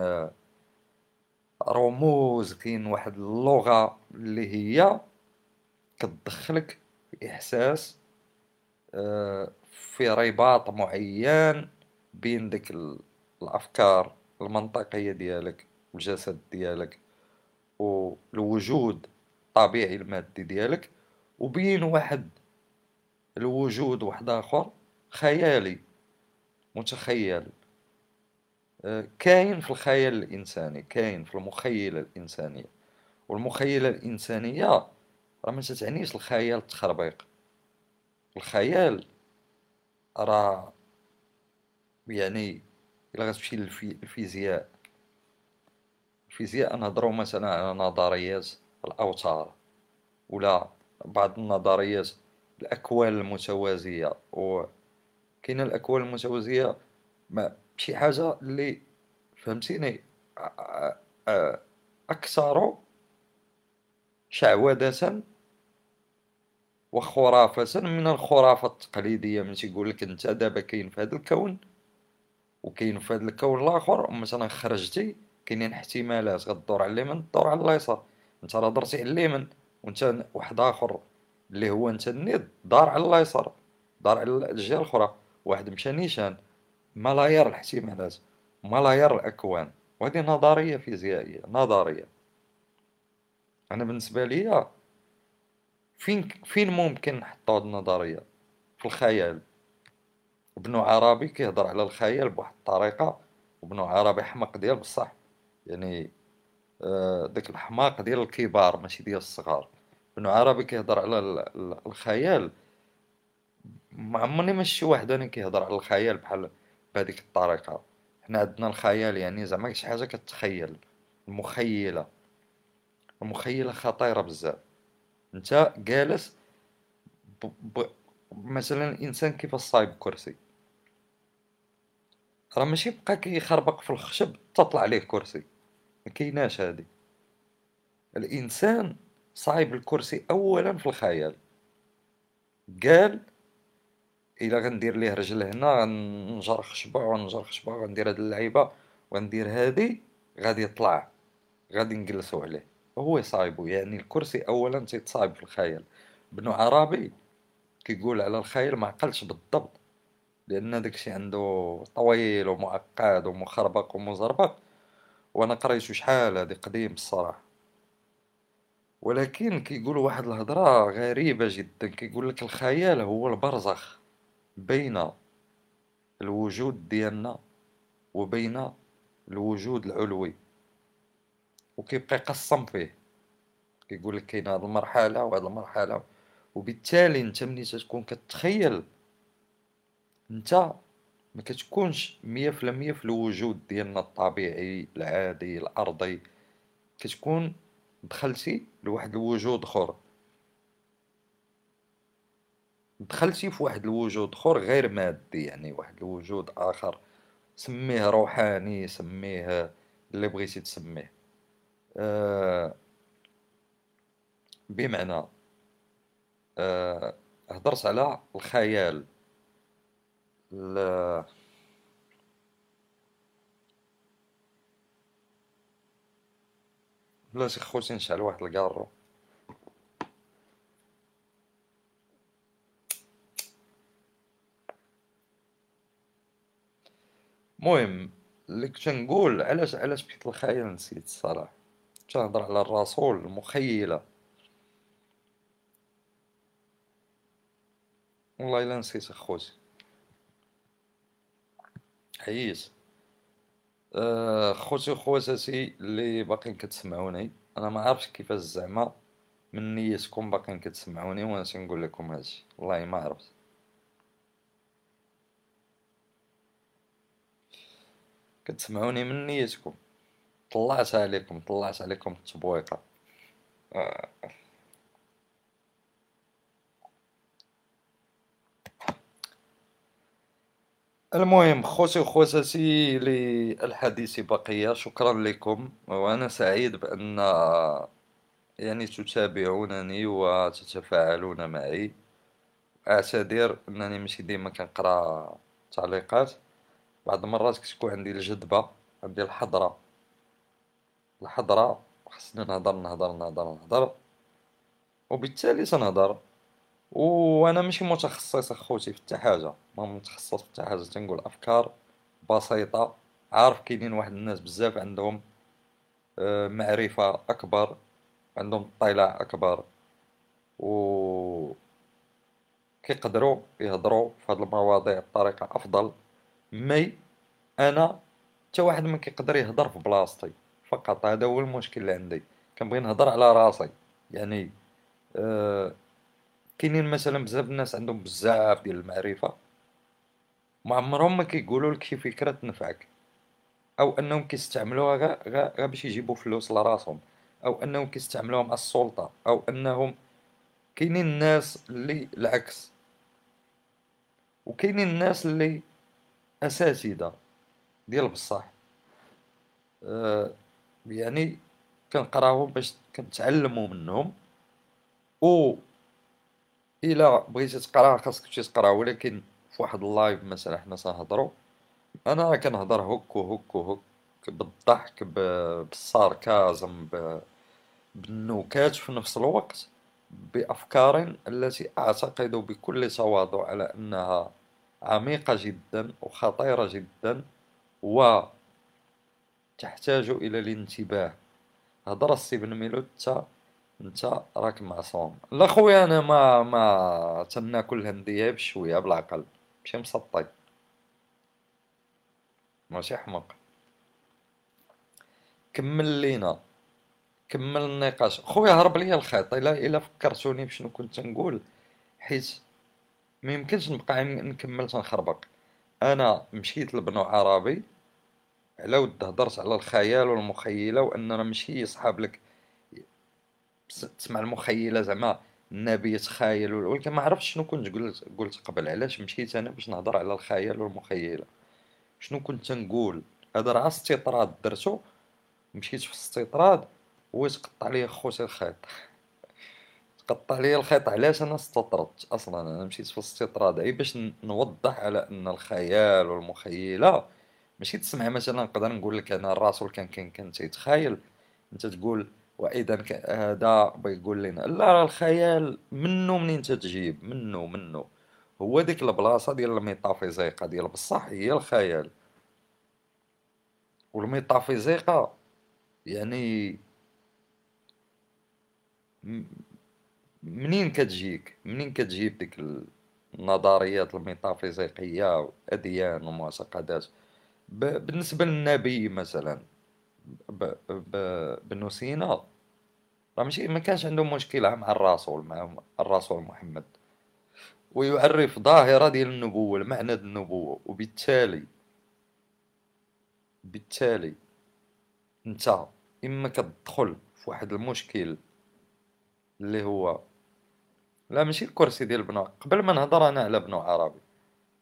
رموز كاين واحد اللغة اللي هي كتدخلك في إحساس آه، في رباط معين بين ديك الأفكار المنطقية ديالك والجسد ديالك والوجود الطبيعي المادي ديالك وبين واحد الوجود واحد آخر خيالي متخيل. آه، كاين في الخيال الإنساني كاين في المخيله الانسانيه والمخيله الانسانيه راه ما تعنيش الخيال التخربيق. الخيال راه يعني إلا غتمشي للفيزياء. الفيزياء نهضروا مثلا على نظريات الأوتار ولا بعض النظريات الأكوان المتوازية وكاين الاكوان المتوازيه ما شي حاجة اللي فهمتيني؟ أكثر شعوذة وخرافة من الخرافة التقليدية. من تيقول لك أنت دابا كاين في هذا الكون وكاين في هذا الكون الآخر مثلا خرجتي كاينين احتمالات غدور على اليمين تدور على اليسار. أنت راه درتي على اليمين وأنت واحد آخر اللي هو أنت النيد دار على اليسار دار على الجهة الأخرى. واحد مشى نيشان ملايير الاحتمالات ملايير الاكوان وهذه نظرية فيزيائية نظرية. أنا بالنسبة لي فين فين ممكن نحطو هاد النظرية؟ في الخيال. ابن عربي كيهضر على الخيال بواحد الطريقة وابن عربي حمق ديال بصح. يعني آه، داك الحماق ديال الكبار ماشي ديال الصغار. ابن عربي كيهضر على الخيال. ما عمرني ما شي واحد أنا كيهضر على الخيال بحال بهذيك الطريقة. حنا عندنا الخيال يعني زعما شي حاجة كتخيل المخيلة. المخيلة خطيرة بزاف. أنت جالس ب... ب... مثلا الانسان كيف صايب كرسي؟ راه ماشي بقى كيخربق في الخشب تطلع عليه كرسي. ما كايناش هادي. الإنسان صايب الكرسي اولا في الخيال. قال إلا غندير ليه رجل هنا غنجر خشبه ونجر خشبه وغندير هاد اللعيبة وغندير هادي غادي يطلع غادي نجلسو عليه. هو يصايبو يعني الكرسي اولا تيتصايب في الخيال. ابن عربي كيقول على الخيال ما عقلش بالضبط لأن داكشي عنده طويل ومعقد ومخربق ومزربق وأنا قريتو شحال هادي قديم الصراحة. ولكن كيقول واحد الهضرة غريبة جدا كيقول لك الخيال هو البرزخ. بين الوجود ديالنا وبين الوجود العلوي. وكيبقى يقسم فيه. كيقول لك كاين هاد المرحله وهاد المرحله. وبالتالي انت ملي تكون كتخيل انت ما كتكونش مية في المية في الوجود ديالنا الطبيعي العادي الارضي. كتكون دخلتي لواحد الوجود آخر. دخلتي في واحد الوجود آخر غير مادي يعني واحد الوجود آخر سميه روحاني سميه اللي بغيتي تسميه. آه بمعنى آه هضرت على الخيال لا بلاتي خوتي نشعل واحد الكارو المهم اللي كنت نقول علاش علاش مشيت للخيال نسيت الصراحة؟ كنت نهضر على الرسول المخيلة. والله إلا نسيت أخوتي. حييت آه، خوتي وخواتاتي اللي باقيين كتسمعوني. أنا ما عارفش كيفاش زعما من نيتكم باقيين كتسمعوني وأنا تنقول لكم هادشي. والله ما عرفت. كتسمعوني من نيتكم. طلعت عليكم طلعت عليكم التبويقة آه. المهم خوتي وخواتاتي للحديث بقية شكرا لكم. وأنا سعيد بأن يعني تتابعونني وتتفاعلون معي. أعتذر أنني ماشي ديما كنقرأ تعليقات. بعض المرات كتكون عندي الجدبة عندي الحضرة. الحضرة خصني نهضر نهضر نهضر نهضر. وبالتالي سنهضر وأنا ماشي متخصص أخوتي في حتى حاجة. ما متخصص في حتى حاجة تنقول أفكار بسيطة. عارف كاينين واحد الناس بزاف عندهم آه، معرفة أكبر عندهم اطلاع أكبر. و كيقدروا يهضروا في هذه المواضيع بطريقة أفضل. مي أنا حتى واحد ما كيقدر يهضر في بلاصتي. فقط هذا هو المشكل اللي عندي. كنبغي نهضر على راسي. يعني أه كاينين مثلا بزاف الناس عندهم بزاف ديال المعرفة. ما عمرهم ما كيقولوا لك شي فكرة تنفعك. أو أنهم كيستعملوها غير غير باش يجيبوا فلوس لراسهم. أو أنهم كيستعملوها مع السلطة. أو أنهم كاينين الناس اللي العكس. وكاينين الناس اللي اساتذة ديال بصح آه يعني كنقراوهم باش كنتعلموا منهم. و إلا بغيتي تقرأ خاصك تمشي تقرأ ولكن في واحد اللايف مثلا حنا سنهضرو أنا راه كنهضر هك وهك وهك بالضحك بالساركازم بالنكات في نفس الوقت بأفكار التي أعتقد بكل تواضع على أنها عميقة جدا وخطيرة جدا وتحتاج إلى الانتباه. هضر ستيفن ميلوتا أنت راك معصوم. لا خويا أنا ما ما تناكل الهنديه بشويه بالعقل ماشي مسطي. ماشي حمق كمل لينا. كمل النقاش. خويا هرب ليا الخيط. إلا إلا فكرتوني بشنو كنت نقول. حيت ما يمكنش نبقى نكمل تنخربق. أنا مشيت لبنو عربي على ود هضرت على الخيال والمخيلة وأننا ماشي صحاب لك. تسمع المخيلة زعما النبي يتخايل ولكن ما عرفتش شنو كنت قلت قلت قبل. علاش مشيت أنا باش نهضر على الخيال والمخيلة؟ شنو كنت نقول؟ هذا راه استطراد درتو مشيت في الاستطراد ويتقطع لي خوتي الخيط. تقطع لي الخيط. علاش أنا استطردت أصلا؟ أنا مشيت في الاستطراد غير باش نوضح على أن الخيال والمخيلة ماشي تسمع. مثلا نقدر نقول لك أنا الرسول كان كان كان تيتخايل أنت تقول وإذا هذا بيقول لنا لا الخيال منه منين تتجيب؟ منه منه هو ديك البلاصة ديال الميتافيزيقا ديال بصح هي الخيال. والميتافيزيقا يعني منين كتجيك؟ منين كتجيب ديك النظريات الميتافيزيقية والاديان والمعتقدات بالنسبة للنبي مثلا بنو سينا راه ماشي ما كانش عنده مشكلة مع الرسول مع الرسول محمد. ويعرف ظاهرة ديال النبوة المعنى ديال النبوة. وبالتالي بالتالي انت إما كتدخل في واحد المشكل اللي هو لا ماشي الكرسي ديال بنو قبل ما نهضر أنا على بنو عربي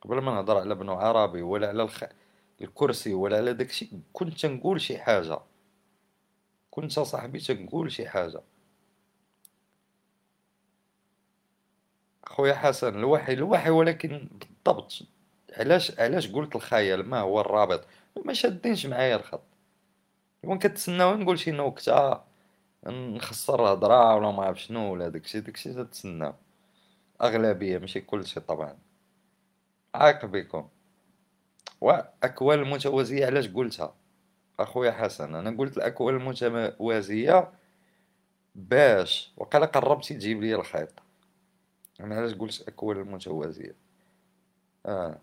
قبل ما نهضر على بنو عربي ولا على الخ... الكرسي ولا على داكشي كنت تنقول شي حاجة. كنت صاحبي تنقول شي حاجة. خويا حسن الوحي الوحي ولكن بالضبط. علاش علاش قلت الخيال ما هو الرابط؟ ما شادينش معايا الخط. كون كتسناو نقول شي نكتة. نخسر الهضرة ولا ما عرف شنو ولا داكشي داكشي تتسناو أغلبية ماشي كلشي طبعا. عاق بكم. وأكوان المتوازية علاش قلتها؟ أخويا حسن أنا قلت الأكوان المتوازية باش وقال قربتي تجيب لي الخيط. أنا علاش قلت الأكوان المتوازية؟ آه.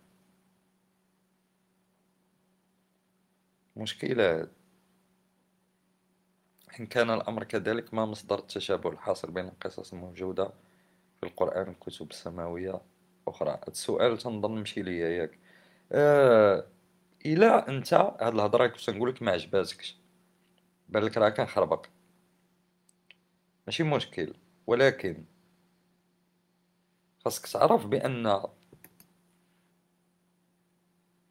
مشكلة إن كان الأمر كذلك ما مصدر التشابه الحاصل بين القصص الموجودة في القرآن والكتب السماوية أخرى السؤال تنظن مشي ليا ياك. آه إلا أنت هاد الهضرة كنت نقولك ما عجباتكش بالك راه كنخربق ماشي مشكل ولكن خاصك تعرف بأن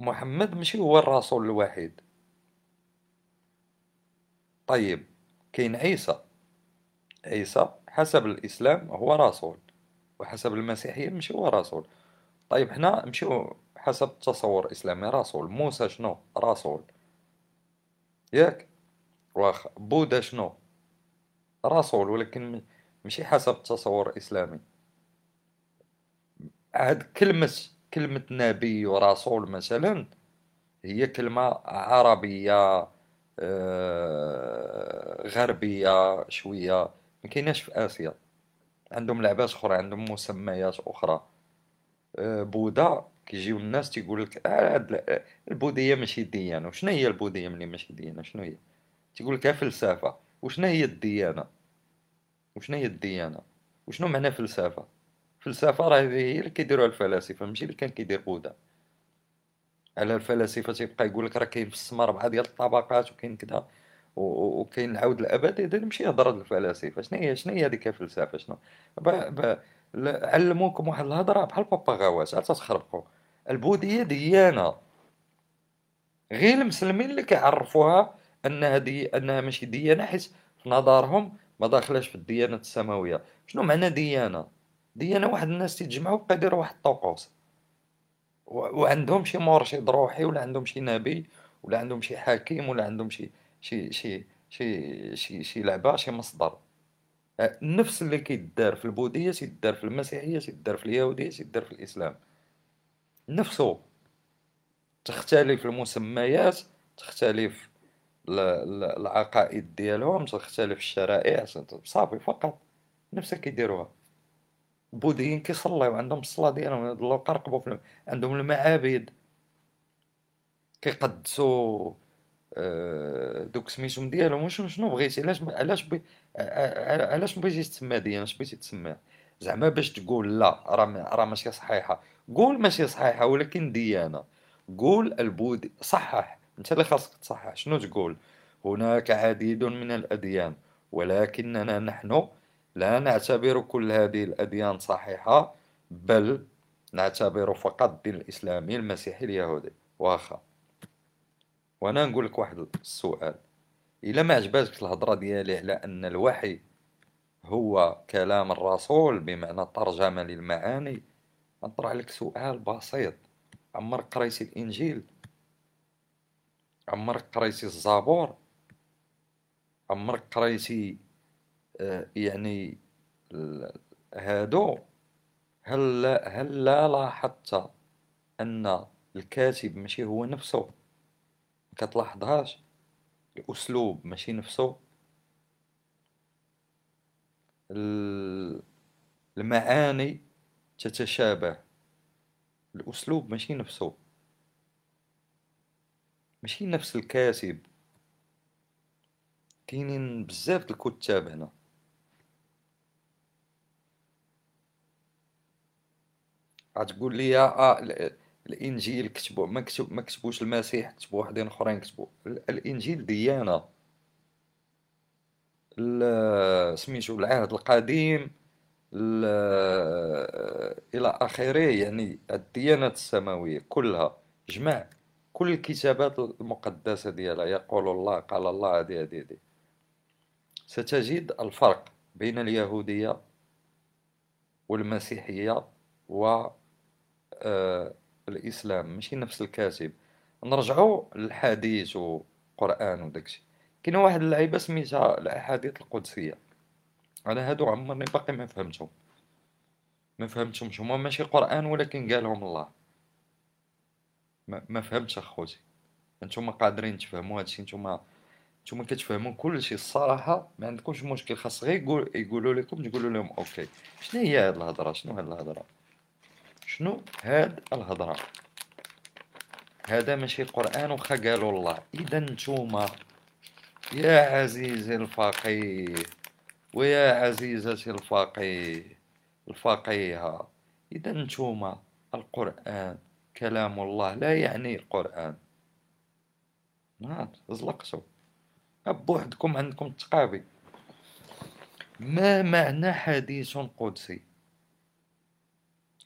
محمد ماشي هو الرسول الوحيد. طيب كاين عيسى. عيسى حسب الإسلام هو رسول وحسب المسيحية ماشي هو رسول. طيب حنا نمشيو حسب التصور الإسلامي رسول. موسى شنو؟ رسول. ياك؟ واخ بوذا شنو؟ رسول ولكن ماشي حسب التصور الإسلامي عاد كلمة كلمة نبي ورسول مثلا هي كلمة عربية آه، غربية شوية ما كايناش في آسيا. عندهم لعبات أخرى عندهم مسميات أخرى. آه، بوذا كيجيو الناس تيقول لك آه البوذية ماشي ديانة. وشنو هي البوذية ملي ماشي ديانة؟ شنو هي؟ تيقول لك فلسفة. وشنو هي الديانة؟ وشنو هي الديانة؟ وشنو معنى فلسفة؟ فلسفة راه هي اللي كيديروها الفلاسفة ماشي اللي كان كيدير بوذا على الفلاسفة تيبقى يقول لك راه كاين في السما ربعة ديال الطبقات وكاين كذا وكاين العود الابدي هذا ماشي هضره الفلاسفة. شنو هي شنو هي هذيك الفلسفه شنو. علموكم واحد الهضرة بحال باباغاوات عاد تخربقوا البوذية ديانه غير المسلمين اللي كيعرفوها انها دي أنها ماشي ديانة حيت في نظرهم ما داخلاش في الديانات السماوية. شنو معنى ديانة؟ ديانة واحد الناس تيتجمعوا بقى يديروا واحد الطقوس. وعندهم شي مرشد روحي ولا عندهم شي نبي ولا عندهم شي حكيم ولا عندهم شي شي شي شي شي شي لعبة شي مصدر. أه، نفس اللي كيدار في البوذية تيدار في المسيحية تيدار في اليهودية تيدار في الإسلام. نفسه تختلف المسميات تختلف العقائد ديالهم تختلف الشرائع صافي فقط نفسها كيديروها. البوذيين كيصليو عندهم الصلاة ديالهم الله قرقبوا عندهم المعابد. كيقدسوا آه، دوك سميتهم ديالهم شنو شنو بغيتي علاش علاش علاش بغيتي تسمى ديالهم اش بغيتي تسمى؟ زعما باش تقول لا راه راه ماشي صحيحة. قول ماشي صحيحة ولكن ديانة. قول البوذ صحح. انت اللي خاصك تصحح. شنو تقول؟ هناك عديد من الأديان ولكننا نحن لا نعتبر كل هذه الأديان صحيحة بل نعتبر فقط الدين الاسلامي المسيحي اليهودي. واخا. وأنا نقول لك واحد السؤال. إلا ما عجباتك الهضرة ديالي على أن الوحي هو كلام الرسول بمعنى ترجمة للمعاني نطرح لك سؤال بسيط. عمرك قريتي الإنجيل؟ عمرك قريتي الزبور عمرك قريتي آه يعني هادو؟ هل هل لا لاحظت أن الكاتب ماشي هو نفسه؟ كتلاحظهاش. الأسلوب ماشي نفسه. المعاني تتشابه. الأسلوب ماشي نفسه. ماشي نفس الكاتب كاينين بزاف الكتاب هنا. غتقول لي آه الإنجيل كتبوا ما كتب ما كتبوش المسيح كتبوا وحدين أخرين كتبوا الإنجيل ديانة. سميتو العهد القديم. إلى آخره يعني الديانات السماوية كلها. جمع كل الكتابات المقدسة ديالها يقول الله قال الله هذه هذه هذه. ستجد الفرق بين اليهودية والمسيحية و آه، الإسلام ماشي نفس الكاتب. نرجعوا للحديث والقران وداكشي كاين واحد اللعيبة سميتها الأحاديث القدسية. أنا هادو عمرني باقي ما فهمتهم. ما فهمتهمش. هما ماشي قرآن ولكن قالهم الله. ما, ما فهمتش أخوتي. أنتم قادرين تفهموا هادشي أنتم نتوما كتفهموا كلشي. الصراحة ما عندكمش مشكل. خاص غير يقول يقولوا لكم تقولوا لهم أوكي. شنو هي هاد الهضرة؟ شنو هاد الهضرة؟ شنو؟ هاد الهضرة. هذا ماشي قرآن وخا قالوا الله. إذا نتوما يا عزيزي الفقيه ويا عزيزتي الفقيه الفقيهة إذا نتوما القرآن كلام الله لا يعني القرآن. نعم زلقتو بوحدكم عندكم التقابي ما معنى حديث قدسي؟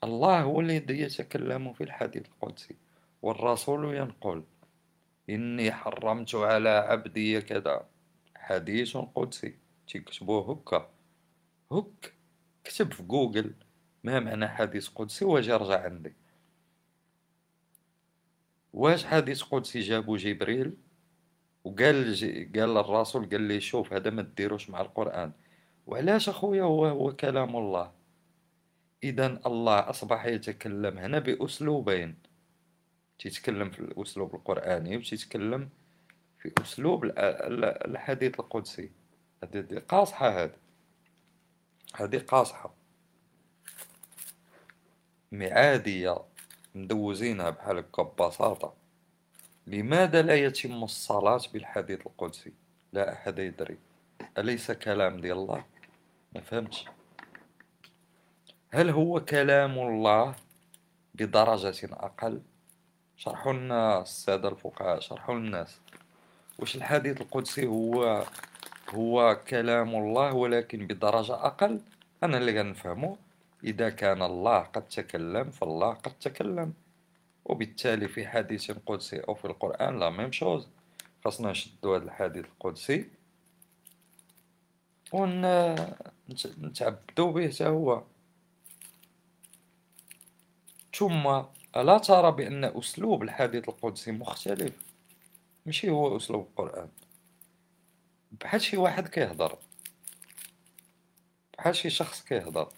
الله هو الذي يتكلم في الحديث القدسي والرسول ينقل إني حرمت على عبدي كذا. حديث قدسي تكتبوه هكا. هك كتب في جوجل ما معنى حديث قدسي واجي رجع عندي؟ واش حديث قدسي جابو جبريل؟ وقال قال الرسول قال لي شوف هذا ما ديروش مع القرآن. وعلاش أخويا هو هو كلام الله؟ إذا الله أصبح يتكلم هنا بأسلوبين. تيتكلم في الأسلوب القرآني وتيتكلم في أسلوب الحديث القدسي. هذه قاصحة هذه. هذه قاصحة. معادية مدوزينها بحال هكا ببساطة. لماذا لا يتم الصلاة بالحديث القدسي؟ لا أحد يدري. أليس كلام ديال الله؟ ما فهمتش. هل هو كلام الله بدرجة أقل؟ شرحوا لنا السادة الفقهاء شرحوا للناس واش الحديث القدسي؟ هو هو كلام الله ولكن بدرجة أقل؟ أنا اللي غنفهمه إذا كان الله قد تكلم فالله قد تكلم. وبالتالي في حديث قدسي أو في القرآن لا ميم شوز خاصنا نشدو هذا الحديث القدسي. ونتعبدو به حتى هو. ثم ألا ترى بأن أسلوب الحديث القدسي مختلف. ماشي هو أسلوب القرآن. بحال شي واحد كيهضر. بحال شي شخص كيهضر.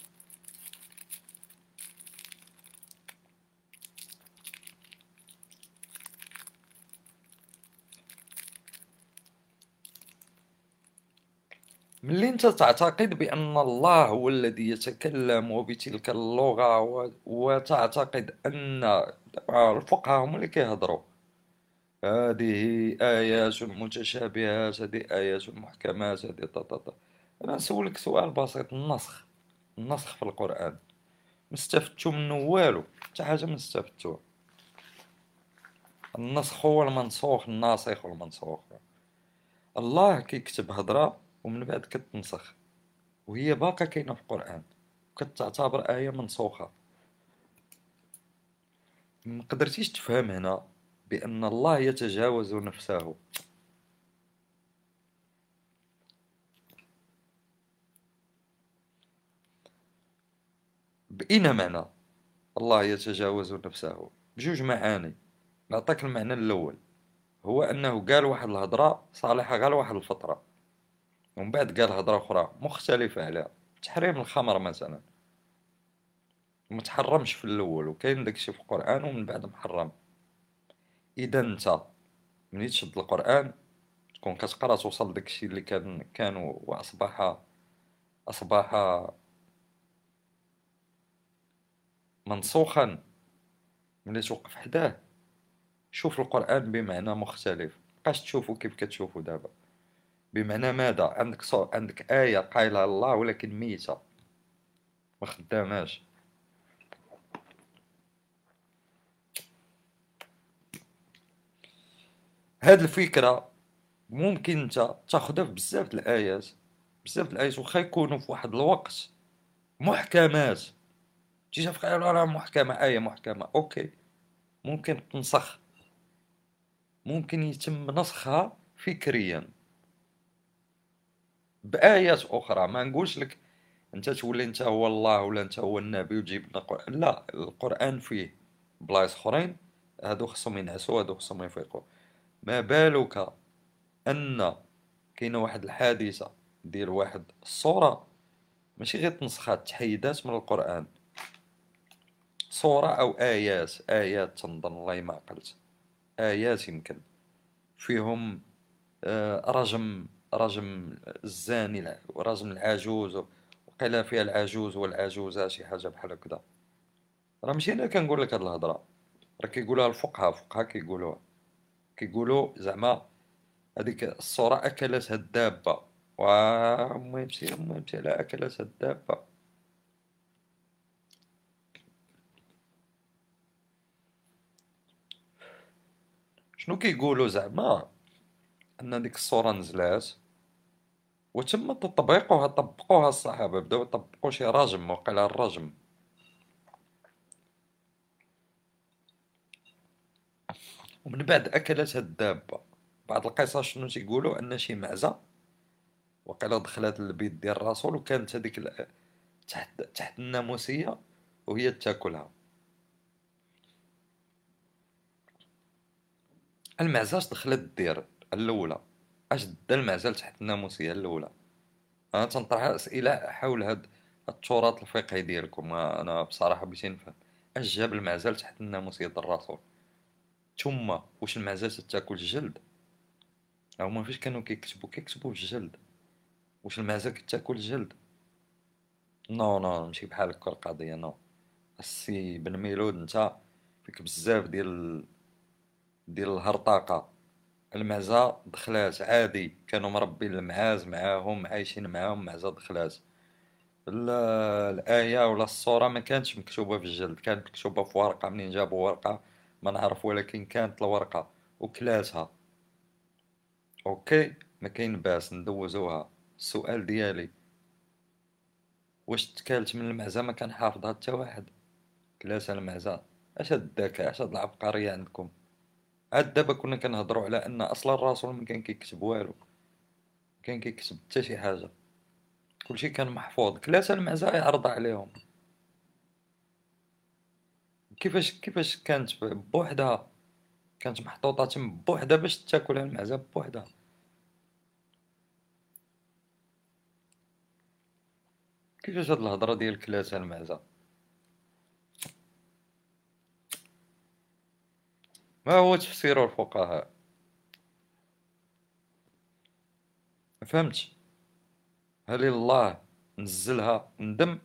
ملي انت تعتقد بأن الله هو الذي يتكلم بتلك اللغة وتعتقد أن الفقهاء هم اللي كيهضروا؟ هذه آيات متشابهات هذه آيات محكمات هذه طاطا أنا نسولك سؤال بسيط النسخ النسخ في القرآن. مستفدتو منه والو حتى حاجة ما استفدتوها النسخ هو المنسوخ الناسخ والمنسوخ الله كيكتب هضرة ومن بعد كتنسخ. وهي باقا كاينة في القرآن. كتعتبر آية منسوخة. ما قدرتيش تفهم هنا بأن الله يتجاوز نفسه. بأين معنى الله يتجاوز نفسه؟ بجوج معاني. نعطيك المعنى الأول. هو أنه قال واحد الهضرة صالحة قال واحد الفترة ومن بعد قال هضرة أخرى مختلفة عليها تحريم الخمر مثلا. متحرمش في الأول وكاين داكشي في القرآن ومن بعد محرم. إذا أنت ملي تشد القرآن؟ تكون كتقرأ توصل داكشي اللي كان كان وأصبح أصبح منسوخا. ملي توقف حداه؟ شوف القرآن بمعنى مختلف. مبقاش تشوفو كيف كتشوفو دابا. بمعنى ماذا؟ عندك صو... عندك آية قايلها الله ولكن ميتة. ما خداماش. هاد الفكرة ممكن انت تاخدها في بزاف الآيات. بزاف الآيات واخا يكونوا في واحد الوقت محكمات. تيجي في راه محكمة آية محكمة. أوكي. ممكن تنسخ. ممكن يتم نسخها فكريا. بآيات أخرى. ما نقولش لك أنت تولي أنت هو الله ولا أنت هو النبي وتجيب لنا القرآن لا القرآن فيه بلايص أخرين. هادو خصهم ينعسوا هادو خصهم يفيقوا. ما بالك أن كاينة واحد الحادثة دير واحد الصورة ماشي غير تنسخات تحيدات من القرآن. صورة أو آيات آيات تنظن الله ما عقلت. آيات يمكن. فيهم آه، رجم رجم الزاني ورجم العجوز وقيل فيها العجوز والعجوزة شي حاجة بحال هكذا. راه ماشي أنا كنقول لك هاد الهضرة. راه كيقولوها الفقهاء الفقهاء كيقولوها. كيقولوا زعما هذيك الصورة أكلتها الدابة. وما يمشي ما يمشي على أكلتها الدابة. شنو كيقولوا زعما؟ أن ديك الصورة نزلات. وتم تطبيقها طبقوها الصحابة بداو يطبقوا شي رجم وقيل الرجم. ومن بعد أكلتها الدابة بعض القصص شنو تيقولوا؟ أن شي معزة وقيلا دخلت للبيت ديال الرسول وكانت هذيك تحت تحت الناموسية وهي تاكلها. المعزة دخلت الدير الأولى. اش دا المعزة تحت الناموسية الأولى. أنا تنطرح أسئلة حول هاد التراث الفقهي ديالكم. أنا بصراحة بغيت نفهم. اش جاب المعزة تحت الناموسية ديال الرسول. ثم واش المعزة تاكل الجلد هما فاش كانوا كيكتبوا كيكتبوا بالجلد واش المعزة كتاكل الجلد non non ماشي بحال هكا القضية non. السي بن ميلود نتا فيك بزاف ديال ديال الهرطقة المعزة دخلات عادي كانوا مربين المعاز معاهم عايشين معاهم معزة دخلات الآية ولا الصورة ما كانتش مكتوبة في الجلد كانت مكتوبة في ورقة منين جابوا ورقة؟ ما نعرف ولكن كانت الورقة وكلاتها OK ما كاين باس ندوزوها. السؤال ديالي واش تكالت من المعزة ما كان حافظها حتى واحد؟ كلاتها المعزة. أش هاد الذكاء؟ أش هاد العبقرية عندكم؟ عاد دابا كنا كنهضروا على أن أصلا الرسول ما كان كيكتب والو. كان كيكتب حتى شي حاجة. كلشي كان محفوظ. كلاس المعزة يعرض عليهم. كيفاش كيفاش كانت بوحدها؟ كانت محطوطة تم بوحدها باش تاكلها المعزة بوحدها. كيفاش هاد الهضرة ديال كلاسة المعزة ما هو تفسير الفقهاء؟ فهمت هل الله نزلها ندم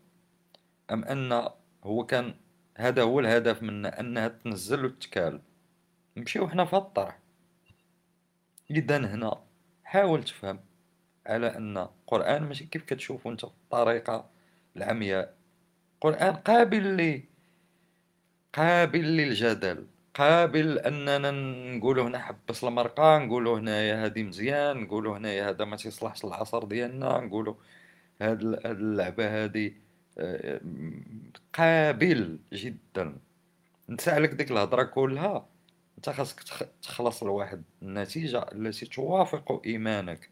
أم أن هو كان هذا هو الهدف منها أنها تنزل وتكال نمشيو حنا في الطرح. إذا هنا حاول تفهم على أن القرآن ماشي كيف كتشوفو أنت بالطريقة العمياء. القرآن قابل لي قابل للجدل. قابل أننا نقولوا هنا حبس المرقة نقولوا هنايا هادي مزيان نقولوا هنايا هذا ما تيصلحش العصر ديالنا نقولوا هاد اللعبة هادي آه، قابل جدا. نسألك ديك الهضرة كلها أنت خاصك تخلص لواحد النتيجة التي توافق إيمانك.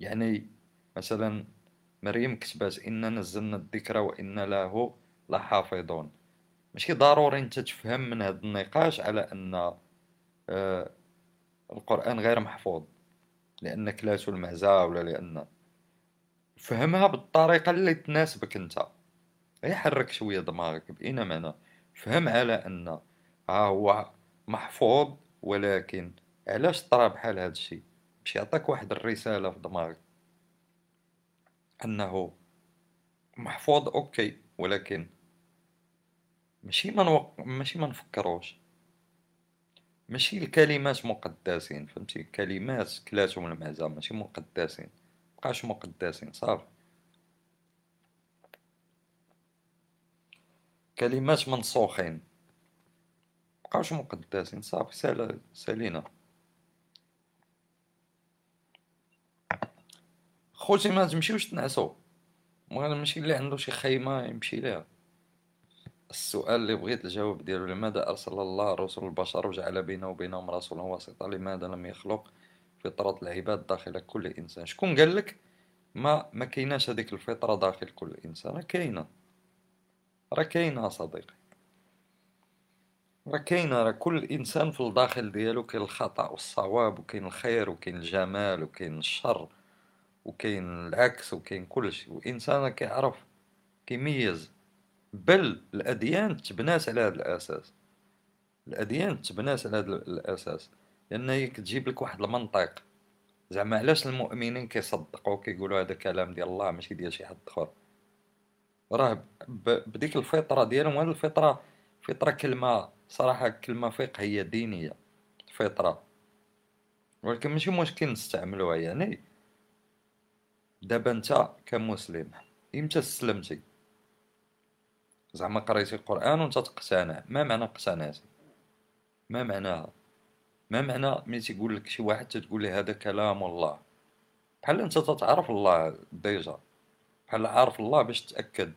يعني مثلا مريم كتبات إنا نزلنا الذكر وإنا له لحافظون ماشي ضروري أنت تفهم من هذا النقاش على أن آه، القرآن غير محفوظ لأنك لا المعزة ولا لأن. فهمها بالطريقة اللي تناسبك أنت. يحرك شوية دماغك بأين معنى. فهم على أن ها هو محفوظ ولكن علاش طرا بحال هذا الشيء؟ باش يعطيك واحد الرسالة في دماغك. أنه محفوظ أوكي ولكن ماشي ما نوق... ماشي ما نفكروش. ماشي الكلمات مقدسين فهمتي؟ كلمات كلاتهم المعزة ماشي مقدسين. مبقاش مقدسين صافي. كلمات منسوخين. مبقاوش مقدسين صافي. سال سالينا. خوتي ما تمشيوش تنعسو. ماشي اللي عنده شي خيمة يمشي ليها. السؤال اللي بغيت الجواب ديالو لماذا أرسل الله رسل البشر وجعل بينه وبينهم رسولا وسيطا لماذا لم يخلق فطرة العباد داخل كل إنسان؟ شكون قال لك ما ما كايناش هذيك الفطرة داخل كل إنسان؟ راه كاينة. راه كاينة صديقي. راه كاينة راه كل إنسان في الداخل ديالو كاين الخطأ والصواب وكاين الخير وكاين الجمال وكاين الشر وكاين العكس وكاين كلشي وإنسان كيعرف كيميز بل الأديان تبنات على هذا الأساس. الأديان تبنات على هذا الأساس. لأن هي كتجيب لك واحد المنطق. زعما علاش المؤمنين كيصدقوا كيقولوا هذا كلام ديال الله ماشي ديال شي حد آخر؟ راه بديك الفطرة ديالهم هذه الفطرة فطرة كلمة صراحة كلمة فقهيه دينية. فطرة. ولكن ماشي مشكل نستعملوها يعني. دابا أنت كمسلم إمتى استسلمتي زعما قريتي القرآن وأنت تقتنع ما معنى اقتنعتي ما معناها ما معنى ملي تيقول لك شي واحد تتقول له هذا كلام الله؟ بحال أنت تتعرف الله ديجا. بحال عارف الله باش تأكد.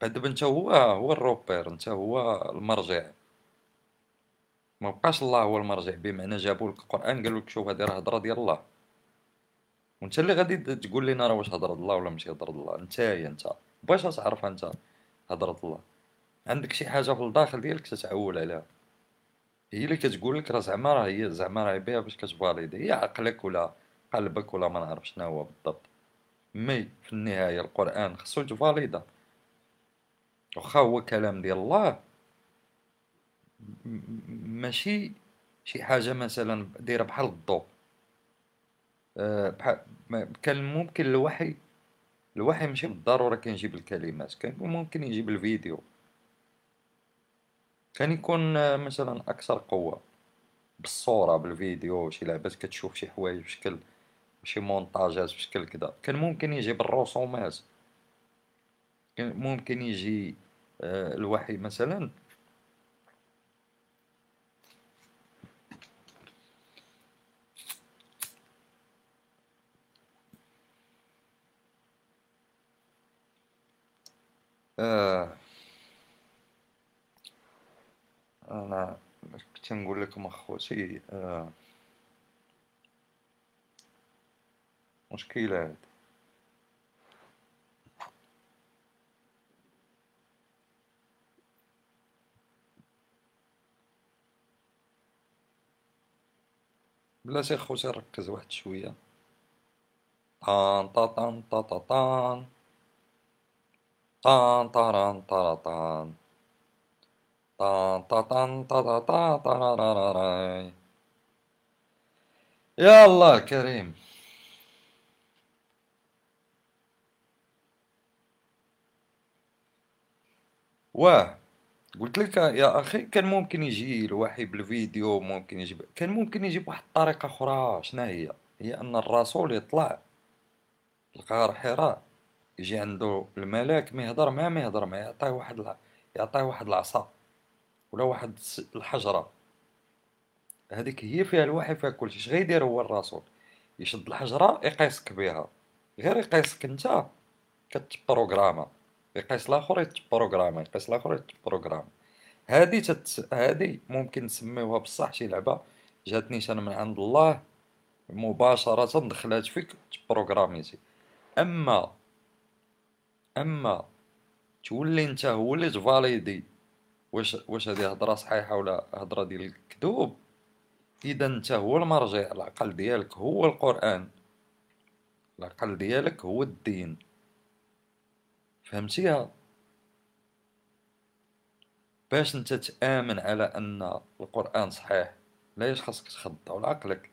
بعد أنت هو هو الروبير أنت هو المرجع. ما بقاش الله هو المرجع بمعنى جابوا لك القرآن قالوا لك شوف هذه راه هضرة ديال الله. وأنت اللي غادي تقول لنا راه واش هضرة الله ولا ماشي هضرة الله؟ أنت هي أنت. باش تعرف انت هضرة الله. عندك شي حاجة في الداخل ديالك تتعول عليها. هي اللي كتقول لك راه زعما راه هي زعما راه بها باش كتفاليدي هي عقلك ولا قلبك ولا ما نعرف شنو هو بالضبط. مي في النهاية القرآن خصو يتفاليدا واخا هو كلام ديال الله ماشي شي حاجة مثلا دايره بحال الضوء بحال كان ممكن الوحي الوحي ماشي بالضرورة كيجيب الكلمات كان ممكن يجيب الفيديو. كان يكون آه، مثلا أكثر قوة بالصورة بالفيديو شي لعبات كتشوف شي حوايج بشكل شي مونتاجات بشكل كذا كان ممكن يجي بالرسومات. كان ممكن يجي آه، الوحي مثلا أنا كنت نقول لكم اخوتي آه مشكلة. هاد بلاتي اخوتي ركز واحد شوية. طان طان طان طان. طان طان طان طان طان طان طان يا الله الكريم واه قلت لك يا أخي كان ممكن يجي الوحي بالفيديو ممكن يجيب كان ممكن يجيب واحد الطريقة أخرى شنو هي هي ان الرسول يطلع القار حراء يجي عنده الملاك ما يهضر معاه ما يهضر معاه يعطيه واحد يعطيه واحد العصا ولا واحد الحجرة. هذيك هي فيها الوحي فيها كلشي. اش غيدير هو الرسول؟ يشد الحجرة يقيسك بها. غير يقيسك انت كتبروغراما يقيس الآخر يتبروغراما يقيس الآخر يتبروغراما هادي تت... هادي ممكن نسميوها بصح شي لعبة. جاتني أنا من عند الله مباشرة دخلات فيك تبروغراميتي أما أما تولي أنت هو اللي تفاليدي واش واش هذه هضره صحيحة ولا هضره ديال الكذوب إذا أنت هو المرجع العقل ديالك هو القرآن. العقل ديالك هو الدين. فهمتيها؟ باش أنت تآمن على أن القرآن صحيح لا خاصك تخضع لعقلك.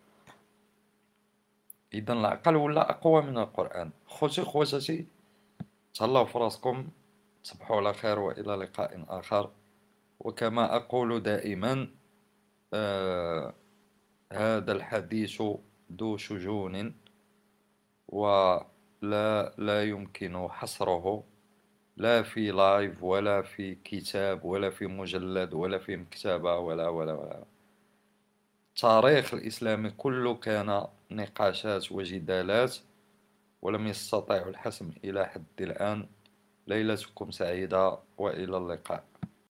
إذا العقل ولا أقوى من القرآن. خوتي خواتاتي تهلاو في راسكم تصبحوا على خير وإلى لقاء آخر. وكما أقول دائما آه هذا الحديث ذو شجون ولا لا يمكن حصره لا في لايف ولا في كتاب ولا في مجلد ولا في مكتبة ولا ولا ولا. التاريخ الإسلامي كله كان نقاشات وجدالات. ولم يستطيعوا الحسم إلى حد الآن. ليلتكم سعيدة وإلى اللقاء.